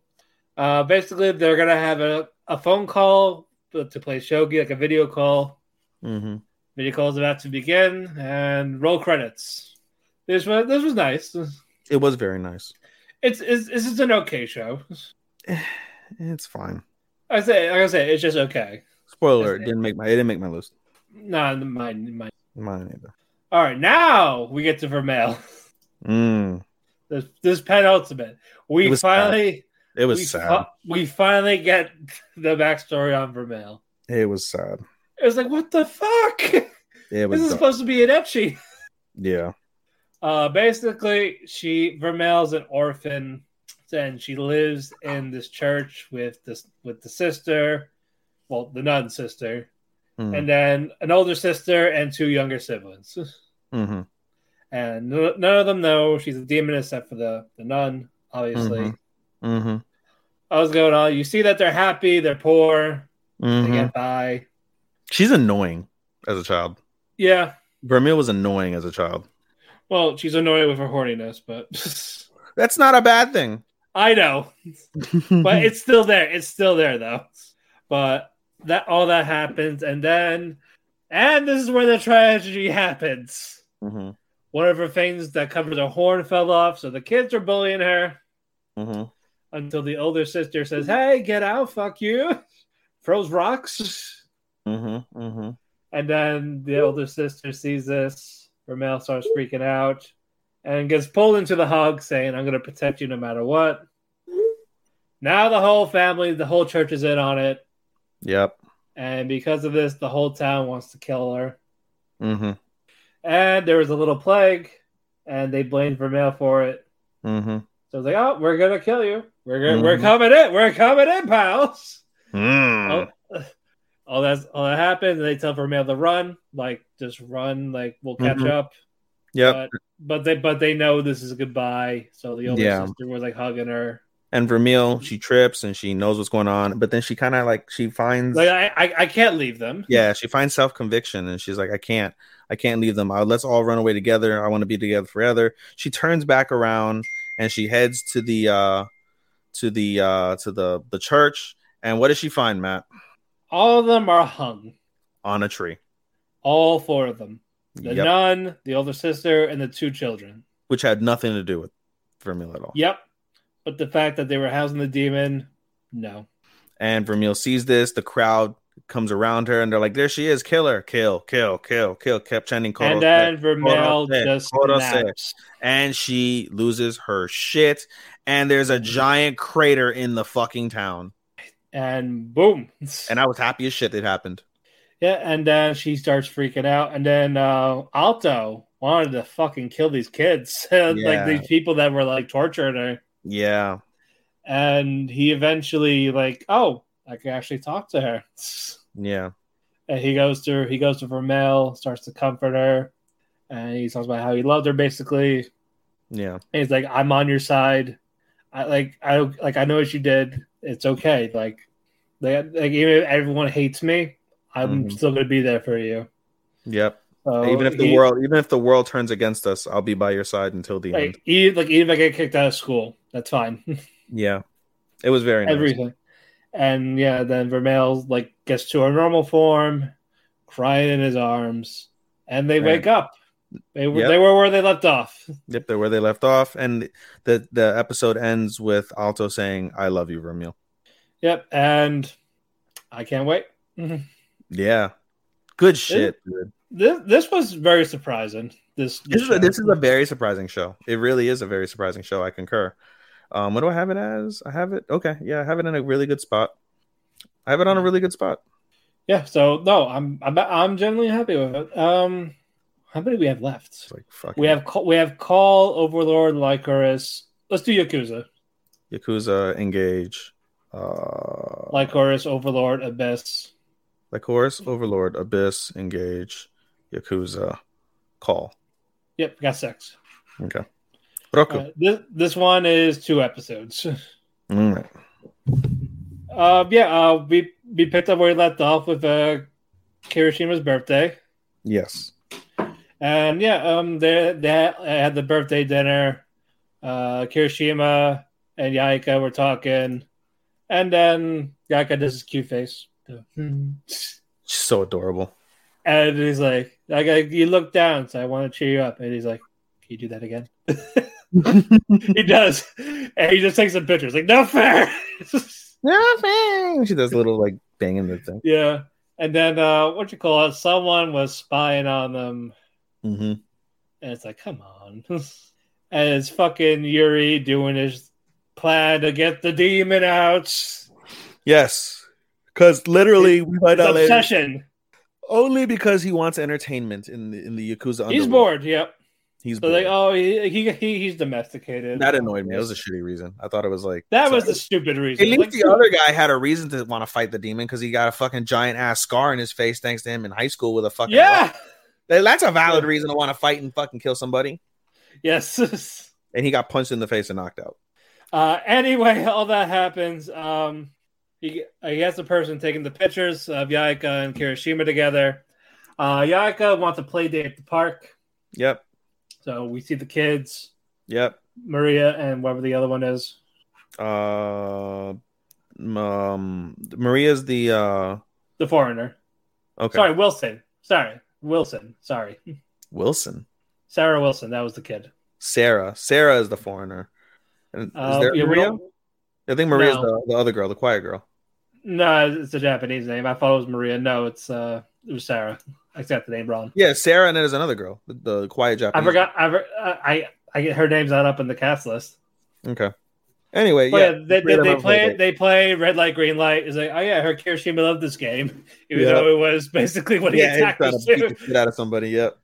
Uh basically they're gonna have a, a phone call to play shogi, like a video call. hmm Video call is about to begin and roll credits. This was this was nice. It was very nice. It's it's this is an okay show. [SIGHS] It's fine. I say like I say, it's just okay. Spoiler: it didn't make my it didn't make my list. Nah, mine, mine. Mine either. All right, now we get to Vermeil. Mm, This this penultimate. We It was finally it was we, sad. fi- we finally get the backstory on Vermeil. it was sad. It was like, what the fuck? It was This is supposed to be an ecchi. yeah. Uh, basically, she Vermeil's an orphan, and she lives in this church with this with the sister, well, the nun sister, Mm. and then an older sister and two younger siblings. hmm And n- none of them know she's a demon except for the, the nun, obviously. Mhm. hmm I was going on. You see that they're happy, they're poor, they hmm get by. She's annoying as a child. Yeah. Vermeil was annoying as a child. Well, she's annoying with her horniness, but [LAUGHS] That's not a bad thing. I know. [LAUGHS] But it's still there. It's still there though. But that all that happens, and then and this is where the tragedy happens. hmm One of her things that covered her horn fell off, so the kids are bullying her hmm until the older sister says, Hey, get out, fuck you. [LAUGHS] Throws rocks. hmm hmm And then the older sister sees this. Her Ramel starts freaking out and gets pulled into the hug, saying, I'm going to protect you no matter what. Now the whole family, the whole church is in on it. Yep. And because of this, the whole town wants to kill her. hmm And there was a little plague, and they blamed Vermeil for it. hmm So it's like, oh, we're going to kill you. We're gonna, we're Mhm. coming in. We're coming in, pals. Mm. all, [LAUGHS] all that's all that happens, and they tell Vermeil to run, like just run, like we'll catch Mhm. up. Yeah, But, but they but they know this is a goodbye. So the older Yeah. sister was like hugging her. And Vermeil, she trips and she knows what's going on, but then she kind of like she finds Like I, I I can't leave them. yeah, she finds self conviction and she's like, I can't, I can't leave them. Uh, let's all run away together. I want to be together forever. She turns back around and she heads to the uh to the uh to the the church. And what does she find, Matt? All of them are hung. On a tree. All four of them. The Yep. nun, the older sister, and the two children. Which had nothing to do with Vermeil at all. Yep. But the fact that they were housing the demon, no. And Vermeil sees this. The crowd comes around her and they're like, there she is. Kill her. Kill, kill, kill, kill. Kept chanting. and then Vermeil just Koro snaps. and she loses her shit. And there's a giant crater in the fucking town. And boom. And I was happy as shit it happened. Yeah, and then she starts freaking out, and then uh, Alto wanted to fucking kill these kids, [LAUGHS] like Yeah. these people that were like torturing her, Yeah. and he eventually like, oh, I can actually talk to her, Yeah. and he goes to he goes to Vermeil, starts to comfort her, and he talks about how he loved her basically. Yeah. And he's like, I'm on your side. I like I like I know what you did. It's okay. Like, like, like even if everyone hates me, I'm Mhm. still gonna be there for you. Yep. So even if the he- world even if the world turns against us, I'll be by your side until the end. like even like even if I get kicked out of school, that's fine. [LAUGHS] Yeah. It was very nice. Everything. And yeah, then Vermeil like gets to her normal form, crying in his arms, and they Right. wake up. They were Yep. they were where they left off. Yep, they're where they left off. And the the episode ends with Alto saying, I love you, Vermeil. Yep, and I can't wait. [LAUGHS] Yeah. Good shit, dude. This this was very surprising. This This is, a, this is a very surprising show. It really is a very surprising show. I concur. Um, what do I have it as? I have it. Okay, yeah, I have it in a really good spot. I have it on a really good spot. yeah. So no, I'm I'm I'm generally happy with it. Um, how many do we have left? Like fuck. We have we have Call Overlord Lycoris. Let's do Yakuza. Yakuza engage. Uh, Lycoris Overlord Abyss. horse Overlord Abyss engage. Yakuza call. Yep, got six. Okay. Roku. Uh, this this one is two episodes. [LAUGHS] All right. Uh, yeah, uh, we we picked up where we left off with uh, Kirishima's birthday, Yes. and yeah, um, they they had the birthday dinner. Uh, Kirishima and Yaeka were talking, and then Yaeka does his cute face, She's so adorable. And he's like, "I got you look down, so I want to cheer you up," and he's like, "Can you do that again?" [LAUGHS] he does, and he just takes some pictures. Like, no fair. No fair. She does a little like banging the thing. Yeah. And then uh what you call it? Someone was spying on them. Mm-hmm. And it's like, come on. [LAUGHS] and it's fucking Yuri doing his plan to get the demon out. Yes, because literally we find His out later, obsession. only because he wants entertainment in the in the Yakuza. He's bored, yep. He's So like, oh, he, he, he he's domesticated. that annoyed me. It was a shitty reason. I thought it was like That was the stupid reason. At least Like, the other guy had a reason to want to fight the demon because he got a fucking giant ass scar in his face thanks to him in high school with a fucking yeah, rock. That's a valid reason to want to fight and fucking kill somebody. yes. [LAUGHS] And he got punched in the face and knocked out. Uh, anyway, [LAUGHS] all that happens. Um, he, he has the person taking the pictures of Yaeka and Kirishima together. Uh, Yaeka wants to play date at the park, Yep. So we see the kids, Yep. Maria and whatever the other one is. Uh, um, Maria's the uh. The foreigner. Okay. Sorry, Wilson. Sorry, Wilson. Sorry, Wilson. Sarah Wilson. That was the kid. Sarah. Sarah is the foreigner. And is Uh, there yeah, Maria? I think Maria's No. the, the other girl, the quiet girl. No, it's a Japanese name. I thought it was Maria. No, it's uh, it was Sarah. I got the name wrong. Yeah, Sarah, and then there's another girl, the, the quiet Japanese. I forgot. I, ver- I I get her name's not up in the cast list. Okay. Anyway, But yeah, yeah, they, they, they play played they play red light green light. Is like oh yeah, I heard Kirishima loved this game, [LAUGHS] even Yeah. though it was basically what he yeah, he's attacked us to beat to. the shit out of somebody. Yep.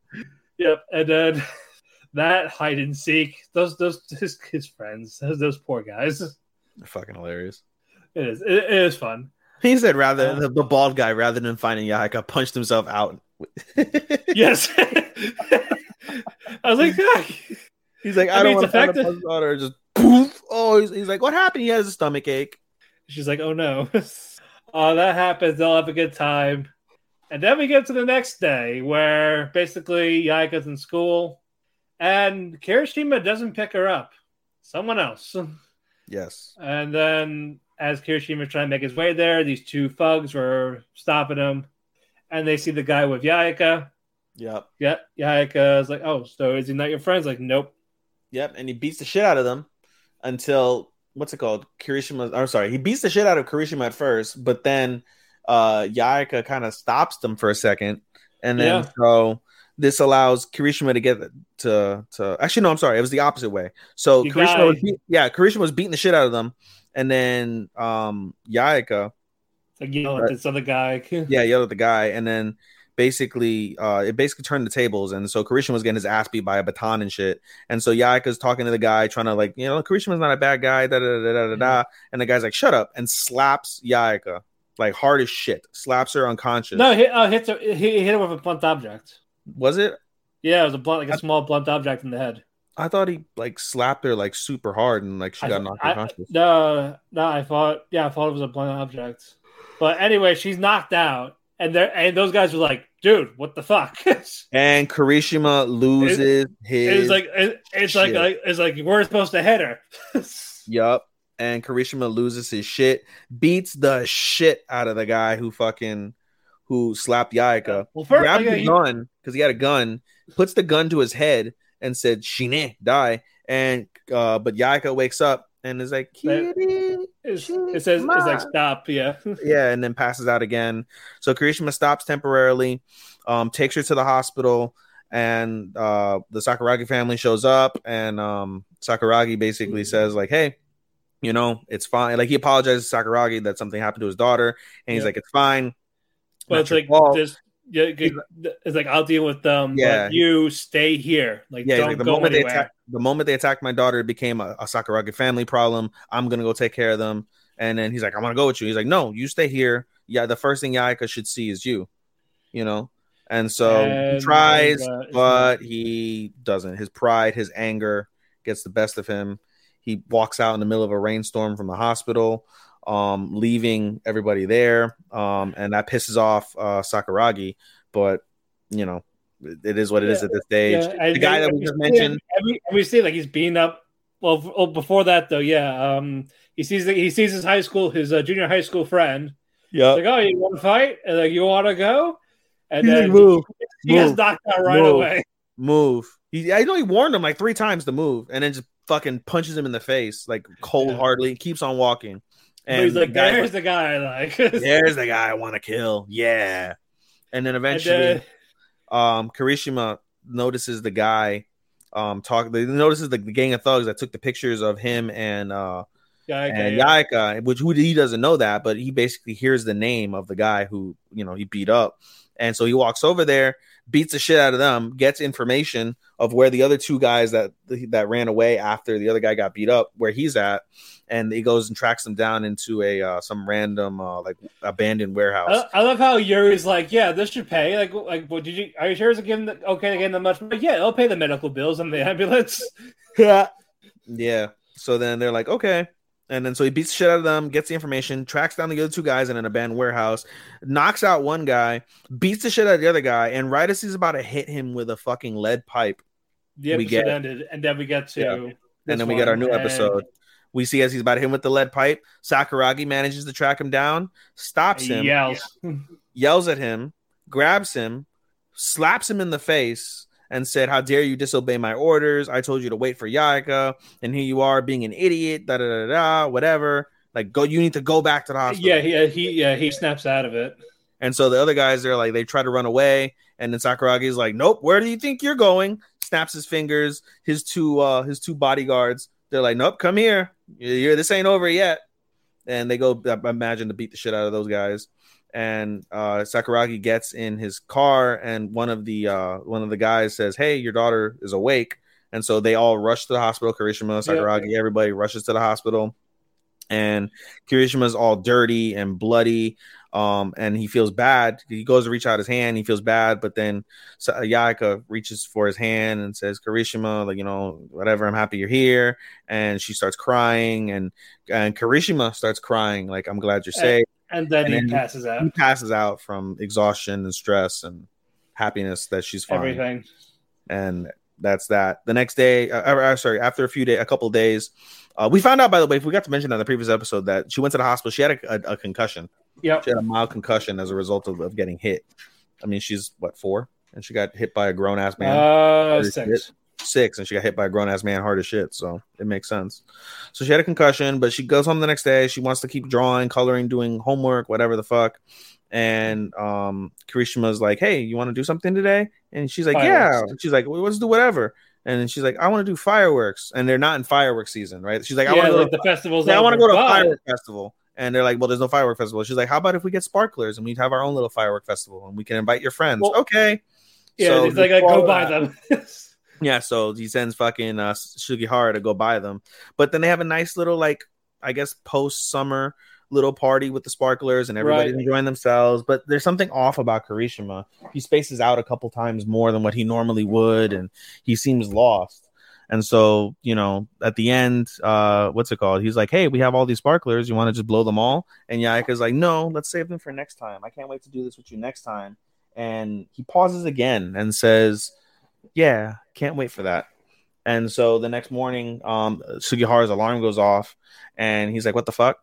Yep, and then [LAUGHS] that hide and seek. Those those his, his friends. Those, those poor guys. They're fucking hilarious. It is it, it is fun. He said rather Uh, the, the bald guy, rather than finding Yaeka, punched himself out. Yes. [LAUGHS] I was like, ah. He's like, I I, mean, don't want to find a daughter. Just poof. Oh, he's, he's like, what happened? He has a stomach ache. She's like, oh no. [LAUGHS] uh, that happens. They'll have a good time. And then we get to the next day where basically Yaeka's in school and Kirishima doesn't pick her up. Someone else. [LAUGHS] Yes. And then as Kirishima's trying to make his way there, these two thugs were stopping him. And they see the guy with Yaeka. Yep. Yep. Yaeka is like, oh, so is he not your friend? He's like, nope. Yep. And he beats the shit out of them until what's it called? Kirishima. I'm sorry. He beats the shit out of Kirishima at first, but then uh Yaeka kind of stops them for a second, and then Yeah. so this allows Kirishima to get to to. Actually, no. I'm sorry. It was the opposite way. So You Kirishima was beat, yeah, Kirishima was beating the shit out of them, and then um Yaeka like, you know, this other guy. [LAUGHS] yeah yelled at the guy, and then basically uh it basically turned the tables and so Kirishima was getting his ass beat by a baton and shit and so Yaeka's talking to the guy trying to like you know Kirishima's not a bad guy da da da da da da and the guy's like shut up and slaps Yaeka like hard as shit slaps her unconscious No, he uh, hits her, he, hit her with a blunt object. was it Yeah, it was a blunt, like a small blunt object in the head. I thought he like slapped her like super hard and like she I got knocked I- unconscious No, no, I thought, yeah, I thought it was a blunt object. But anyway, she's knocked out, and they and those guys were like, "Dude, what the fuck?" [LAUGHS] and Kirishima loses his like it, it's like, shit. like it's like we're supposed to hit her. [LAUGHS] Yup. And Kirishima loses his shit, beats the shit out of the guy who fucking who slapped Yaeka. well, first, like, the he- gun because he had a gun, puts the gun to his head and said, Shine, die. And uh but Yaeka wakes up and is like, Kitty. it's- it says it's like stop. Yeah, [LAUGHS] Yeah, and then passes out again. So Kirishima stops temporarily, um, takes her to the hospital, and uh the Sakuragi family shows up, and um Sakuragi basically says, like, hey, you know, it's fine. Like he apologizes to Sakuragi that something happened to his daughter, and he's Yeah. like, it's fine. but Not it's like fault. just yeah, it's like I'll deal with them. Yeah. you stay here. Like Yeah, don't like, the go moment they anywhere. attacked the moment they attacked my daughter, it became a, a Sakuragi family problem. I'm gonna go take care of them. And then he's like, I'm gonna go with you. He's like, No, you stay here. Yeah, the first thing Yaeka should see is you, you know. And so he And, tries, uh, but he doesn't. His pride, his anger gets the best of him. He walks out in the middle of a rainstorm from the hospital, um, leaving everybody there. Um, and that pisses off uh, Sakuragi. But you know, it- it is what it is Yeah. at this stage. Yeah, and the guy then that we we just see- mentioned, and we, we see like he's beating up. Well, f- oh, before that though, yeah, um, he sees the, he sees his high school, his uh, junior high school friend. yeah, Like, oh, you want to fight? And like, you want to go? And He's like, then move, he gets move, knocked out right move. away. move. He, I know he warned him like three times to move, and then just fucking punches him in the face like cold heartedly. Keeps on walking, But and he's like, the there's the guy. Like, [LAUGHS] there's the guy I want to kill. Yeah. And then eventually, then- um, Kirishima notices the guy, um, talk. They notices the, the gang of thugs that took the pictures of him and uh guy, and guy, Yaeka, which who he doesn't know that, but he basically hears the name of the guy who you know he beat up, and so he walks over there, beats the shit out of them, gets information of where the other two guys that that ran away after the other guy got beat up, where he's at, and he goes and tracks them down into a uh, some random uh, like abandoned warehouse. I, I love how Yuri's like, yeah, this should pay. Like, like, what did you? Are you sure it's giving the, okay to give them much? but yeah, it'll pay the medical bills and the ambulance. Yeah, [LAUGHS] yeah. So then they're like, okay. And then so he beats the shit out of them, gets the information, tracks down the other two guys in an abandoned warehouse, knocks out one guy, beats the shit out of the other guy, and right as he's about to hit him with a fucking lead pipe, the We get- ended, and then we get to, Yeah. and then we get our new and- episode. We see as he's about to hit him with the lead pipe, Sakuragi manages to track him down, stops He him, yells. yells at him, grabs him, slaps him in the face, and said, "How dare you disobey my orders? I told you to wait for Yaeka, and here you are being an idiot." Da da da da. Whatever. Like, go. You need to go back to the hospital. Yeah, he, he, yeah, he snaps out of it. And so the other guys are like, they try to run away, and then Sakuragi's like, "Nope, where do you think you're going?" Snaps his fingers. His two, uh, his two bodyguards, they're like, "Nope, come here. You're, this ain't over yet." And they go, I imagine, to beat the shit out of those guys. And uh, Sakuragi gets in his car, and one of the uh, one of the guys says, "Hey, your daughter is awake." And so they all rush to the hospital. Kirishima, Sakuragi, everybody rushes to the hospital. And Kirishima's all dirty and bloody um, and he feels bad. He goes to reach out his hand, he feels bad, but then Sa- Yaeka reaches for his hand and says, "Kirishima, like you know, whatever. I'm happy you're here." And she starts crying, and and Kirishima starts crying, like, "I'm glad you're safe." And then And he then passes out. He passes out from exhaustion and stress and happiness that she's fine Everything. and that's that. The next day, uh, uh, sorry, after a few days, a couple days, uh, we found out. By the way, if we got to mention on the previous episode that she went to the hospital. She had a, a, a concussion. Yep. She had a mild concussion as a result of, of getting hit. I mean, she's what four, and she got hit by a grown ass man. Uh, six. Six, and she got hit by a grown ass man hard as shit. So it makes sense. So she had a concussion, but she goes home the next day. She wants to keep drawing, coloring, doing homework, whatever the fuck. And um, Kirishima's like, "Hey, you want to do something today?" And she's like, "Yeah." And she's like, well, "Let's do whatever." And she's like, "I want to do fireworks," and they're not in fireworks season, right? She's like, "I yeah, want to go like the festival's yeah, I want to go to a but- firework festival. And they're like, well, there's no firework festival. She's like, how about if we get sparklers and we have our own little firework festival and we can invite your friends? Well, okay. Yeah, So he's like, like, go buy them. [LAUGHS] Yeah, so he sends fucking uh, Sugihara to go buy them. But then they have a nice little, like, I guess, post summer little party with the sparklers and everybody Right. enjoying themselves. But there's something off about Kirishima. He spaces out a couple times more than what he normally would, and he seems lost. And so, you know, at the end, uh, what's it called? He's like, Hey, we have all these sparklers. You want to just blow them all? And Yaeka's like, No, let's save them for next time. I can't wait to do this with you next time. And he pauses again and says, Yeah, can't wait for that. And so the next morning, um, Sugihara's alarm goes off, and he's like, "What the fuck?"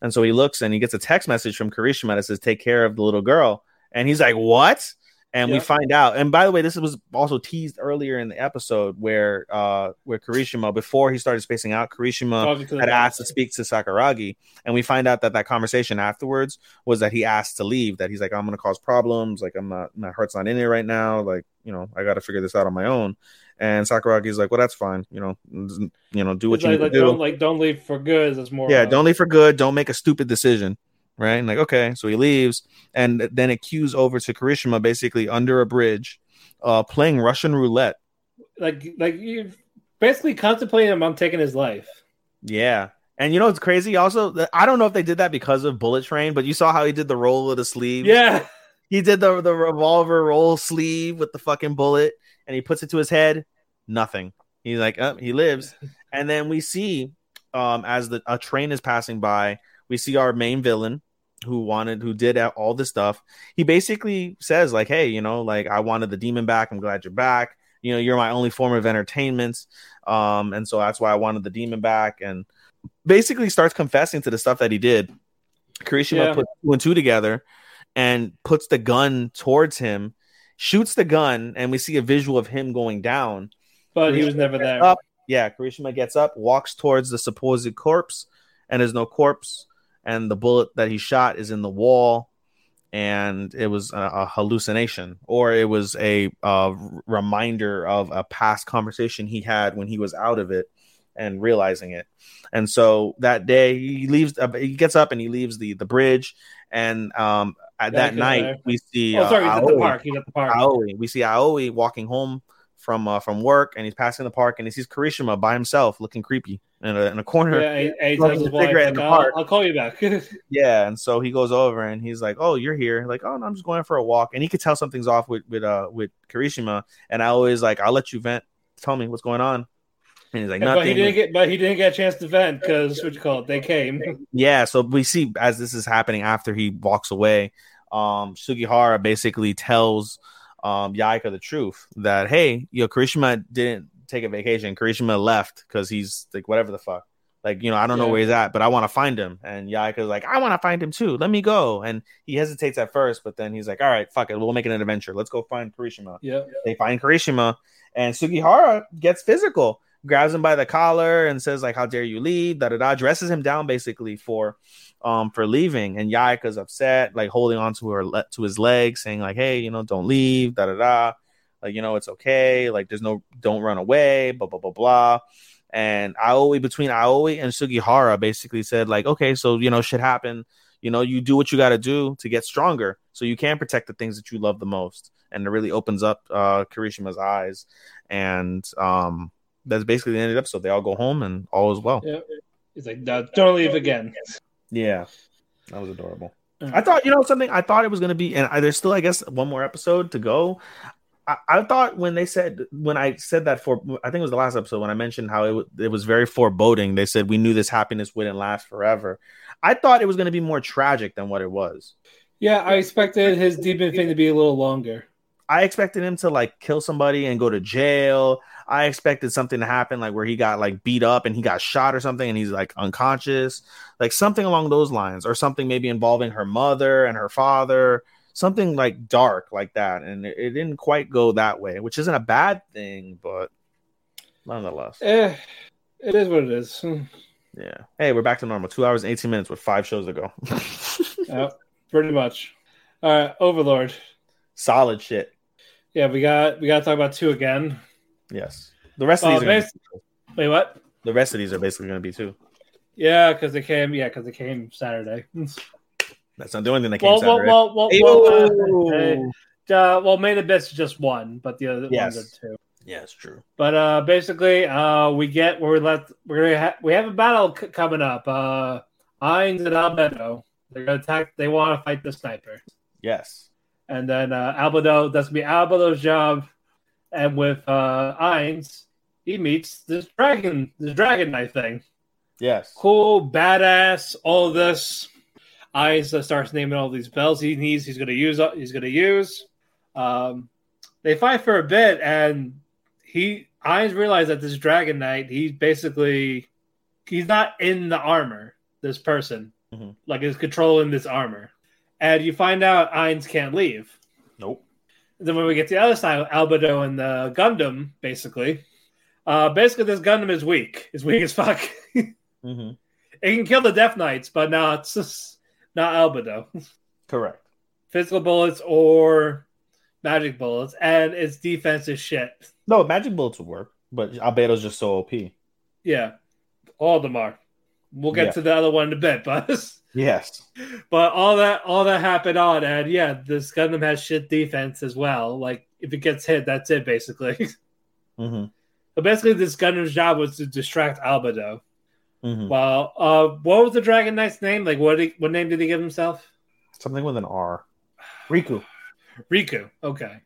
And so he looks and he gets a text message from Kirishima that says, "Take care of the little girl." And he's like, "What?" And we find out. And by the way, this was also teased earlier in the episode where, uh, where Kirishima, before he started spacing out, Kirishima the had asked to speak to Sakuragi, and we find out that that conversation afterwards was that he asked to leave. That he's like, "I'm to cause problems. Like, I'm not, my heart's not in it right now. Like, you know, I got to figure this out on my own." And Sakuragi's like, "Well, that's fine. You know, you know, do what He's you like, need like, to do. don't like don't leave for good. That's more yeah, don't leave for good. Don't make a stupid decision." Right? And like, okay, so he leaves, and then it cues over to Kirishima, basically under a bridge, uh, playing Russian roulette. like like you basically contemplating him on taking his life. Yeah. And you know what's crazy? Also, I don't know if they did that because of Bullet Train, but you saw how he did the roll of the sleeve. Yeah, He did the the revolver roll sleeve with the fucking bullet, and he puts it to his head. Nothing. He's like, oh, he lives. And then we see, um, as the a train is passing by, we see our main villain who wanted, who did all this stuff. He basically says, like, hey, you know, like I wanted the demon back. I'm glad you're back. You know, you're my only form of entertainment. Um, and so that's why I wanted the demon back. And basically starts confessing to the stuff that he did. Kirishima Yeah. put two and two together and puts the gun towards him, shoots the gun, and we see a visual of him going down. but he was never there. Up. Yeah, Kirishima gets up, walks towards the supposed corpse, and there's no corpse. And the bullet that he shot is in the wall, and it was a, a hallucination, or it was a uh, reminder of a past conversation he had when he was out of it and realizing it. And so that day he leaves, uh, he gets up and he leaves the the bridge. And um, at Yeah, that night uh, we see Oh, sorry, uh, he's at the Aoi. park. He's at the park. Aoi. We see Aoi walking home from uh, from work, and he's passing the park, and he sees Kirishima by himself, looking creepy in a, in a corner. Yeah, he his a cigarette in the "I'll, park. I'll call you back. [LAUGHS] Yeah, and so he goes over and he's like, "Oh, you're here." Like, "Oh, no, I'm just going for a walk." And he could tell something's off with with uh with Kirishima, and I always like, "I'll let you vent. Tell me what's going on." And he's like, but he "Nothing." didn't get, but he didn't get a chance to vent because what you call it? They came. [LAUGHS] yeah, so we see as this is happening after he walks away, um, Sugihara basically tells um Yaeka the truth that hey, you know, Kirishima didn't take a vacation. Kirishima left because he's like whatever the fuck. Like, you know, I don't know where he's at, but I want to find him. And Yaeka's like, I want to find him too. Let me go. And he hesitates at first, but then he's like, All right, fuck it. We'll make it an adventure. Let's go find Kirishima. Yeah, They find Kirishima, and Sugihara gets physical, grabs him by the collar and says, like, how dare you leave? Da da da, dresses him down basically for um for leaving. And Yaeka's upset, like holding on to her le- to his leg, saying, like, hey, you know, don't leave, da da da. Like, you know, it's okay. Like, there's no don't run away, blah blah blah blah. And Aoi between Aoi and Sugihara basically said, like, okay, so you know, shit happened. You know, you do what you got to do to get stronger, so you can protect the things that you love the most. And it really opens up uh Kirishima's eyes, and um, that's basically the end of the episode. They all go home, and all is well. yeah. He's like, no, don't leave again. Yeah, that was adorable. I thought, you know, something. I thought it was going to be, and I, there's still, I guess, one more episode to go. I, I thought when they said, when I said that for, I think it was the last episode when I mentioned how it, it was very foreboding. They said we knew this happiness wouldn't last forever. I thought it was going to be more tragic than what it was. Yeah, I expected his demon thing to be a little longer. I expected him to like kill somebody and go to jail. I expected something to happen like where he got like beat up and he got shot or something and he's like unconscious, like something along those lines, or something maybe involving her mother and her father, something like dark like that. And it, it didn't quite go that way, which isn't a bad thing, but nonetheless, Eh, it is what it is. yeah. Hey, we're back to normal. Two hours and 18 minutes with five shows to go. [LAUGHS] Yeah, pretty much. All right, Overlord. Solid shit. Yeah, we got we got to talk about two again. Yes. The rest of Uh, these are gonna bas- Wait, what? the rest of these are basically going to be two. Yeah, because they came. Yeah, because they came Saturday. [LAUGHS] That's not the only thing that came well, well, Saturday. well, well, Hey, well, uh, uh, well, main event's just one, but the other Yes. ones are two. yeah, it's true. But uh, basically, uh, we get where we let we're gonna ha- we have a battle c- coming up. Uh, Ainz and Albedo. They're gonna attack. They want to fight the sniper, Yes. and then uh, Albedo. That's gonna be Albedo's job. And with uh, Ainz, he meets this dragon, this dragon knight thing. Yes. Cool, badass, all this. Uh, starts naming all these bells he needs. He's gonna use. He's gonna use. Um, they fight for a bit, and he Ainz realized that this dragon knight, he's basically he's not in the armor. This person, Mhm. like, is controlling this armor, and you find out Ainz can't leave. Nope. Then when we get to the other side, Albedo and the Gundam, basically, uh, basically this Gundam is weak. It's weak as fuck. [LAUGHS] Mm-hmm. it can kill the Death Knights, but [LAUGHS] not not Albedo. Correct. Physical bullets or magic bullets, and its defense is shit. No, magic bullets would work, but Albedo's just so OP. Yeah, all of them are. We'll get Yeah. to the other one in a bit, [LAUGHS] but Yes. but all that all that happened on, and yeah, this Gundam has shit defense as well. Like if it gets hit, that's it basically. [LAUGHS] Mm-hmm. but basically, this Gundam's job was to distract Albedo. Mm-hmm. Well, uh, what was the Dragon Knight's name? Like, what he, what name did he give himself? Something with an R. Riku. Riku. Okay.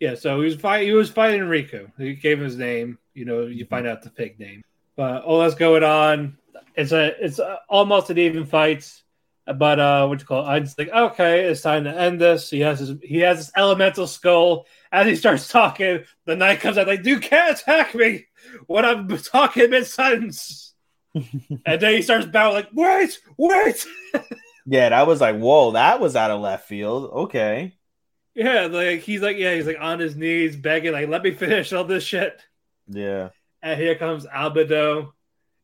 Yeah, so he was fight he was fighting Riku. He gave him his name. You know, you find out the fake name. But all that's going on. It's a it's a, almost an even fight. But uh what you call it? I'm just like, okay, it's time to end this. He has his he has this elemental skull. As he starts talking, the knight comes out like, you can't attack me when I'm talking mid sentence. And then he starts bowing like, wait, wait. Yeah, that was like, whoa, that was out of left field. Okay. Yeah, like he's like, yeah, he's like on his knees begging, like, let me finish all this shit. Yeah. And here comes Albedo.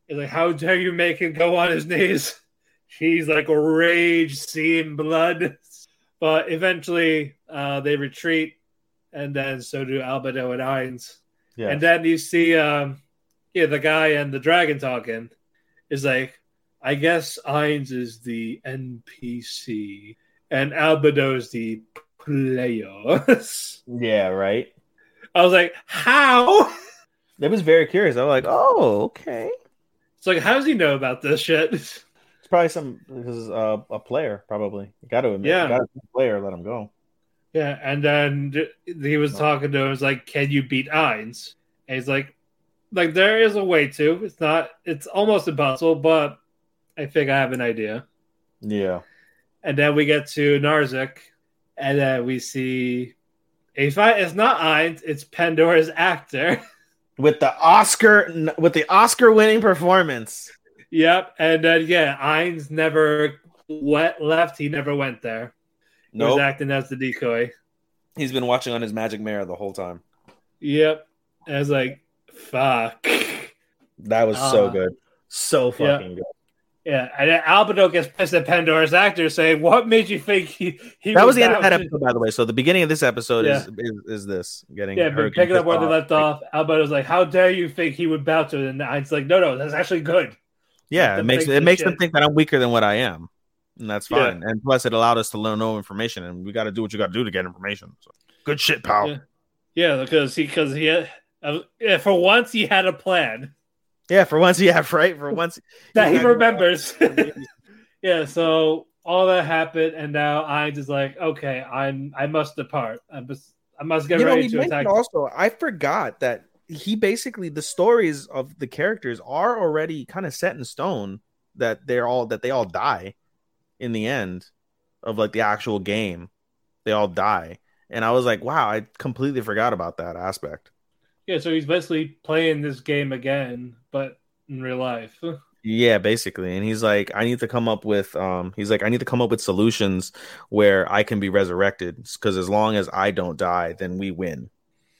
He's like, how dare you make him go on his knees? He's like a rage seeing blood. But eventually uh, they retreat, and then so do Albedo and Ainz. Yeah. And then you see um, yeah, the guy and the dragon talking is like, I guess Ainz is the NPC and Albedo's the players. Yeah, right. I was like, how? [LAUGHS] It was very curious. I was like, oh, okay. It's like, how does he know about this shit? It's probably some because uh, a player probably. Got to admit, Yeah. got to player let him go. Yeah, and then he was talking to him. Was like, "Can you beat Ainz?" And he's like, "Like there is a way to. It's not. It's almost impossible, but I think I have an idea." Yeah, And then we get to Nazarick, and then we see a fight. It's not Ainz. It's Pandora's actor. [LAUGHS] with the Oscar with the Oscar winning performance. yep. And then yeah, Ainz never went left. He never went there. He was acting as the decoy. He's been watching on his magic mirror the whole time. Yep. And I was like, "Fuck." That was so Uh, good, so yeah. fucking good. Yeah, and Albedo gets pissed at Pandora's actor, saying, "What made you think he he That was the end of that episode, by the way. So the beginning of this episode Yeah. is, is is this getting Yeah, but picking up pissed where they left off, Albedo's like, "How dare you think he would bow to it?" And Ainz's like, "No, no, that's actually good." Yeah, Let it makes it this makes them think that I'm weaker than what I am, and that's Yeah. fine. And plus, it allowed us to learn no information, and we got to do what you got to do to get information. So good shit, pal. Yeah. Yeah. Yeah, because he because he had, uh, yeah, for once he had a plan Yeah, for once, yeah, [LAUGHS] right. For once, [LAUGHS] that he remembers. [LAUGHS] yeah, so all that happened, and now Ainz just like, "Okay, I'm I must depart. I must I must get you know, ready he to attack." also. I forgot that he basically the stories of the characters are already kind of set in stone. That they're all that they all die in the end of like the actual game. They all die, and I was like, wow, I completely forgot about that aspect. Yeah, so he's basically playing this game again, but in real life. Yeah, basically. And he's like, I need to come up with um he's like, I need to come up with solutions where I can be resurrected. Because as long as I don't die, then we win.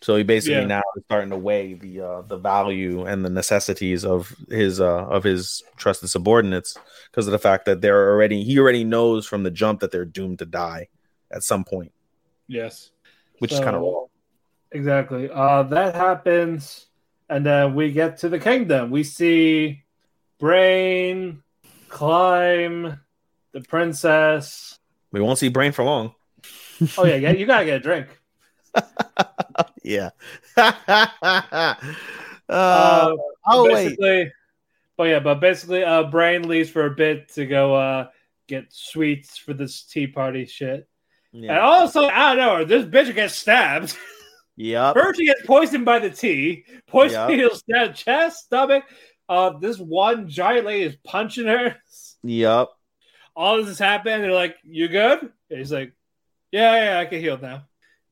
So he basically Yeah. now is starting to weigh the uh the value and the necessities of his uh of his trusted subordinates because of the fact that they're already he already knows from the jump that they're doomed to die at some point, Yes. which is kind of wrong. Exactly. Uh, that happens, and then we get to the kingdom. We see Brain climb the princess. We won't see Brain for long. Oh yeah, yeah. You gotta get a drink. [LAUGHS] Yeah. [LAUGHS] uh, Uh, oh wait. but yeah, but basically, uh, Brain leaves for a bit to go uh get sweets for this tea party shit. And also, I don't know, this bitch gets stabbed. [LAUGHS] Yep. First, she gets poisoned by the tea. Poison needles down chest, stomach. Uh, this one giant lady is punching her. Yep. All this is happening. They're like, "You good?" And he's like, "Yeah, yeah, I can heal now."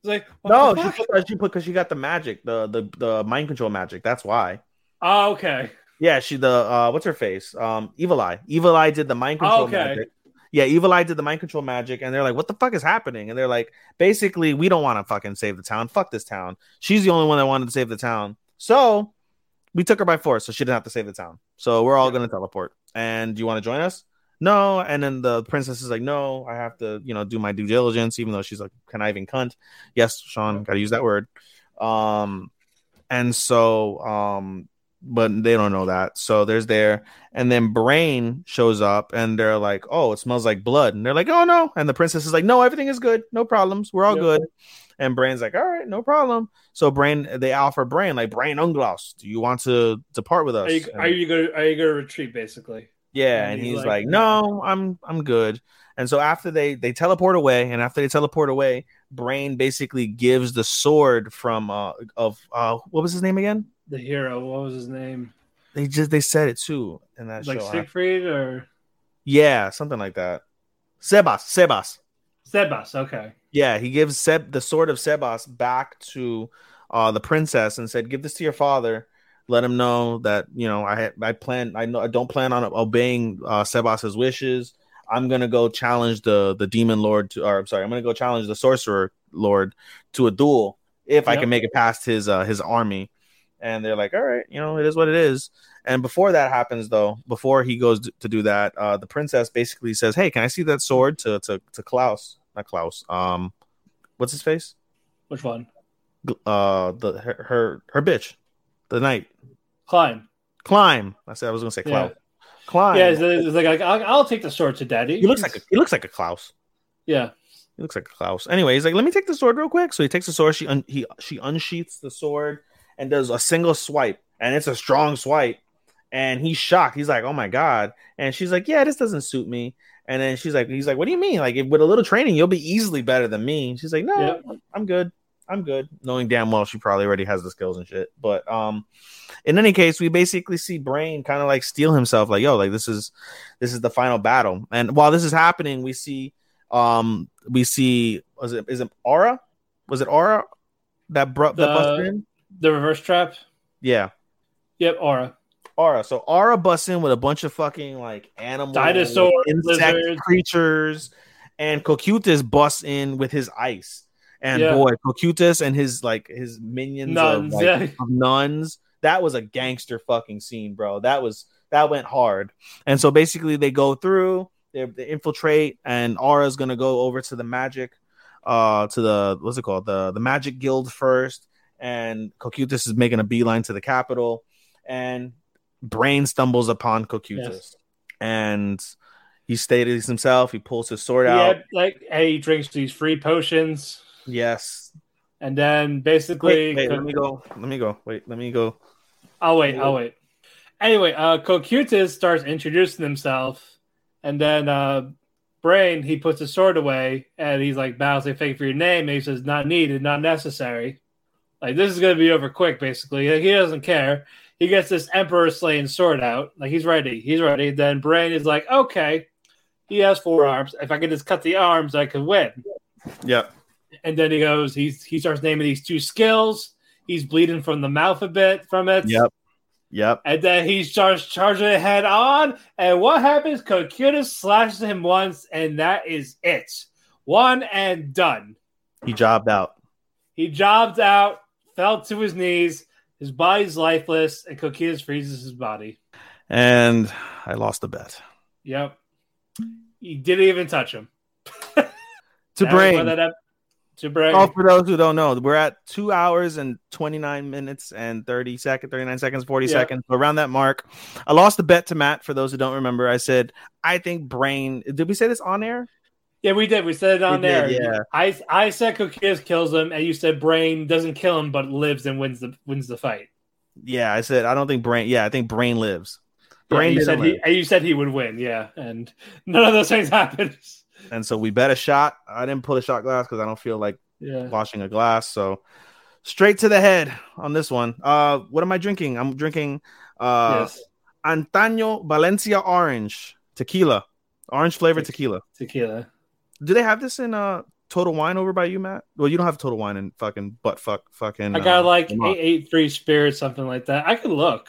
He's like, No, she put, she put because she got the magic, the the the mind control magic. That's why. Oh, okay. Yeah, she the uh what's her face? Um, Evileye. Evil Eye did the mind control Okay. magic. Yeah, Evileye did the mind control magic, and they're like, "What the fuck is happening?" And they're like, "Basically, we don't want to fucking save the town. Fuck this town. She's the only one that wanted to save the town, so we took her by force, so she didn't have to save the town. So we're all gonna teleport. And do you want to join us? No. And then the princess is like, "No, I have to, you know, do my due diligence." Even though she's like conniving cunt. Yes, Sean, gotta use that word. Um, and so um but they don't know that. So there's there, and then Brain shows up, and they're like, "Oh, it smells like blood," and they're like, "Oh no!" And the princess is like, "No, everything is good, no problems, we're all Yeah. good." And Brain's like, "All right, no problem." So Brain, they offer Brain like, "Brain Unglaus, do you want to depart with us?" Are you, are you gonna are you gonna retreat basically? Yeah, And and he's he's like, like, "No, I'm I'm good." And so after they they teleport away, and after they teleport away, Brain basically gives the sword from uh of uh what was his name again? The hero, what was his name? They just they said it too in that Like show. Siegfried or Yeah, something like that. Sebas, Sebas. Sebas? Okay. Yeah, he gives Seb the sword of Sebas back to uh the princess and said, "Give this to your father. Let him know that you know I I plan I know I don't plan on obeying uh Sebas's wishes. I'm gonna go challenge the the demon lord to, or I'm sorry, I'm gonna go challenge the sorcerer lord to a duel if I can make it past his uh his army." And they're like, "All right, you know, it is what it is." And before that happens, though, before he goes d- to do that, uh, the princess basically says, "Hey, can I see that sword?" To to to Klaus, not Klaus. Um, what's his face? Which one? Uh, the her her, her bitch, the knight. Climb. Climb. I said I was gonna say Klaus. Yeah. Climb. Yeah, it's, it's like, like I'll, I'll take the sword to daddy. he looks like a, he looks like a Klaus. Yeah. He looks like a Klaus. Anyway, he's like, "Let me take the sword real quick." So he takes the sword. She un- he she unsheaths the sword and does a single swipe, and it's a strong swipe. And he's shocked. He's like, "Oh my god!" And she's like, "Yeah, this doesn't suit me." And then she's like, "He's like, what do you mean? Like, if, with a little training, you'll be easily better than me." And she's like, "No, Yeah. I'm good. I'm good." Knowing damn well she probably already has the skills and shit. But um, in any case, we basically see Brain kind of like steal himself. Like, yo, like this is this is the final battle. And while this is happening, we see um we see was it is it Aura? Was it Aura that brought that The- busted in? The reverse trap. Yeah. Yep, aura. Aura. So Aura busts in with a bunch of fucking like animal Dinosaurs, insect lizards. creatures, and Cocytus busts in with his ice. And Yeah. boy, Cocytus and his like his minions Nuns, of, like, yeah. of nuns. That was a gangster fucking scene, bro. That was that went hard. And so basically they go through, they, they infiltrate, and Aura's gonna go over to the magic, uh, to the what's it called? The the magic guild first, and Cocytus is making a beeline to the capital, and Brain stumbles upon Cocytus, Yes. and he stays himself. He pulls his sword Yeah, out. like hey, he drinks these free potions, Yes. and then basically, Wait, wait, let me go. Let me go. Wait, let me go. I'll wait. I'll wait. Anyway, uh, Cocytus starts introducing himself, and then uh, Brain he puts his sword away, and he's like, "Bows, they you for your name." And he says, "Not needed, not necessary." Like this is gonna be over quick. Basically, Like, he doesn't care. He gets this Emperor slaying sword out. Like he's ready. He's ready. Then Brain is like, "Okay." He has four arms. If I can just cut the arms, I can win. Yep. And then he goes. He's he starts naming these two skills. He's bleeding from the mouth a bit from it. Yep. Yep. And then he starts charging it head on. And what happens? Cocytus slashes him once, and that is it. One and done. He jobbed out. He jobbed out, fell to his knees. His body's lifeless, and Cocytus freezes his body. And I lost the bet. Yep. He didn't even touch him. To That brain. that Oh, for those who don't know, we're at two hours and 29 minutes and 30 seconds, 39 seconds, 40 Yeah. seconds. Around that mark. I lost the bet to Mat. For those who don't remember, I said, I think Brain. Did we say this on air? Yeah, we did. We said it on We there. did, yeah. I I said Cocytus kills him, and you said Brain doesn't kill him, but lives and wins the wins the fight. Yeah, I said, I don't think Brain. Yeah, I think Brain lives. Yeah, Brain you said he live. and you said he would win, yeah, and none of those things [LAUGHS] happened. And so we bet a shot. I didn't pull a shot glass because I don't feel like Yeah, washing a glass. So straight to the head on this one. Uh, what am I drinking? I'm drinking uh yes, Antaño Valencia Orange tequila, orange flavored Te- tequila. tequila. Do they have this in uh Total Wine over by you, Mat? Well, you don't have Total Wine in fucking butt fuck fucking. I got uh, like eight eight three spirits, something like that. I could look.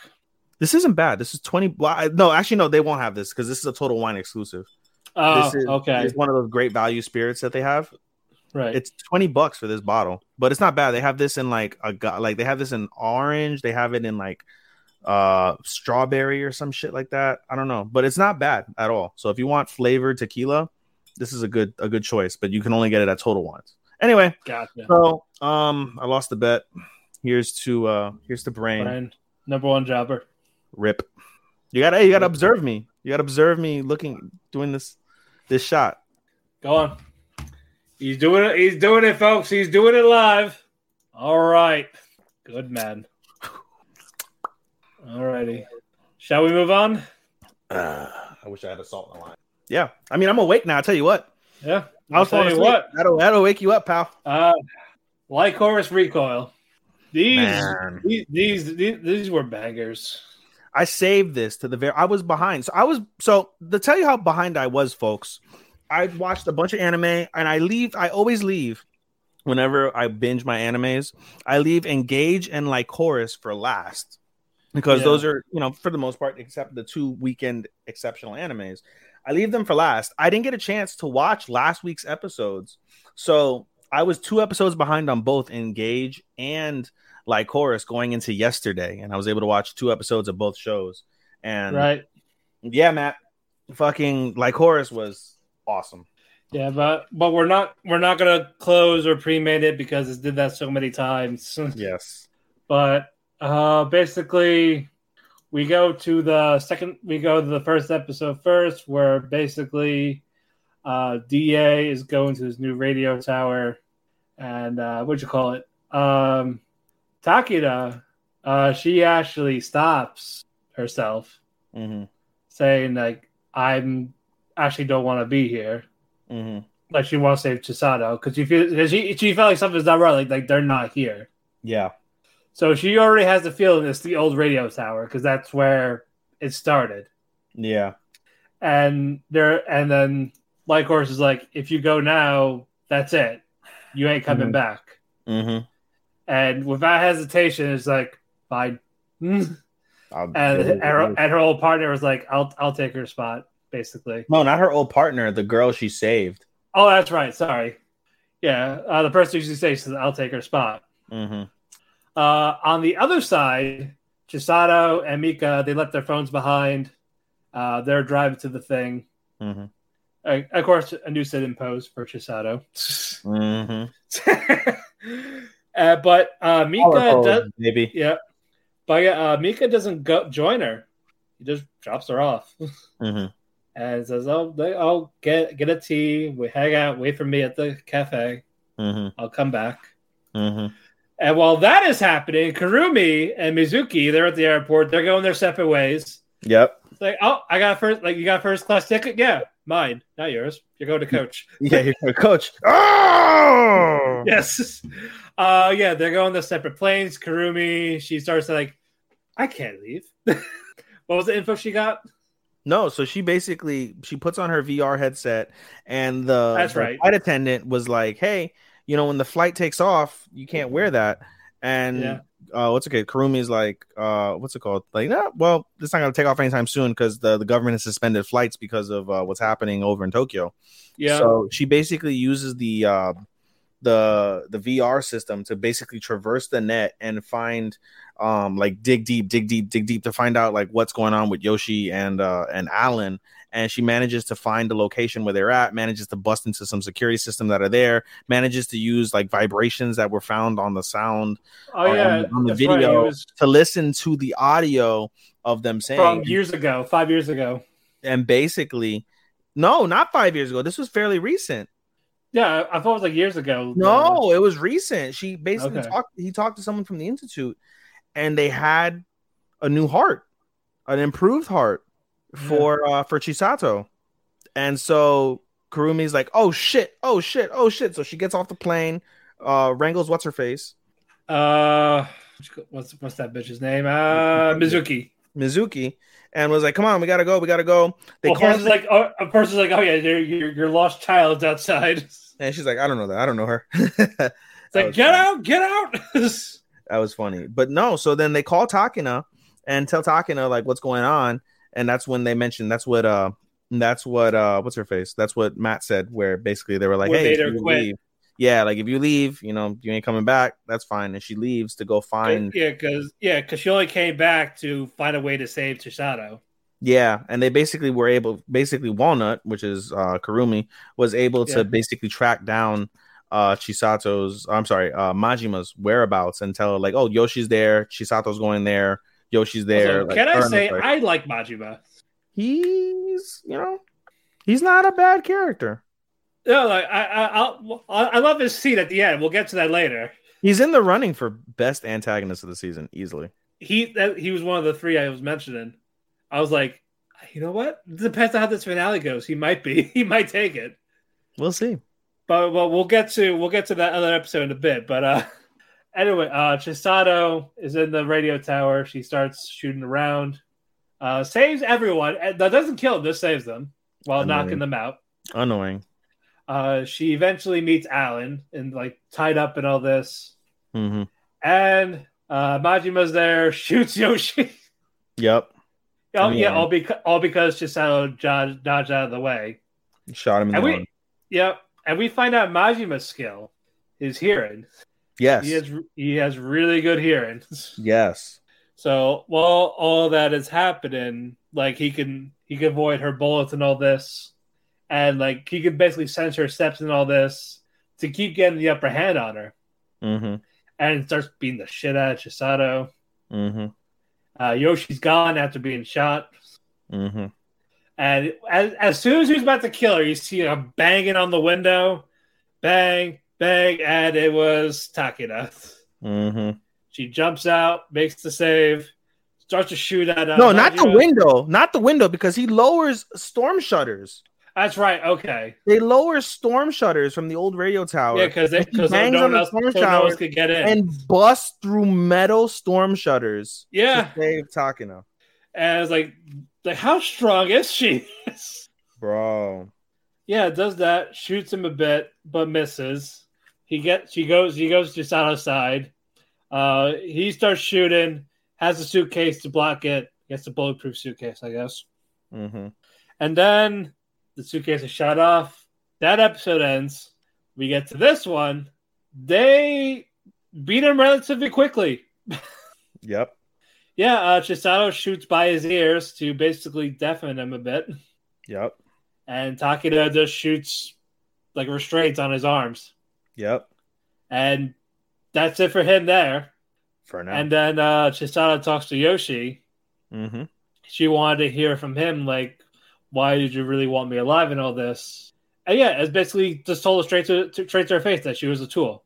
This isn't bad. This is twenty. No, actually, no, they won't have this because this is a Total Wine exclusive. Oh, this is okay, It's one of those great value spirits that they have. right. It's twenty bucks for this bottle, but it's not bad. They have this in like a like they have this in orange. They have it in like uh strawberry or some shit like that. I don't know, but it's not bad at all. So if you want flavored tequila, this is a good a good choice. But you can only get it at Total Wines. Anyway, gotcha. so um, I lost the bet. Here's to uh here's to brain. Brian, number one jobber. Rip. You gotta you gotta observe me. You gotta observe me looking doing this this shot. Go on. He's doing it. He's doing it, folks. He's doing it live. All right. Good man. All righty. Shall we move on? Uh, I wish I had a salt in the line. Yeah, I mean I'm awake now. I tell you what, Yeah. I was I'll tell you asleep. what. That'll that'll wake you up, pal. Uh, Lycoris Recoil. These, these these these these were bangers. I saved this to the very. I was behind, so I was so to tell you how behind I was, folks. I watched a bunch of anime, and I leave. I always leave whenever I binge my animes. I leave Engage and Lycoris for last because Yeah. those are you know for the most part, except the two weekend exceptional animes. I leave them for last. I didn't get a chance to watch last week's episodes, so I was two episodes behind on both Engage and Lycoris going into yesterday, and I was able to watch two episodes of both shows. And Right. yeah, Mat, fucking Lycoris was awesome. Yeah, but but we're not we're not gonna close or pre-made it because it did that so many times. [LAUGHS] Yes. but uh basically we go to the second we go to the first episode first where basically Uh, DA is going to his new radio tower, and uh, what'd you call it? Um, Takina, uh, she actually stops herself, Mm-hmm. saying like, "I'm actually don't want to be here." Mm-hmm. Like she wants to save Chisato because she feels because she she felt like something's not right. Like like they're not here. Yeah. So she already has the feeling it's the old radio tower because that's where it started. Yeah. And there, and then Lycoris is like, if you go now, that's it. You ain't coming Mhm. back. Mm-hmm. And without hesitation, it's like, fine. [LAUGHS] and I'll, her, and her old partner was like, I'll I'll take her spot, basically. no, not her old partner, the girl she saved. Oh, that's right. Sorry. Yeah, uh, the person who says, I'll take her spot. Mm-hmm. Uh, on the other side, Chisato and Mika, they left their phones behind. Uh, they're driving to the thing. Mm-hmm. Uh, of course, a new sit imposed for Chisato. Mm-hmm. [LAUGHS] uh, but uh, Mika does, baby. yeah, but yeah, uh, Mika doesn't go join her. He just drops her off [LAUGHS] Mm-hmm. and says, "Oh, they, I'll get get a tea. We hang out. Wait for me at the cafe. Mm-hmm. I'll come back." Mm-hmm. And while that is happening, Kurumi and Mizuki, they're at the airport. They're going their separate ways. Yep. It's like, oh, I got first. Like, you got first class ticket? Yeah, mine, not yours. You're going to coach. [LAUGHS] Yeah, you're a coach. [LAUGHS] Oh! yes. Uh, yeah, they're going their separate planes. Kurumi, she starts to like, I can't leave. [LAUGHS] what was the info she got? No, so she basically she puts on her VR headset, and the, That's the right. flight attendant was like, "Hey, you know, when the flight takes off, you can't wear that." And Yeah. uh, what's it called? Kurumi's like, uh, what's it called? Like, no, well, it's not gonna take off anytime soon because the, the government has suspended flights because of uh, what's happening over in Tokyo. Yeah. So she basically uses the uh, the the VR system to basically traverse the net and find um like dig deep, dig deep, dig deep to find out like what's going on with Yoshi and uh and Alan. And she manages to find the location where they're at, manages to bust into some security system that are there, manages to use like vibrations that were found on the sound oh yeah, on, on the that's right. Video was to listen to the audio of them saying from years ago, five years ago. and basically no, not five years ago. This was fairly recent. Yeah, I thought it was like years ago. No, it was recent. She basically Okay. talked. He talked to someone from the institute, and they had a new heart, an improved heart for uh for Chisato, and so Kurumi's like, "Oh shit! Oh shit! Oh shit!" So she gets off the plane, uh, wrangles what's her face, Uh, what's what's that bitch's name? Uh, [LAUGHS] Mizuki. Mizuki, and was like, "Come on, we gotta go, we gotta go." They well, like, oh, a person's like, oh yeah, your, your lost child's outside. [LAUGHS] And she's like, "I don't know that. I don't know her." [LAUGHS] It's like, get funny. out, get out. [LAUGHS] That was funny. But no, so then they call Takina and tell Takina like what's going on, and that's when they mentioned that's what uh that's what uh what's her face? That's what Mat said, where basically they were like, Hey, if you quit. leave, yeah, like if you leave, you know, you ain't coming back, that's fine. And she leaves to go find yeah, because yeah, because she only came back to find a way to save Chisato. Yeah, and they basically were able basically Walnut, which is uh Kurumi, was able to Yeah. basically track down uh Chisato's I'm sorry, uh Majima's whereabouts and tell her like, oh Yoshi's there, Chisato's going there, Yoshi's there. Like, can I say I like Majima? he's you know he's not a bad character No, like I I I I love his seat at the end. We'll get to that later. he's in the running for best antagonist of the season easily He that, he was one of the three I was mentioning. I was like, you know what? Depends on how this finale goes. He might be. [LAUGHS] He might take it. we'll see But well, we'll get to we'll get to that other episode in a bit. But uh, [LAUGHS] anyway, uh, Chisato is in the radio tower. She starts shooting around, uh, saves everyone. That doesn't kill them. Just saves them while Annoying. knocking them out. annoying Uh, she eventually meets Alan and like tied up and all this. hmm And uh, Majima's there, [LAUGHS] shoots Yoshi. yep oh yeah, all because all because Chisato dodged, dodged out of the way. shot him in the And we, arm. yep, and we find out Majima's skill is hearing. yes He has he has really good hearing. [LAUGHS] yes So while all that is happening, like he can he can avoid her bullets and all this, and like he can basically sense her steps and all this to keep getting the upper hand on her, hmm and starts beating the shit out of Chisato. hmm Uh, Yoshi's gone after being shot. hmm And as, as soon as he was about to kill her, you see her banging on the window, bang, bang, and it was Takina. Mm-hmm. She jumps out, makes the save, starts to shoot at. Uh, No, not the window. Not the window because he lowers storm shutters. That's right. Okay. They lower storm shutters from the old radio tower. Yeah, because he because no, bangs no on one the else, storm so no could get in. and bust through metal storm shutters. Yeah. to save Takina, And it's like, like how strong is she? [LAUGHS] bro. yeah, it does that. Shoots him a bit, but misses. He gets. She goes. He goes to Sato's side. Uh, he starts shooting. Has a suitcase to block it. Gets a bulletproof suitcase, I guess. Mm-hmm. And then the suitcase is shot off. That episode ends. We get to this one. They beat him relatively quickly. [LAUGHS] Yep. Yeah, uh, Chisato shoots by his ears to basically deafen him a bit. Yep. And Takina just shoots like restraints on his arms. Yep. And that's it for him there. For now. And then uh, Chisato talks to Yoshi. mm-hmm. She wanted to hear from him, like, why did you really want me alive and all this? And yeah, it's basically just told her straight to, to straight to her face that she was a tool.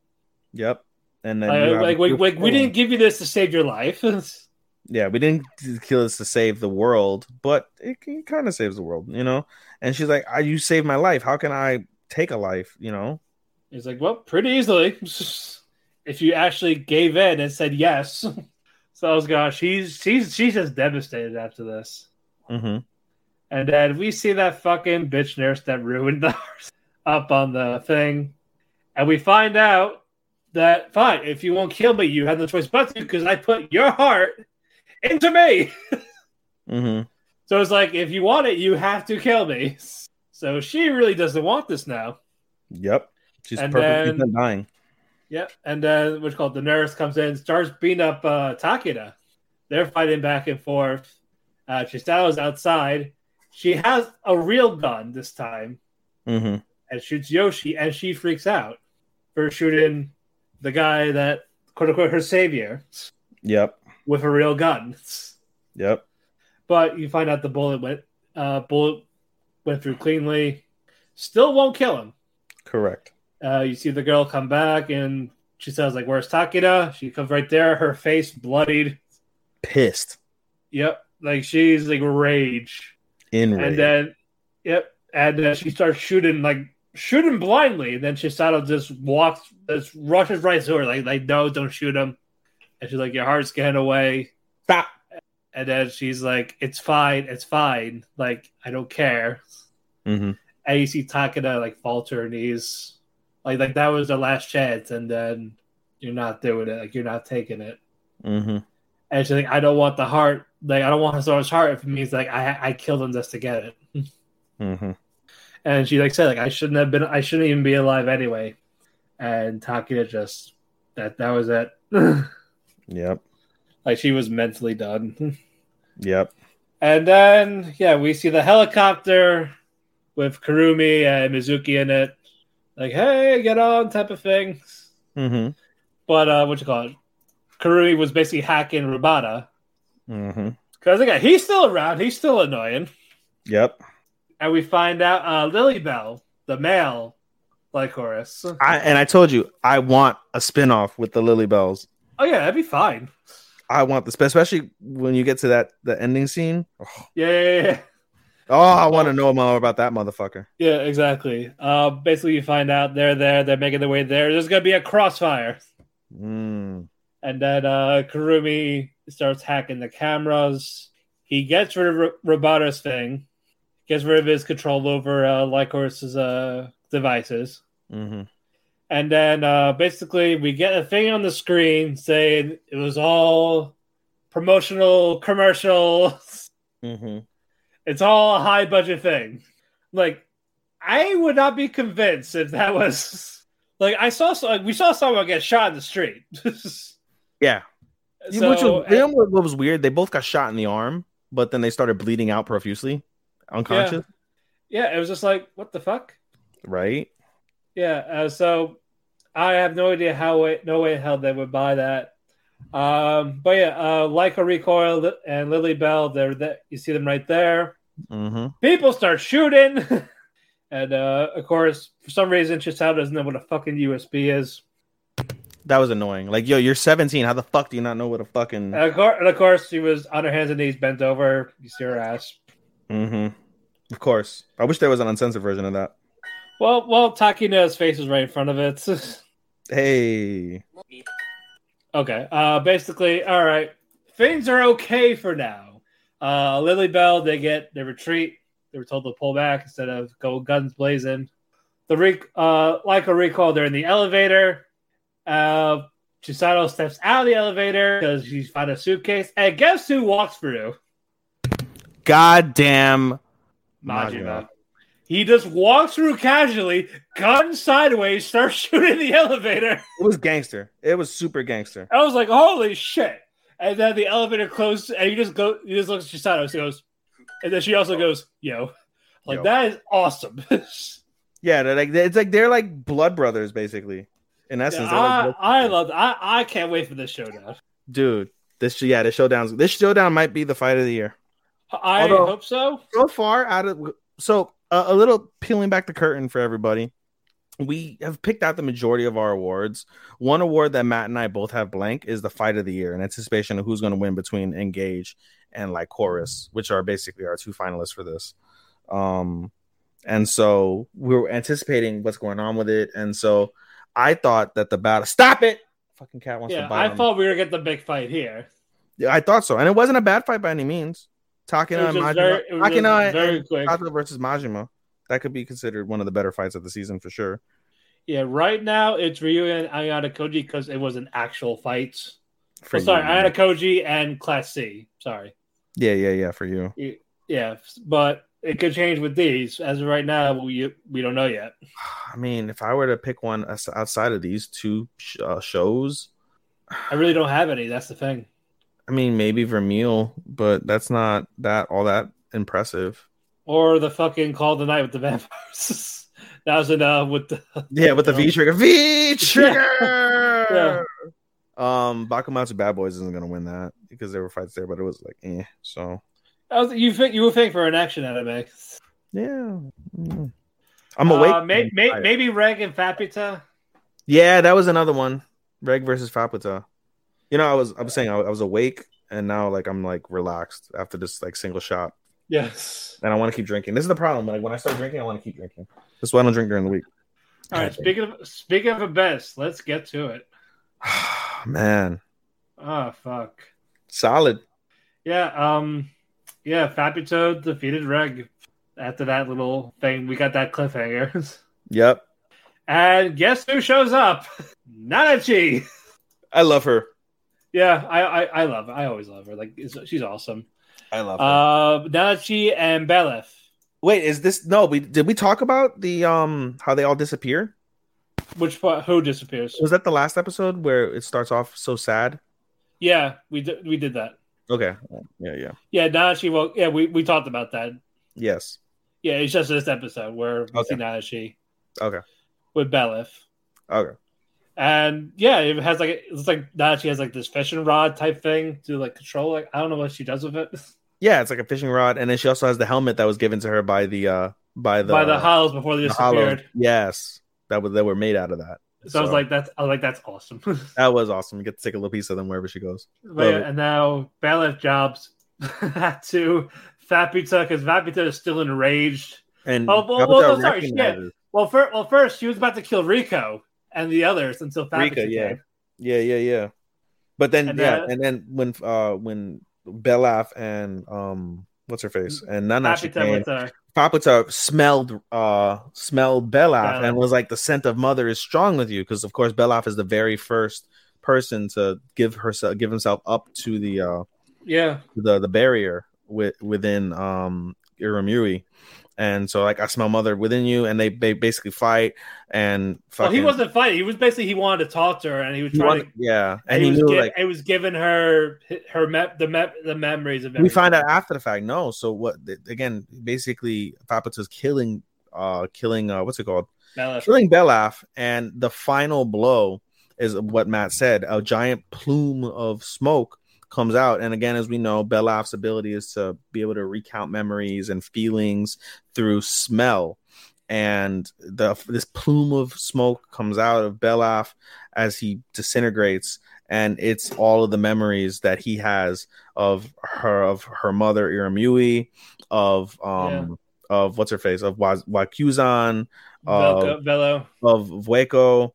Yep. And then Like, like, we, like, we didn't give you this to save your life. [LAUGHS] Yeah, we didn't kill us to save the world, but it, it kind of saves the world, you know. And she's like, "I you saved my life. How can I take a life?" You know. He's like, well, pretty easily. [LAUGHS] if you actually gave in and said yes. [LAUGHS] So I was gosh, she's she's she's just devastated after this. Mm-hmm. And then we see that fucking bitch nurse that ruined ours up on the thing. And we find out that fine, if you won't kill me, you have no choice but to because I put your heart into me. Mm-hmm. [LAUGHS] So it's like if you want it, you have to kill me. So she really doesn't want this now. Yep. She's And perfectly then- dying. Yep. And then what's called the nurse comes in, starts beating up uh, Takeda. They're fighting back and forth. Uh, Chisato's outside. She has a real gun this time Mm-hmm. and shoots Yoshi, and she freaks out for shooting the guy that quote unquote her savior Yep. with a real gun. Yep. But you find out the bullet went uh, bullet went through cleanly. Still won't kill him. Correct. Uh, you see the girl come back, and she says, "Like, where's Takeda?" She comes right there, her face bloodied. Pissed. Yep, like she's like rage, In and then, yep, and then she starts shooting like shooting blindly. And then Chisato just walks, just rushes right to her, like, like no, don't shoot him. And she's like, "Your heart's getting away." Stop. And then she's like, "It's fine, it's fine. Like, I don't care." Mm-hmm. And you see Takeda like fall to her knees, like like that was the last chance, and then you're not doing it, like you're not taking it. Mm-hmm. And she's like, I don't want the heart, like I don't want Hazora's heart if it means like I I killed him just to get it. Mm-hmm. And she like said like I shouldn't have been, I shouldn't even be alive anyway. And Takeda just that that was it. [LAUGHS] Yep. like she was mentally done. [LAUGHS] Yep. And then yeah, we see the helicopter with Kurumi and Mizuki in it. Like, hey, get on type of thing. Mm-hmm. But uh what you call it? Kurumi was basically hacking Robota. Mm-hmm. Because again, he's still around, he's still annoying. Yep. And we find out uh Lily Bell, the male Lycoris. I and I told you I want a spin-off with the Lily Bells. Oh yeah, that'd be fine. I want this, especially when you get to that the ending scene. Oh, Yeah, yeah, yeah. oh, I want to know more about that motherfucker. Yeah, exactly. Uh basically you find out they're there, they're making their way there. There's gonna be a crossfire. Mm. And then uh, Kurumi starts hacking the cameras. He gets rid of R- Robota's thing, gets rid of his control over uh, Lycoris's uh, devices. Mm-hmm. And then uh, basically, we get a thing on the screen saying it was all promotional, commercials. Mm-hmm. It's all a high budget thing. Like, I would not be convinced if that was like I saw. Like, we saw someone get shot in the street. [LAUGHS] Yeah. So- Which was, you know what what was weird? They both got shot in the arm, but then they started bleeding out profusely, unconscious. yeah, it was just like, what the fuck? Right? Yeah, uh, so I have no idea how way, no way in hell they would buy that. Um, but yeah, uh, Lycoris Recoil and Lily Bell, they're there. You see them right there. hmm People start shooting, [LAUGHS] and uh, of course, for some reason, Chisato doesn't know what a fucking USB is. That was annoying. Like, yo, you're 17. How the fuck do you not know what a fucking? And of, course, and of course, she was on her hands and knees, bent over. You see her ass. Mm-hmm. Of course. I wish there was an uncensored version of that. Well, well, Takina's face is right in front of it. [LAUGHS] Hey. okay. Uh, basically, all right. Things are okay for now. Uh, Lily Bell, they get their retreat. They were told to pull back instead of go guns blazing. The re- uh, like a recall, they're in the elevator. Uh, Chisato steps out of the elevator because she's found a suitcase. And guess who walks through? Goddamn. Majima. Majima. He just walks through casually, gun sideways, starts [LAUGHS] shooting the elevator. It was gangster. It was super gangster. I was like, holy shit. And then the elevator closed, and you just go, you just look at Chisato, she goes, and then she also goes, yo. Like, Yo. that is awesome. [LAUGHS] Yeah, they're like it's like they're like blood brothers, basically. In essence, they're I, like, I love I, I can't wait for this showdown. dude. This yeah, this showdown. This showdown might be the fight of the year. I Although- hope so. so far out of so uh, a little peeling back the curtain for everybody we have picked out the majority of our awards one award that mat and i both have blank is the fight of the year in anticipation of who's going to win between engage and Lycoris which are basically our two finalists for this um and so we are anticipating what's going on with it and so i thought that the battle stop it fucking cat wants Yeah, to bite I on thought we were get the big fight here. Yeah, i thought so and it wasn't a bad fight by any means was on just very, Takina very and quick. Kato versus Majima. That could be considered one of the better fights of the season for sure. Yeah, right now it's Ryu and Ayanokoji because it was an actual fight. For Oh, sorry. Ayanokoji and Class C. Sorry. Yeah, yeah, yeah. For you, Yeah, but it could change with these. As of right now, we we don't know yet. I mean, if I were to pick one outside of these two sh- uh, shows, I really don't have any. That's the thing. I mean, maybe Vermeil, but that's not that all that impressive. Or the fucking Call of the Night with the vampires. [LAUGHS] that was enough with the Yeah, with the V trigger, V trigger. Yeah. Um, Bakumatsu Bad Boys isn't gonna win that because there were fights there, but it was like, eh. So was, you think you would think for an action anime. yeah, Mm. I'm awake. Uh, may, may, maybe Reg and Faputa. Yeah, that was another one. Reg versus Faputa. You know, I was I was saying I, I was awake and now like I'm like relaxed after this like single shot. Yes. And I want to keep drinking. This is the problem. Like when I start drinking, I want to keep drinking. That's why I don't drink during the week. All right. Speaking of speaking of the best, let's get to it. [SIGHS] Man, Oh fuck. solid. Yeah. Um. Yeah. Faputa defeated Reg. After that little thing, we got that cliffhanger. [LAUGHS] Yep. and guess who shows up? [LAUGHS] Nanachi. I love her. Yeah, I, I I love her. I always love her. Like she's awesome. I love her. Uh, Nanachi and Belaf. Wait, is this no? We did we talk about the um how they all disappear? Which part? Who disappears? Was that the last episode where it starts off so sad? Yeah, we did. We did that. Okay. Yeah, yeah. Yeah, Nanachi. Well, yeah, we, we talked about that. Yes. Yeah, it's just this episode where we see Okay. Nanachi Okay. with Belaf, Okay. and yeah, it has like it's like Nanachi has like this fishing rod type thing to like control. Like I don't know what she does with it [LAUGHS] Yeah, it's like a fishing rod, and then she also has the helmet that was given to her by the uh by the by the hollows before they the disappeared. Yes, that was that were made out of that. So, I was like, that's I was like that's awesome. [LAUGHS] that was awesome. You get to take a little piece of them wherever she goes. Yeah, and now Belaf jobs [LAUGHS] had to Faputa because Faputa is still enraged. And Oh, well, well, no, sorry, recognizes- Well, first, well, first she was about to kill Riko and the others until Faputa Rika, yeah. came. yeah, yeah, yeah. But then And yeah, then- and then when uh when Belaf and um what's her face and Faputa came, her. Smelled uh smelled Belaf and was like the scent of mother is strong with you because of course Belaf is the very first person to give herself give himself up to the uh Yeah, the the barrier with within um Irumyuui. And so like I smell mother within you and they, they basically fight and well, he wasn't fighting. He was basically he wanted to talk to her, and he was he trying wanted- to. yeah And, and he, he, was knew gi- like it was giving her her me- the me- the memories of. we find out after the fact no so what again basically Faputa's killing uh killing uh what's it called Belaf. killing Belaf, and the final blow is what Mat said. A giant plume of smoke comes out. And again, as we know, Belaf's ability is to be able to recount memories and feelings through smell. And the this plume of smoke comes out of Belaf as he disintegrates, and it's all of the memories that he has of her of her mother Irumyuui, of um of what's her face of Wa- Wazukyan, of Velo, of Vueko,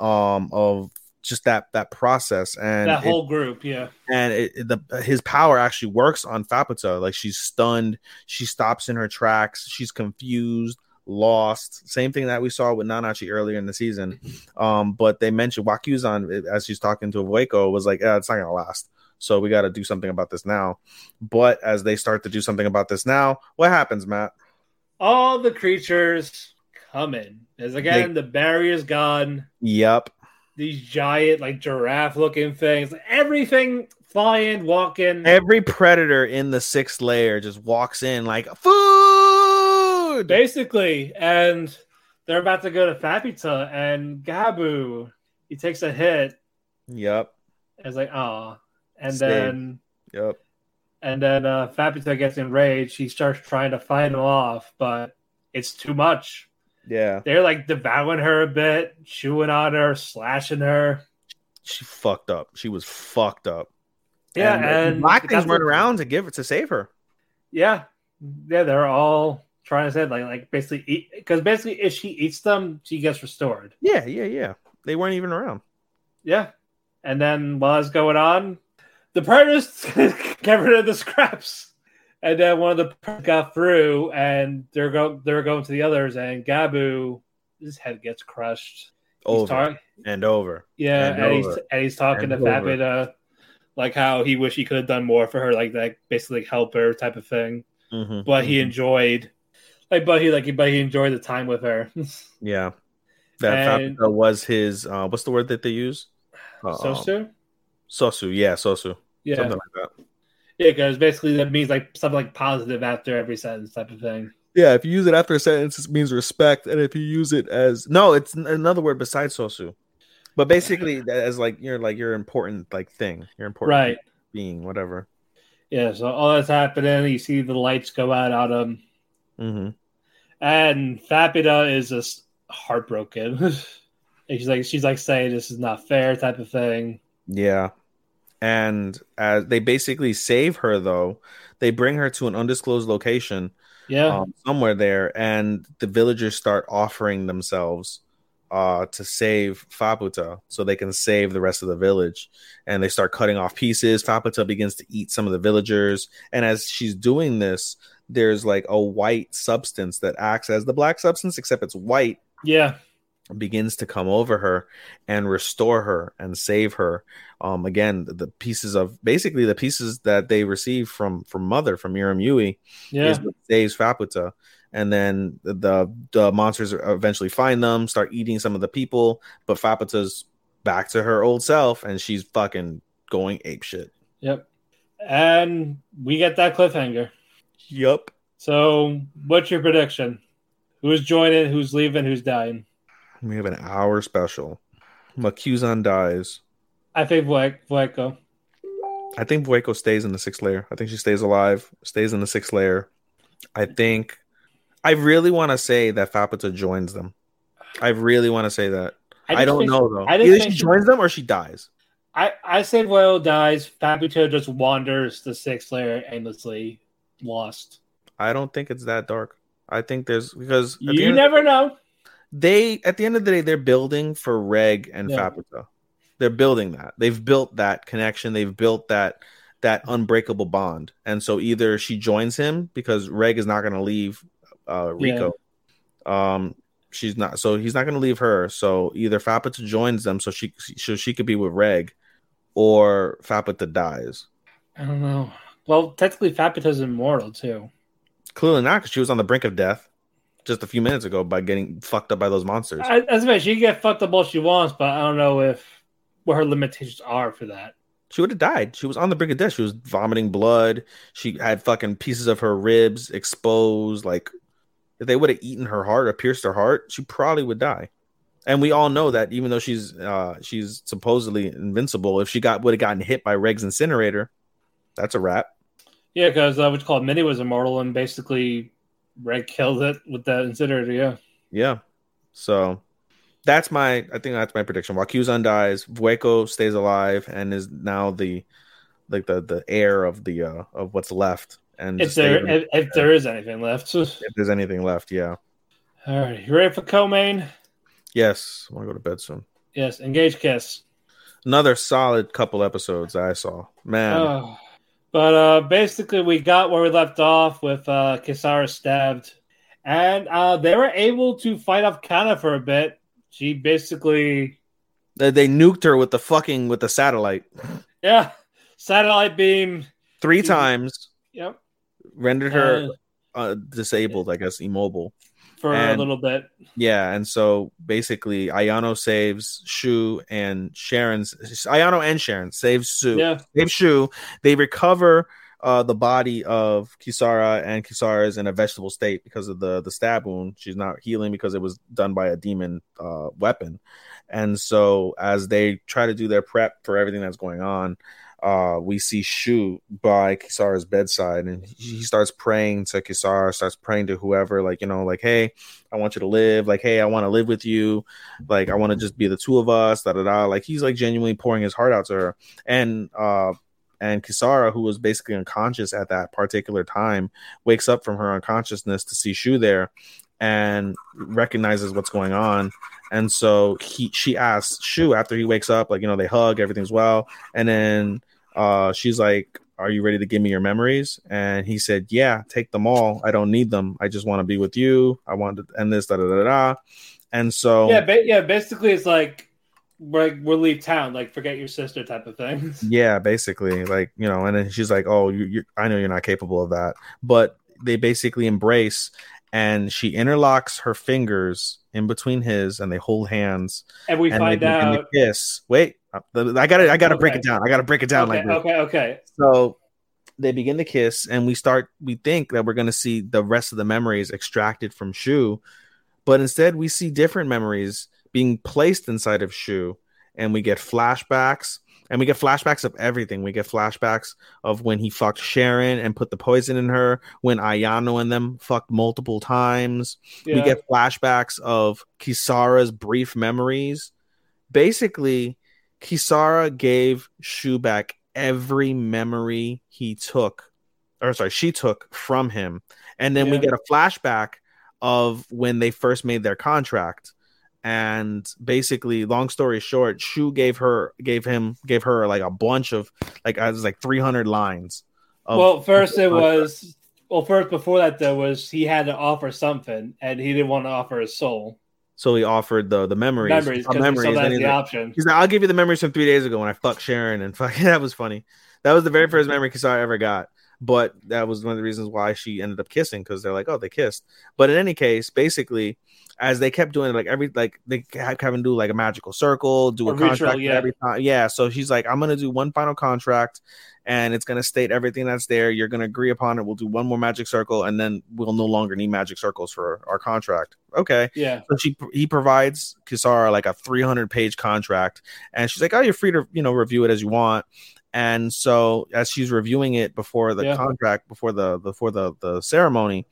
um, of just that that process and that it- whole group, yeah. and it, it- the his power actually works on Faputa. Like she's stunned, she stops in her tracks, she's confused, lost. Same thing that we saw with Nanachi earlier in the season. Um, but they mentioned Wazukyan as she's talking to Vueko was like, yeah, it's not gonna last. So we got to do something about this now. But as they start to do something about this now, what happens, Mat? All the creatures come in. As again, the barrier's gone. Yep. These giant, like giraffe looking things, everything flying, walking. Every predator in the sixth layer just walks in like food. basically, and they're about to go to Faputa, and Gabu, he takes a hit. Yep. It's like, oh, and Saved. then Yep. and then uh, Faputa gets enraged. He starts trying to fight him off, but it's too much. Yeah. They're like devouring her a bit, chewing on her, slashing her. She fucked up. She was fucked up. Yeah, and, and black things run around to give it to save her. Yeah, yeah, they're all trying to say like like basically eat because basically if she eats them, she gets restored. Yeah, yeah, yeah. They weren't even around. Yeah, and then while it's going on, the predators [LAUGHS] get rid of the scraps, and then one of the got through, and they're go they're going to the others, and Gabu, his head gets crushed. He's Over talk- and over. yeah, And and, he's and he's talking And to over. Faputa, like how he wish he could have done more for her, like that basically help her type of thing. Mhm, But he mhm. enjoyed, like, but he like, but he enjoyed the time with her. [LAUGHS] yeah. That And- was his. Uh, what's the word that they use? Um, Sosu, Sosu. Yeah, Sosu. yeah, Something like that. Yeah, because basically that means like something like positive after every sentence type of thing. Yeah, if you use it after a sentence, it means respect, and if you use it as no, it's another word besides sosu. But basically, [LAUGHS] as like you're like your important like thing, your important Right. being, whatever. Yeah, so all that's happening. You see the lights go out on him, hmm and Faputa is just heartbroken. and [LAUGHS] she's like, she's like saying this is not fair type of thing. Yeah, and as they basically save her, though, they bring her to an undisclosed location Yeah, um, somewhere there, and the villagers start offering themselves uh to save Faputa so they can save the rest of the village. And they start cutting off pieces. Faputa begins to eat some of the villagers. And as she's doing this there's like a white substance that acts as the black substance except it's white. Yeah, begins to come over her and restore her and save her um again the, the pieces of basically the pieces that they receive from from mother from Irumyuui yeah. is what saves Faputa. And then the, the the monsters eventually find them, start eating some of the people, but Faputa's back to her old self, and she's fucking going ape shit. Yep. And we get that cliffhanger. Yup. So, what's your prediction? Who's joining? Who's leaving? Who's dying? We have an hour special. Wazukyan dies. I think Vuek- Vueko. I think Vueko stays in the sixth layer. I think she stays alive, stays in the sixth layer. I think I really want to say that Faputa joins them. I really want to say that. I, just don't know though. I Either think she joins them or she dies. I, I say Vueko dies. Faputa just wanders the sixth layer aimlessly, lost. I don't think it's that dark. I think there's because the You end- never know. They at the end of the day they're building for Reg and Yeah. Faputa. They're building that. They've built that connection. They've built that that unbreakable bond. And so either she joins him because Reg is not going to leave uh, Riko. Um, she's not. So he's not going to leave her. So either Faputa joins them so she so she could be with Reg, or Faputa dies. I don't know. Well, technically, Faputa's immortal too. Clearly not because she was on the brink of death just a few minutes ago by getting fucked up by those monsters. I, I she can get fucked up all she wants, but I don't know if what her limitations are for that. she would have died. She was on the brink of death. She was vomiting blood. She had fucking pieces of her ribs exposed. Like, if they would have eaten her heart or pierced her heart, she probably would die. And we all know that even though she's uh she's supposedly invincible, if she got would have gotten hit by Reg's incinerator, that's a wrap. Yeah, because uh, what's called Mitty was immortal, and basically Reg killed it with that incinerator. Yeah. Yeah. So that's my I think that's my prediction. Wazukyan dies, Vueko stays alive and is now the like the the heir of the uh of what's left. And If there if, if there is anything left. If there's anything left, yeah. All right, you ready for co-main? Yes, I want to go to bed soon. Yes, engage kiss. Another solid couple episodes I saw. Man, Oh. But uh, basically, we got where we left off with uh, Kisara stabbed, and uh, they were able to fight off Kanna for a bit. She basically, they, they nuked her with the fucking with the satellite yeah, satellite beam. three Mhm. times, Yep, rendered her uh, uh, disabled, I guess, immobile. For a little bit. Yeah, and so basically, Ayano saves Shu and Sharon's Ayano and Sharon saves Shu. Yeah, Save Shu. They recover uh, the body of Kisara, and Kisara is in a vegetable state because of the the stab wound. She's not healing because it was done by a demon uh, weapon. And so, as they try to do their prep for everything that's going on, uh, we see Shu by Kisara's bedside, and he starts praying to Kisara, starts praying to whoever, like you know, like, hey, I want you to live, like, hey, I want to live with you, like, I want to just be the two of us, da da da. Like, he's like genuinely pouring his heart out to her, and uh, and Kisara, who was basically unconscious at that particular time, wakes up from her unconsciousness to see Shu there, and recognizes what's going on. And so he she asks Shu after he wakes up, like you know, they hug, everything's well, and then uh she's like, Are you ready to give me your memories? And he said, Yeah, take them all. I don't need them. I just want to be with you. I want to end this, da da da da. And so yeah, ba- yeah. Basically, it's like we're we'll leave town, like forget your sister type of thing. [LAUGHS] yeah, basically, like you know, and then she's like, "Oh, you, you I know you're not capable of that," but they basically embrace, and she interlocks her fingers in between his, and they hold hands, And we and find they begin to out. kiss. Wait, I got to I got to break it down. I got to break it down Okay, like this. okay, okay. So they begin to kiss, and we start. We think that we're going to see the rest of the memories extracted from Shu, but instead we see different memories being placed inside of Shu, and we get flashbacks. And we get flashbacks of everything. We get flashbacks of when he fucked Sharon and put the poison in her. When Ayano and them fucked multiple times. Yeah. We get flashbacks of Kisara's brief memories. Basically, Kisara gave Shu back every memory he took, or sorry, she took from him. And then we get a flashback of when they first made their contract. And basically, long story short, Shu gave her, gave him, gave her like a bunch of, like, it was like 300 lines. Of, well, first it was. Well, first before that though was he had to offer something, and he didn't want to offer his soul So he offered the the memories, memories uh, memories, saw that and as he's the like- option. He's like, I'll give you the memories from three days ago when I fucked Sharon and [LAUGHS] fucking that was funny. That was the very first memory Kisara ever got. But that was one of the reasons why she ended up kissing because they're like, oh, they kissed. But in any case, basically, as they kept doing it, like every like they have Kevin do like a magical circle, do a, A ritual, contract yeah. every time. Yeah. So she's like, I'm gonna do one final contract and it's gonna state everything that's there. You're gonna agree upon it. We'll do one more magic circle, and then we'll no longer need magic circles for our contract. Okay. Yeah, So she he provides Kisara like a 300 page contract, and she's like, "Oh, you're free to you know review it as you want." And so as she's reviewing it before the Yeah. contract, before the before the the ceremony,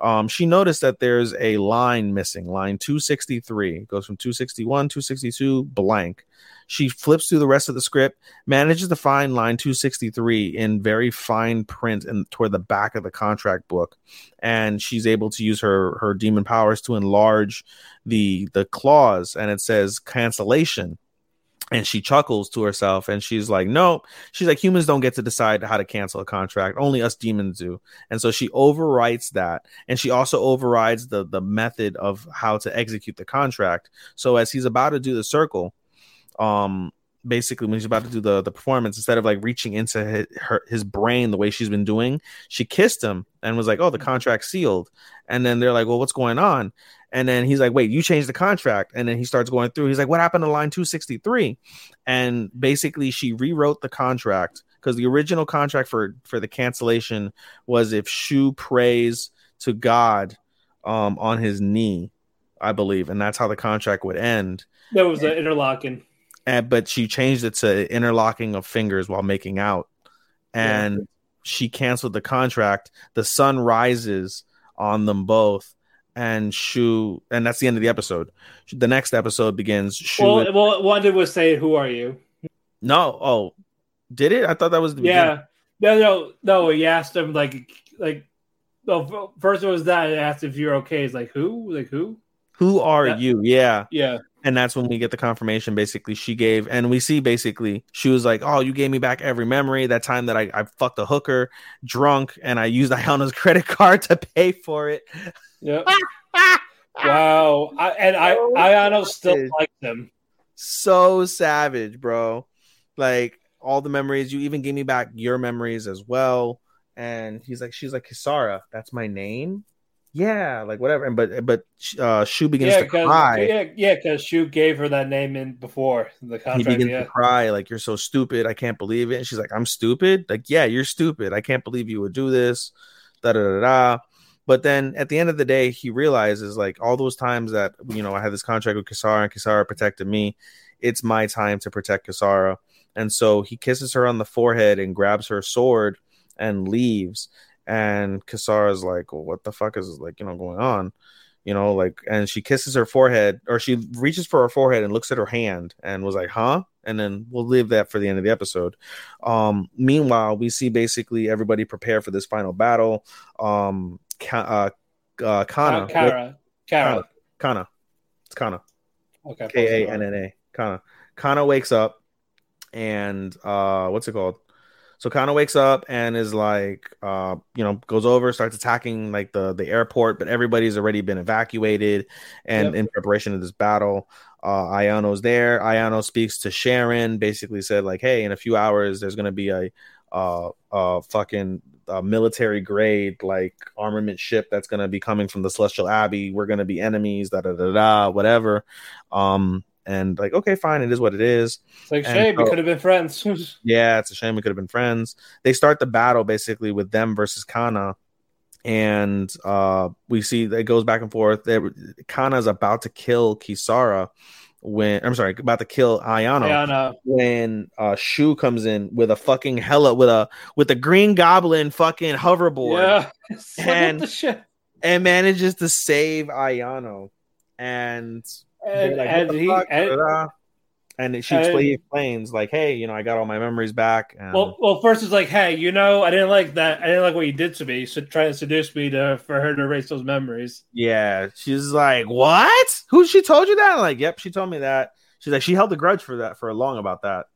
um, she noticed that there's a line missing, line 263. It goes from 261, 262, blank. She flips through the rest of the script, manages to find line 263 in very fine print and toward the back of the contract book and she's able to use her her demon powers to enlarge the the clause and it says cancellation and she chuckles to herself and she's like no she's like humans don't get to decide how to cancel a contract. Only us demons do. And so she overwrites that and she also overrides the the method of how to execute the contract. So as he's about to do the circle um basically when he's about to do the the performance instead of like reaching into his, her his brain the way she's been doing she kissed him and was like oh the contract's sealed. And then they're like well what's going on and then he's like wait you changed the contract. And then he starts going through. He's like what happened to line 263 and basically she rewrote the contract because the original contract for for the cancellation was if shu prays to god um on his knee i believe. And that's how the contract would end. That was the interlocking. and but she changed it to interlocking of fingers while making out. And she canceled the contract. The sun rises on them both, and Shu, and that's the end of the episode. The next episode begins. Shu, Well, well, one did was say, "Who are you?" no, oh, did it? I thought that was the beginning. Yeah, no, no, no. He asked him like, like, no. First it was that. I asked if you're okay. He's like, "Who? Like who?" Who are Yeah. you? Yeah. Yeah, And that's when we get the confirmation. Basically, she gave, and we see basically she was like, "Oh, you gave me back every memory. That time that I, I fucked a hooker, drunk, and I used [LAUGHS] Iona's credit card to pay for it." yeah. [LAUGHS] wow. I, and I, So Ayano still savage. likes him. So savage, bro. Like all the memories. You even gave me back your memories as well. And he's like, she's like, Kisara, that's my name. Yeah, like whatever. And but but uh, Shu begins Yeah, to cry. yeah, yeah, because Shu gave her that name in before the contract. he begins Yeah, to cry like you're so stupid i can't believe it and she's like i'm stupid like yeah you're stupid i can't believe you would do this da da da da but then at the end of the day he realizes like all those times that you know i had this contract with kisara and kisara protected me it's my time to protect kisara and so he kisses her on the forehead and grabs her sword and leaves and kisara's like well, what the fuck is like you know going on you know, like, and she kisses her forehead or she reaches for her forehead and looks at her hand and was like, huh? And then we'll leave that for the end of the episode. Um, meanwhile, we see basically everybody prepare for this final battle. Um, Ka- uh, uh, Kana, Uh, Kara, Kara. Kanna, it's Kanna, Okay, K A N N A, Kanna. Kanna wakes up and, uh, what's it called? So Kanna wakes up and is like, uh, you know, goes over, starts attacking like the the airport, but everybody's already been evacuated and Yep. in preparation of this battle. Uh, Ayano's there. Ayano speaks to Sharon, basically said like, "Hey, in a few hours, there's gonna be a uh, uh, fucking uh, military grade like armament ship that's gonna be coming from the Celestial Abbey. We're gonna be enemies, da da da da, whatever." Um, and like, okay, fine, it is what it is. It's like And shame. We so- could have been friends. [LAUGHS] Yeah, it's a shame we could have been friends. They start the battle basically with them versus Kanna, and uh, we see that it goes back and forth. That Kanna's about to kill Kisara when I'm sorry, about to kill Ayano Ayano. when uh, Shu comes in with a fucking hella with a with a green goblin fucking hoverboard Yeah. [LAUGHS] And- and manages to save Ayano. And And, like, and he and, and she and- explains like, "Hey, you know, I got all my memories back." And well, well, first it's like, hey, you know, I didn't like that. I didn't like what you did to me. So try to seduce me to for her to erase those memories. Yeah, she's like, "What? Who? She told you that?" I'm like, "Yep, she told me that." She's like, "She held a grudge for that for a long about that."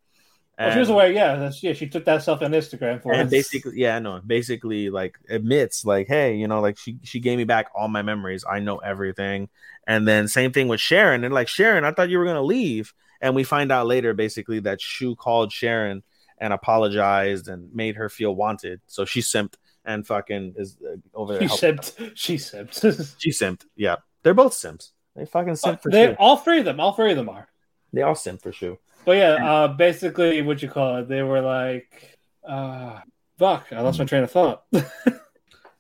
Well, she was aware. Yeah, that's, yeah. She took that stuff on Instagram for us. and us. basically, yeah, no, basically, like admits, like, "Hey, you know, like she she gave me back all my memories. I know everything." And then same thing with Sharon. And like, Sharon, I thought you were gonna leave, and we find out later, basically, that Shu called Sharon and apologized and made her feel wanted. So she simped and fucking is uh, over there. she simped. [LAUGHS] She simped. [LAUGHS] She simped. Yeah, they're both simps. They fucking simp for they, Shu. all three of them. All three of them are. They all simp for Shu. But yeah, uh, basically, what you call it? They were like, uh, fuck. I lost my train of thought. [LAUGHS]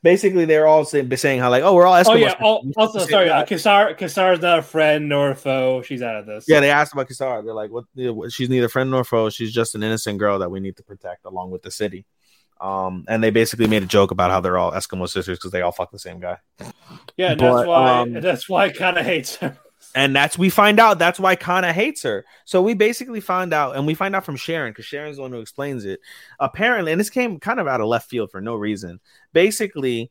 basically they're all saying, saying how like oh we're all Eskimos. oh yeah. al- We also, sorry. Uh, that. Kisar not a friend nor a foe. She's out of this. yeah they asked about Kisara they're like what she's neither friend nor foe she's just an innocent girl that we need to protect along with the city um and they basically made a joke about how they're all Eskimo sisters because they all fuck the same guy yeah. But, that's why. um, that's why I kind of hates her. And that's we find out that's why Kanna hates her. So we basically find out, and we find out from Sharon because Sharon's the one who explains it. Apparently, and this came kind of out of left field for no reason. Basically,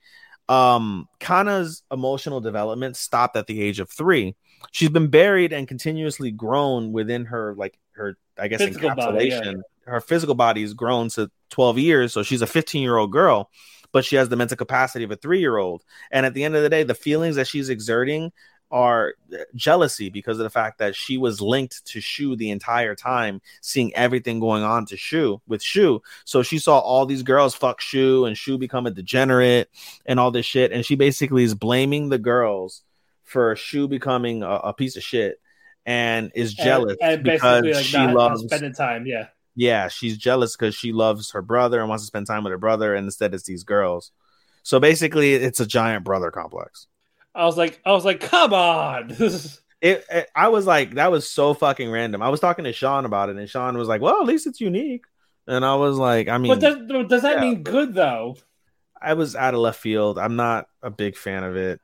um, Kanna's emotional development stopped at the age of three. She's been buried and continuously grown within her, like her, I guess, Physical body, yeah. encapsulation. Her physical body has grown to 12 years, so she's a 15 year old girl, but she has the mental capacity of a three year old. And at the end of the day, the feelings that she's exerting are jealousy because of the fact that she was linked to Shu the entire time, seeing everything going on to Shu with Shu. So she saw all these girls fuck Shu and Shu become a degenerate and all this shit. And she basically is blaming the girls for Shu becoming a, a piece of shit and is jealous and, and because basically, like, she not, not loves spending time. Yeah. yeah, she's jealous because she loves her brother and wants to spend time with her brother, and instead it's these girls. So basically, it's a giant brother complex. I was like, I was like, come on. [LAUGHS] It, it- I was like, that was so fucking random. I was talking to Sean about it, and Sean was like, "Well, at least it's unique." And I was like, I mean, But does, does that yeah. mean good though? I was out of left field. I'm not a big fan of it.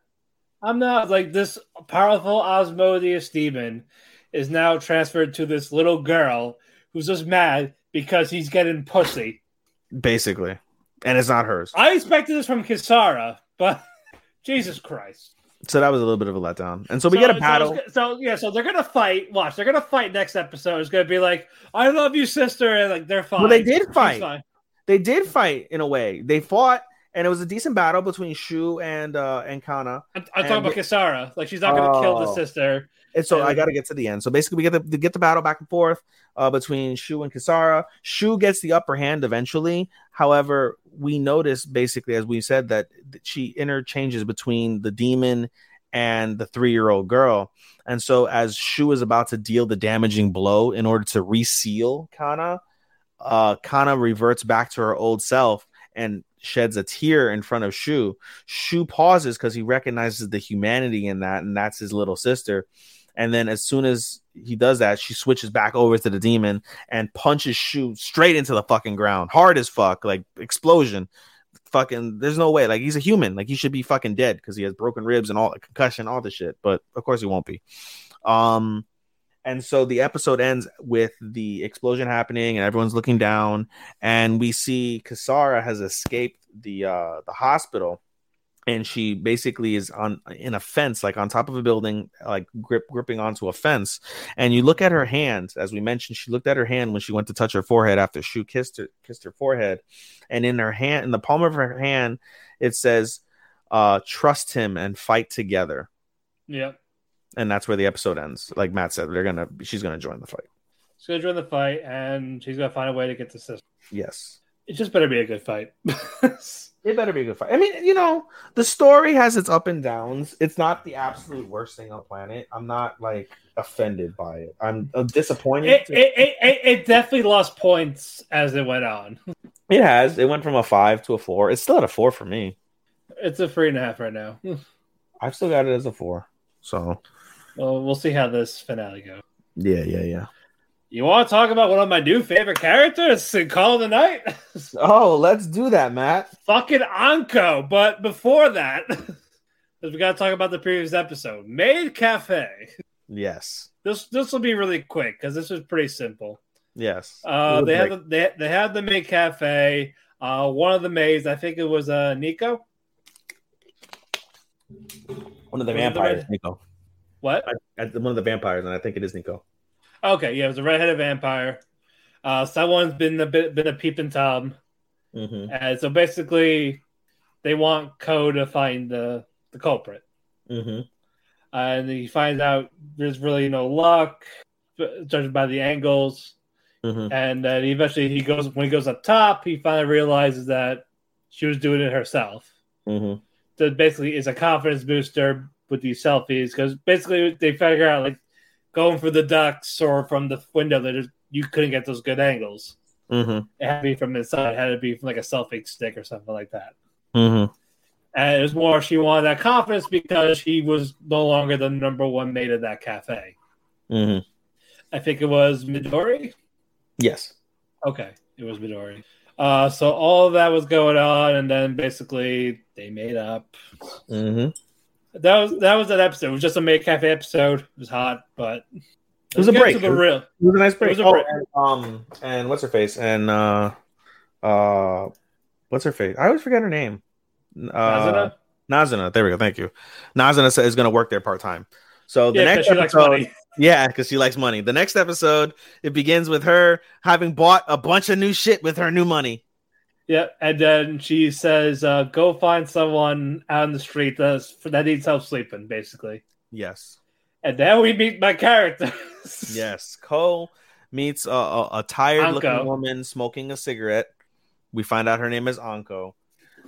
I'm not like this powerful Asmodeus demon is now transferred to this little girl who's just mad because he's getting pussy. Basically, and it's not hers. I expected this from Kisara, but [LAUGHS] Jesus Christ. So that was a little bit of a letdown. And so we get a So- battle. So, so yeah, so they're gonna fight. Watch, they're gonna fight next episode. It's gonna be like, "I love you, sister," and like they're fine. Well, they did fight. they did fight in a way. They fought, and it was a decent battle between Shu and uh and Kanna. I'm, I'm And talking about Kisara. Like she's not gonna kill the Oh. sister. And so Yeah. I got to get to the end. So basically, we get the, get the battle back and forth uh, between Shu and Kisara. Shu gets the upper hand eventually. However, we notice basically, as we said, that she interchanges between the demon and the three year old girl. And so, as Shu is about to deal the damaging blow in order to reseal Kanna, uh, Kanna reverts back to her old self and sheds a tear in front of Shu. Shu pauses because he recognizes the humanity in that, and that's his little sister. And then, as soon as he does that, she switches back over to the demon and punches Shu straight into the fucking ground, hard as fuck, like explosion. Fucking, there's no way. Like he's a human. Like he should be fucking dead because he has broken ribs and all concussion, all the shit. But of course he won't be. Um, and so the episode ends with the explosion happening and everyone's looking down, and we see Kisara has escaped the uh the hospital and she basically is on in a fence like on top of a building like grip gripping onto a fence and you look at her hand as we mentioned she looked at her hand when she went to touch her forehead after Shu kissed her kissed her forehead and in her hand in the palm of her hand it says uh trust him and fight together Yep. and that's where the episode ends like Mat said they're gonna she's gonna join the fight She's gonna join the fight, and she's gonna find a way to get the sister. yes It just better be a good fight. [LAUGHS] It better be a good fight. I mean, you know, the story has its up and downs. It's not the absolute worst thing on the planet. I'm not like offended by it. I'm uh, disappointed. it, it, it, it, it definitely lost points as it went on. it has. It went from a five to a four. It's still at a four for me. It's a three and a half right now. [LAUGHS] I've still got it as a four. So Well, we'll see how this finale goes. yeah, yeah, yeah. You want to talk about one of my new favorite characters in Call of the Night? [LAUGHS] Oh, let's do that, Mat. Fucking Anko. But before that, [LAUGHS] we got to talk about the previous episode. Maid Cafe. Yes, This this will be really quick because this is pretty simple. yes. Uh, they had the, they they had the maid cafe. Uh, one of the maids, I think it was uh Nico. one of the One of the vampires, Nico. What? I, one of the vampires, and I think it is Nico. Okay, yeah, it was a redheaded vampire. Uh, someone's been a bit been a peeping tom, Mm-hmm. and so basically, they want Ko to find the the culprit. Mm-hmm. and he finds out there's really no luck, judging by the angles. Mm-hmm. And then eventually he goes when he goes up top, he finally realizes that she was doing it herself. Mm-hmm. So basically is a confidence booster with these selfies because basically they figure out like going for the ducks or from the window that is- you couldn't get those good angles. Mm-hmm. It had to be from inside. It had to be from like a selfie stick or something like that. Mm-hmm. And it was more she wanted that confidence because she was no longer the number one mate of that cafe. Mm-hmm. I think it was Midori. Yes. Okay, it was Midori. Uh, so all that was going on, and then basically they made up. Mm-hmm. That was that was that episode. It was just a maid cafe episode. It was hot, but It was a break. To the real. It was a nice break. was a Oh, break. and, um, and what's her face? And uh, uh, what's her face? I always forget her name. Uh, Nazuna? Nazuna. There we go. Thank you. Nazuna sa- is going to work there part time. So the Yeah, next because she likes episode, [LAUGHS] yeah, because she likes money. The next episode, it begins with her having bought a bunch of new shit with her new money. Yeah, and then she says, uh, "Go find someone out in the street that's, that needs help sleeping." Basically, Yes, and then we meet my characters. [LAUGHS] yes. Cole meets a, a, a tired-looking woman smoking a cigarette. We find out her name is Anko.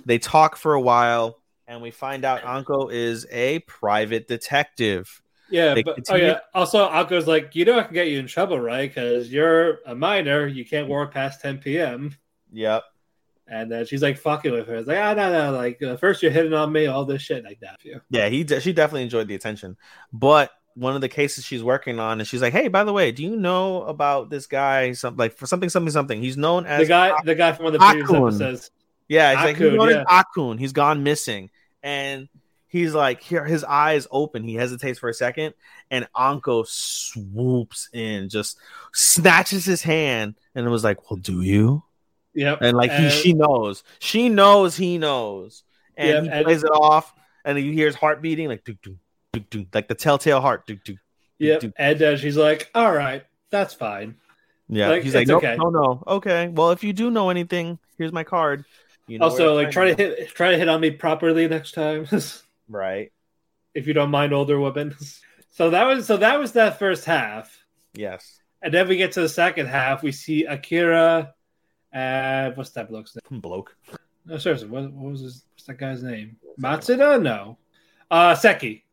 They talk for a while, and we find out Anko is a private detective. Yeah, They but continue- oh yeah. Also, Akko's like, you know, I can get you in trouble, right? Because you're a minor, you can't work past 10 p.m. Yep. And then she's like fucking with her. It's like, ah, no, no, like uh, first you're hitting on me, all this shit like that. You. Yeah, he de- she definitely enjoyed the attention, but one of the cases she's working on, and she's like, "Hey, by the way, do you know about this guy? Something like for something, something, something. He's known as The guy, the guy from one of the previous Akun. episodes. Yeah, he's like he's Akun, known yeah. as Akun. He's gone missing, and he's like here. His eyes open. He hesitates for a second, and Anko swoops in, just snatches his hand, and it was like, "Well, do you?" Yep. And like he, And- she knows, she knows, he knows, and Yep, he and- plays it off, and you hear his heart beating, like do do do do, like the telltale heart, do do. Yep. do. And uh, she's like, "All right, that's fine." Yeah, Like, he's like, nope, okay. no, no, okay. Well, if you do know anything, here's my card. You know also, like, try to hit, try to hit on me properly next time, [LAUGHS] right. if you don't mind older women. [LAUGHS] So that was so that was that first half, Yes, and then we get to the second half. We see Akira, and what's that bloke's name? bloke. No, seriously, what, what was his, what's that guy's name? Matsuda? No, uh, Seki,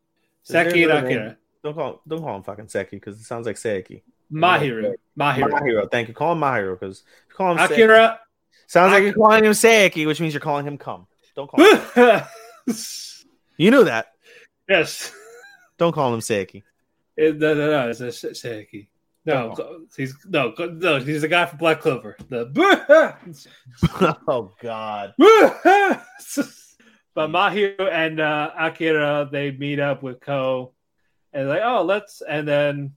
Seki and Akira. Don't call don't call him fucking Seki because it sounds like Seiki. Mahiru, Mahiru, Mahiro, thank you. Call him Mahiro because call him Akira. Akira. Sounds like you're calling him Seiki, which means you're calling him cum. Don't call him. [LAUGHS] you knew that. Yes. Don't call him Seiki. no, no, no, it's a Seki. No, he's no, no, he's the guy from Black Clover. The [LAUGHS] oh God. [LAUGHS] but Mahiru and uh, Akira they meet up with Ko, and like, oh, let's, and then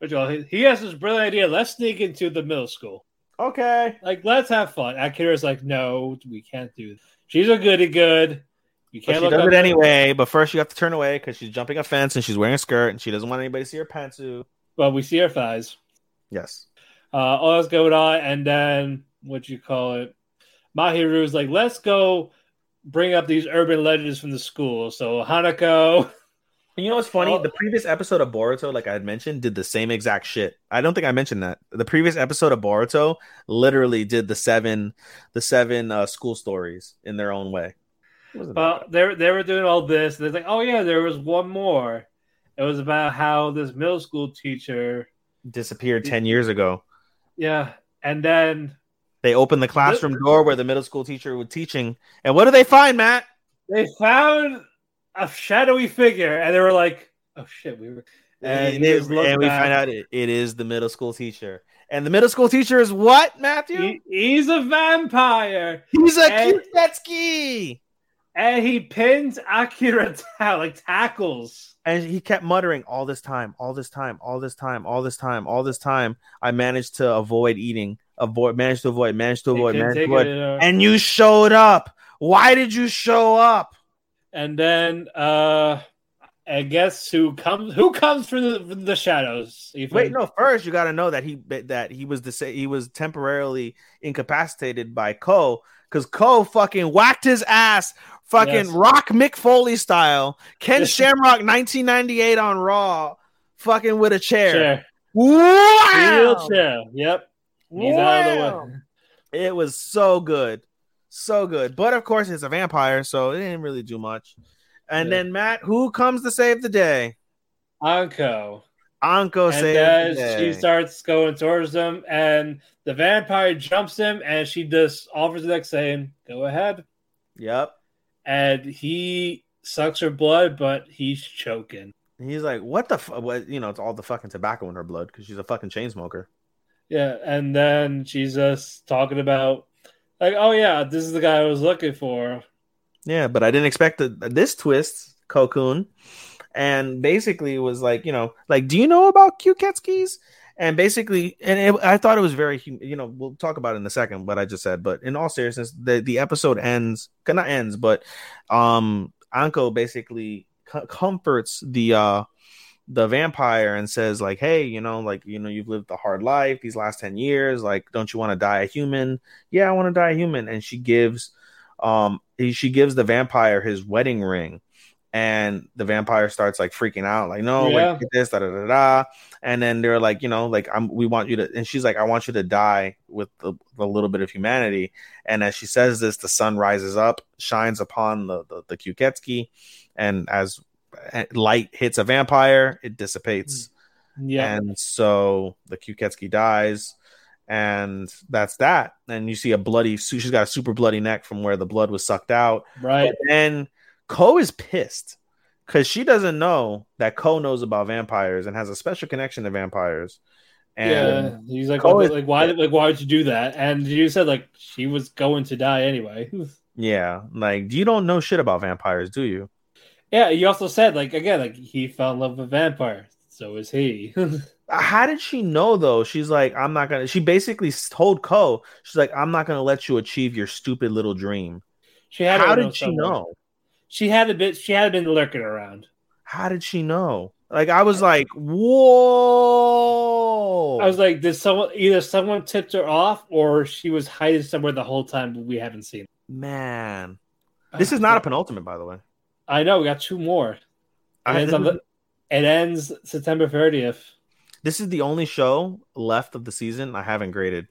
he has this brilliant idea. Let's sneak into the middle school. Okay. Like, let's have fun. Akira's like, no, we can't do this. She's a goody good. You can't she look does it anyway. But first, you have to turn away because she's jumping a fence and she's wearing a skirt and she doesn't want anybody to see her pantsuit. But we see her thighs. Yes. uh, all that's going on, and then what you call it? Mahiru's like, let's go bring up these urban legends from the school. So Hanako, [LAUGHS] you know what's funny? Oh. The previous episode of Boruto, like I had mentioned, did the same exact shit. I don't think I mentioned that. The previous episode of Boruto literally did the seven, the seven uh, school stories in their own way. It wasn't that well, they they were doing all this. They're like, oh yeah, there was one more. It was about how this middle school teacher, disappeared ten years ago. yeah, and then They opened the classroom door where the middle school teacher was teaching, and what do they find, Mat? they found a shadowy figure, and they were like, oh shit, we were. And, And, it- and we find out it, it is the middle school teacher, and the middle school teacher is what, Matthew? He- he's a vampire. He's a and-! And he pins Akira [LAUGHS] down, like tackles. And he kept muttering all this time, all this time, all this time, all this time, all this time. I managed to avoid eating, avoid, managed to avoid, managed to avoid, managed to avoid. it, uh, And you showed up. Why did you show up? and then uh I guess who comes who comes from the, from the shadows? Ethan? Wait, no. First, you got to know that he that he was the he was temporarily incapacitated by Ko because Ko fucking whacked his ass, fucking Yes. Rock Mick Foley style, Ken Shamrock, 1998 on Raw, fucking with a chair. chair, Wow! wheelchair. Yep, he's out of the way. It was so good, so good. But of course, it's a vampire, so it didn't really do much. And Yeah. then Mat, who comes to save the day? Anko, Anko and saves the day. she starts going towards him, and the vampire jumps him, and she just offers the next saying, "Go ahead." Yep. And he sucks her blood, but he's choking. He's like, what the fu-? what? You know, it's all the fucking tobacco in her blood because she's a fucking chain smoker. Yeah, and then she's just talking about like, oh yeah, this is the guy I was looking for. Yeah, but I didn't expect the, this twist, Cocoon. And basically, it was like, you know, like, do you know about Kyuketsukis? And basically, and it, I thought it was very, you know, we'll talk about it in a second what I just said. But in all seriousness, the the episode ends, not ends, but um, Anko basically co- comforts the uh the vampire and says like, hey, you know, like you know, you've lived a hard life these last ten years. Like, don't you want to die a human? Yeah, I want to die a human. And she gives um he, she gives the vampire his wedding ring and the vampire starts like freaking out like no Yeah. like this da, da, da, da. and then they're like you know like i'm we want you to and she's like i want you to die with the, the little bit of humanity and as she says this the sun rises up shines upon the the, the Kyuketsuki, and as uh, light hits a vampire it dissipates Yeah, and so the Kyuketsuki dies, and that's that. And you see a bloody, she's got a super bloody neck from where the blood was sucked out. right. Then Ko is pissed because she doesn't know that Ko knows about vampires and has a special connection to vampires. And yeah, he's like, what- is- like why, like why would you do that? And you said like she was going to die anyway. [LAUGHS] yeah, like you don't know shit about vampires, do you? yeah, you also said like again, like he fell in love with vampires. So is he. [LAUGHS] How did she know though? She's like, I'm not gonna. She basically told Ko, she's like, I'm not gonna let you achieve your stupid little dream. she had How know did she someone. know? She had a bit. She had been lurking around. How did she know? Like I was uh, like, whoa! I was like, did someone either someone tipped her off or she was hiding somewhere the whole time but we haven't seen. man, this is not a penultimate, by the way. I know we got two more. It I- ends, the, it ends September 30th. This is the only show left of the season I haven't graded.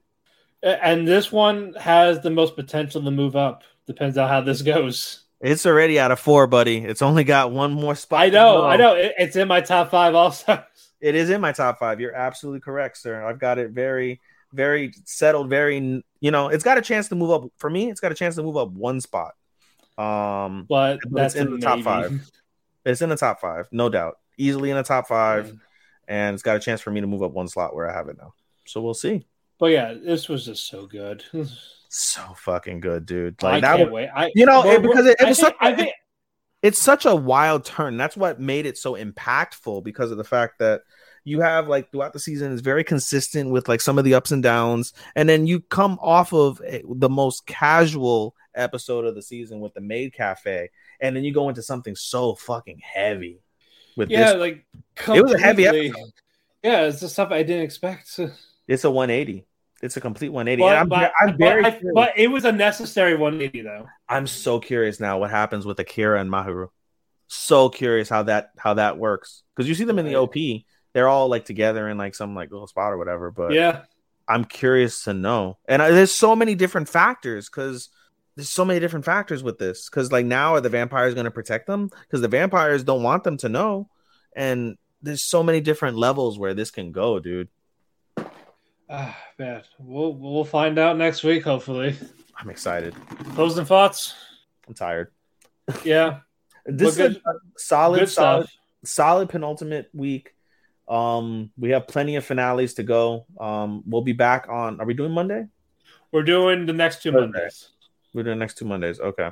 And this one has the most potential to move up. Depends on how this goes. It's already out of four, buddy. It's only got one more spot. I know. I know. It, it's in my top five also. It is in my top five. You're absolutely correct, sir. I've got it very, very settled. Very, you know, it's got a chance to move up. For me, it's got a chance to move up one spot. Um, But But that's it's in the top maybe. five. it's in the top five, no doubt. Easily in the top five, and it's got a chance for me to move up one slot where I have it now. So we'll see. But yeah, this was just so good. [LAUGHS] So fucking good, dude. I Like that can't was, wait. I, you know, it- because it, it I was think- such, I think it's such a wild turn. That's what made it so impactful because of the fact that you have like throughout the season is very consistent with like some of the ups and downs, and then you come off of a, the most casual episode of the season with the Maid Cafe, and then you go into something so fucking heavy with yeah, this. like It was a heavy episode. Yeah, it's the stuff I didn't expect. [LAUGHS] It's a 180. It's a complete 180. But, I'm, but, I'm but very, I- but it was a necessary 180 though. I'm so curious now what happens with Akira and Mahiru. So curious how that how that works because you see them in the OP, they're all like together in like some like little spot or whatever. But yeah, I'm curious to know. And uh, there's so many different factors because there's so many different factors with this. Because like now, are the vampires going to protect them? Because the vampires don't want them to know. And there's so many different levels where this can go, dude. Ah, man, we'll we'll find out next week. Hopefully, I'm excited. closing thoughts. I'm tired. Yeah, [LAUGHS] This But is a solid, good solid, stuff. solid penultimate week. Um, we have plenty of finales to go. Um, we'll be back on. Are we doing Monday? We're doing the next two Okay. Mondays, We're doing next two Mondays. Okay.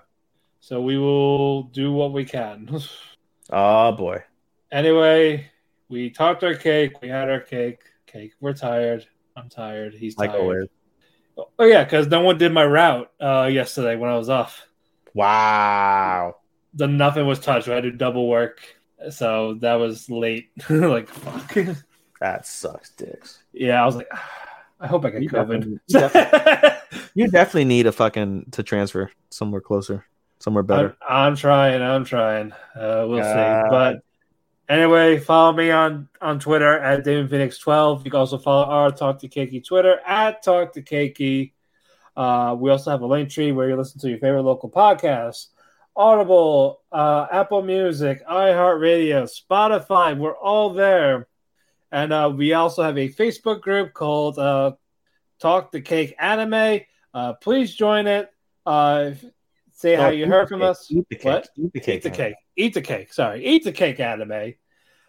so we will do what we can. Oh [LAUGHS] boy. anyway, we talked our cake. We had our cake. Cake. We're tired. I'm tired. He's Like tired. always. Oh yeah, because no one did my route uh, yesterday when I was off. Wow. The nothing was touched. I had to double work, so that was late. [LAUGHS] like fuck. That sucks, dicks. yeah, I was like, I hope I get You COVID. definitely, [LAUGHS] you definitely- you definitely need a fucking to transfer somewhere closer, somewhere better. I'm, I'm trying. I'm trying. Uh, we'll God. see. But anyway, follow me on on Twitter at Damon Phoenix 12. You can also follow our Talk the Keki Twitter at Talk the Keki. Uh, we also have a link tree where you listen to your favorite local podcasts. Audible, uh, Apple Music, iHeartRadio, Spotify. We're all there. And uh, we also have a Facebook group called uh, Talk the Cake Anime. Uh, please join it. Uh, say how you heard from cake, us. Eat the cake. What? Eat the cake. Eat the cake. Eat the cake. Sorry. Eat the cake anime.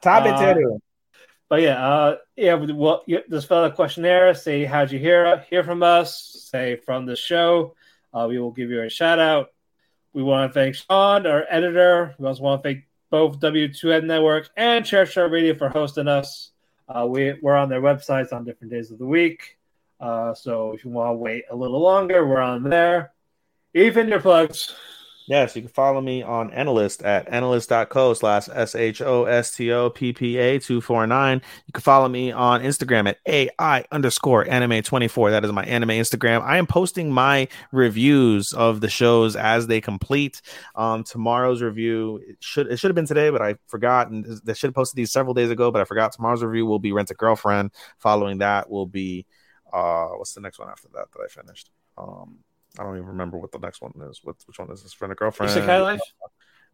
Top it Tabeteru. But yeah, uh, yeah, we- well, fill out a questionnaire. Say how'd you hear hear from us? Say from the show. Uh, we will give you a shout out. We want to thank Sean, our editor. We also want to thank both W2N Network and Chairshot Radio for hosting us. Uh, we, we're on their websites on different days of the week. Uh, so if you want to wait a little longer, we're on there. Even your plugs. Yes, you can follow me on AniList at anilist.co slash S H O S T O P P A 249. You can follow me on Instagram at AI underscore anime 24. That is my anime Instagram. I am posting my reviews of the shows as they complete. Um, tomorrow's review it should it should have been today, but I forgot. And they should have posted these several days ago, but I forgot. Tomorrow's review will be Rent-a-Girlfriend. Following that will be uh what's the next one after that that I finished? Um I don't even remember what the next one is. What which one is this? Friend of girlfriend? Isekai Life?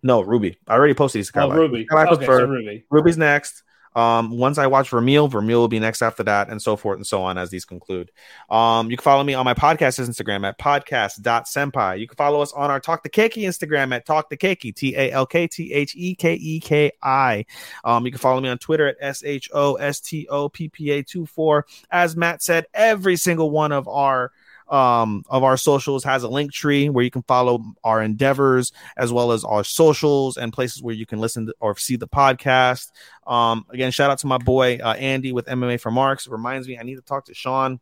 No, RWBY. I already posted Isekai Oh, Life. RWBY. Isekai Life Okay, so RWBY. RWBY's next. Um, once I watch Vermeil, Vermeil will be next after that, and so forth and so on as these conclude. Um, you can follow me on my podcast's Instagram at podcast.senpai. You can follow us on our Talk the Keki Instagram at Talk the Keki, T A L K T H E K E K I. Um, you can follow me on Twitter at S H O S T O P P A 24. As Mat said, every single one of our um, of our socials has a link tree where you can follow our endeavors as well as our socials and places where you can listen to, or see the podcast. Um, again, shout out to my boy uh, Andy with MMA for Marks. It reminds me, I need to talk to Sean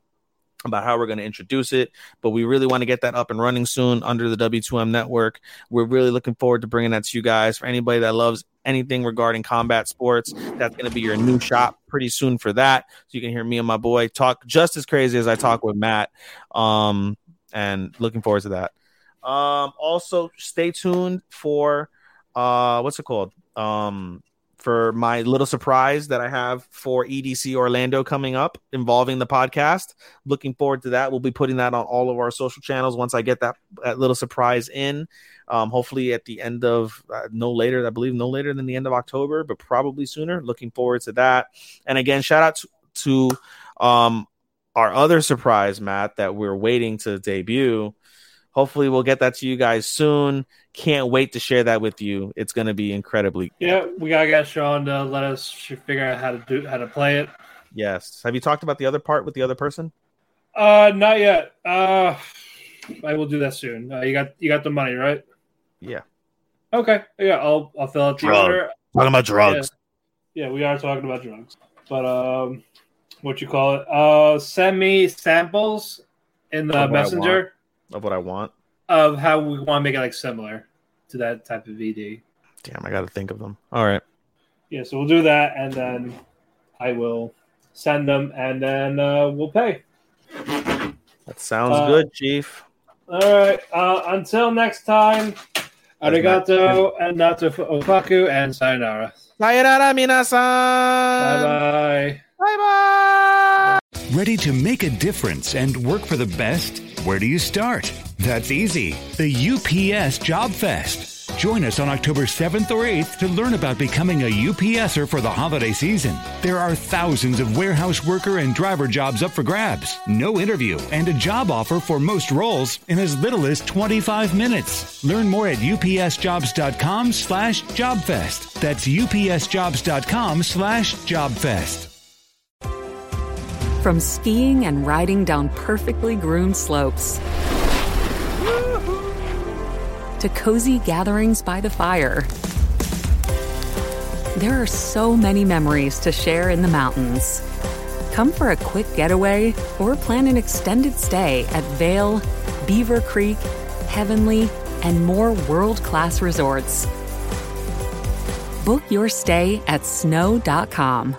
about how we're going to introduce it, but we really want to get that up and running soon under the W2M network. We're really looking forward to bringing that to you guys. For anybody that loves anything regarding combat sports, that's going to be your new shop pretty soon for that. So you can hear me and my boy talk just as crazy as I talk with Mat. Um, and looking forward to that. Um, also stay tuned for uh, what's it called? Um, for my little surprise that I have for EDC Orlando coming up involving the podcast. Looking forward to that. We'll be putting that on all of our social channels once I get that, that little surprise in. Um, hopefully at the end of uh, no later, I believe no later than the end of October, but probably sooner. Looking forward to that. And again, shout out to, to um, our other surprise, Mat, that we're waiting to debut. Hopefully, we'll get that to you guys soon. Can't wait to share that with you. It's going to be incredibly. Yeah, we gotta get Sean to let us figure out how to do how to play it. Yes. Have you talked about the other part with the other person? Uh, not yet. Uh, I will do that soon. Uh, you got you got the money, right? Yeah. Okay. Yeah, I'll I'll fill out the Drug. order. Talking about drugs. Yeah. yeah, we are talking about drugs. But um, what you call it? Uh, send me samples in the Of what I messenger Of what I want. of how we want to make it like similar to that type of VD. Damn, I got to think of them. All right. Yeah, so we'll do that, and then I will send them, and then uh, we'll pay. That sounds Uh, good, Chief. All right. Uh, until next time, arigato and nato ofaku and sayonara. Sayonara, minasan. Bye bye. Bye bye. Ready to make a difference and work for the best? Where do you start? That's easy. The UPS Job Fest. Join us on October 7th or 8th to learn about becoming a UPSer for the holiday season. There are thousands of warehouse worker and driver jobs up for grabs, no interview, and a job offer for most roles in as little as 25 minutes. Learn more at upsjobs.com slash jobfest. That's upsjobs.com slash jobfest. From skiing and riding down perfectly groomed slopes to cozy gatherings by the fire. There are so many memories to share in the mountains. Come for a quick getaway or plan an extended stay at Vail, Beaver Creek, Heavenly, and more world class resorts. Book your stay at snow.com.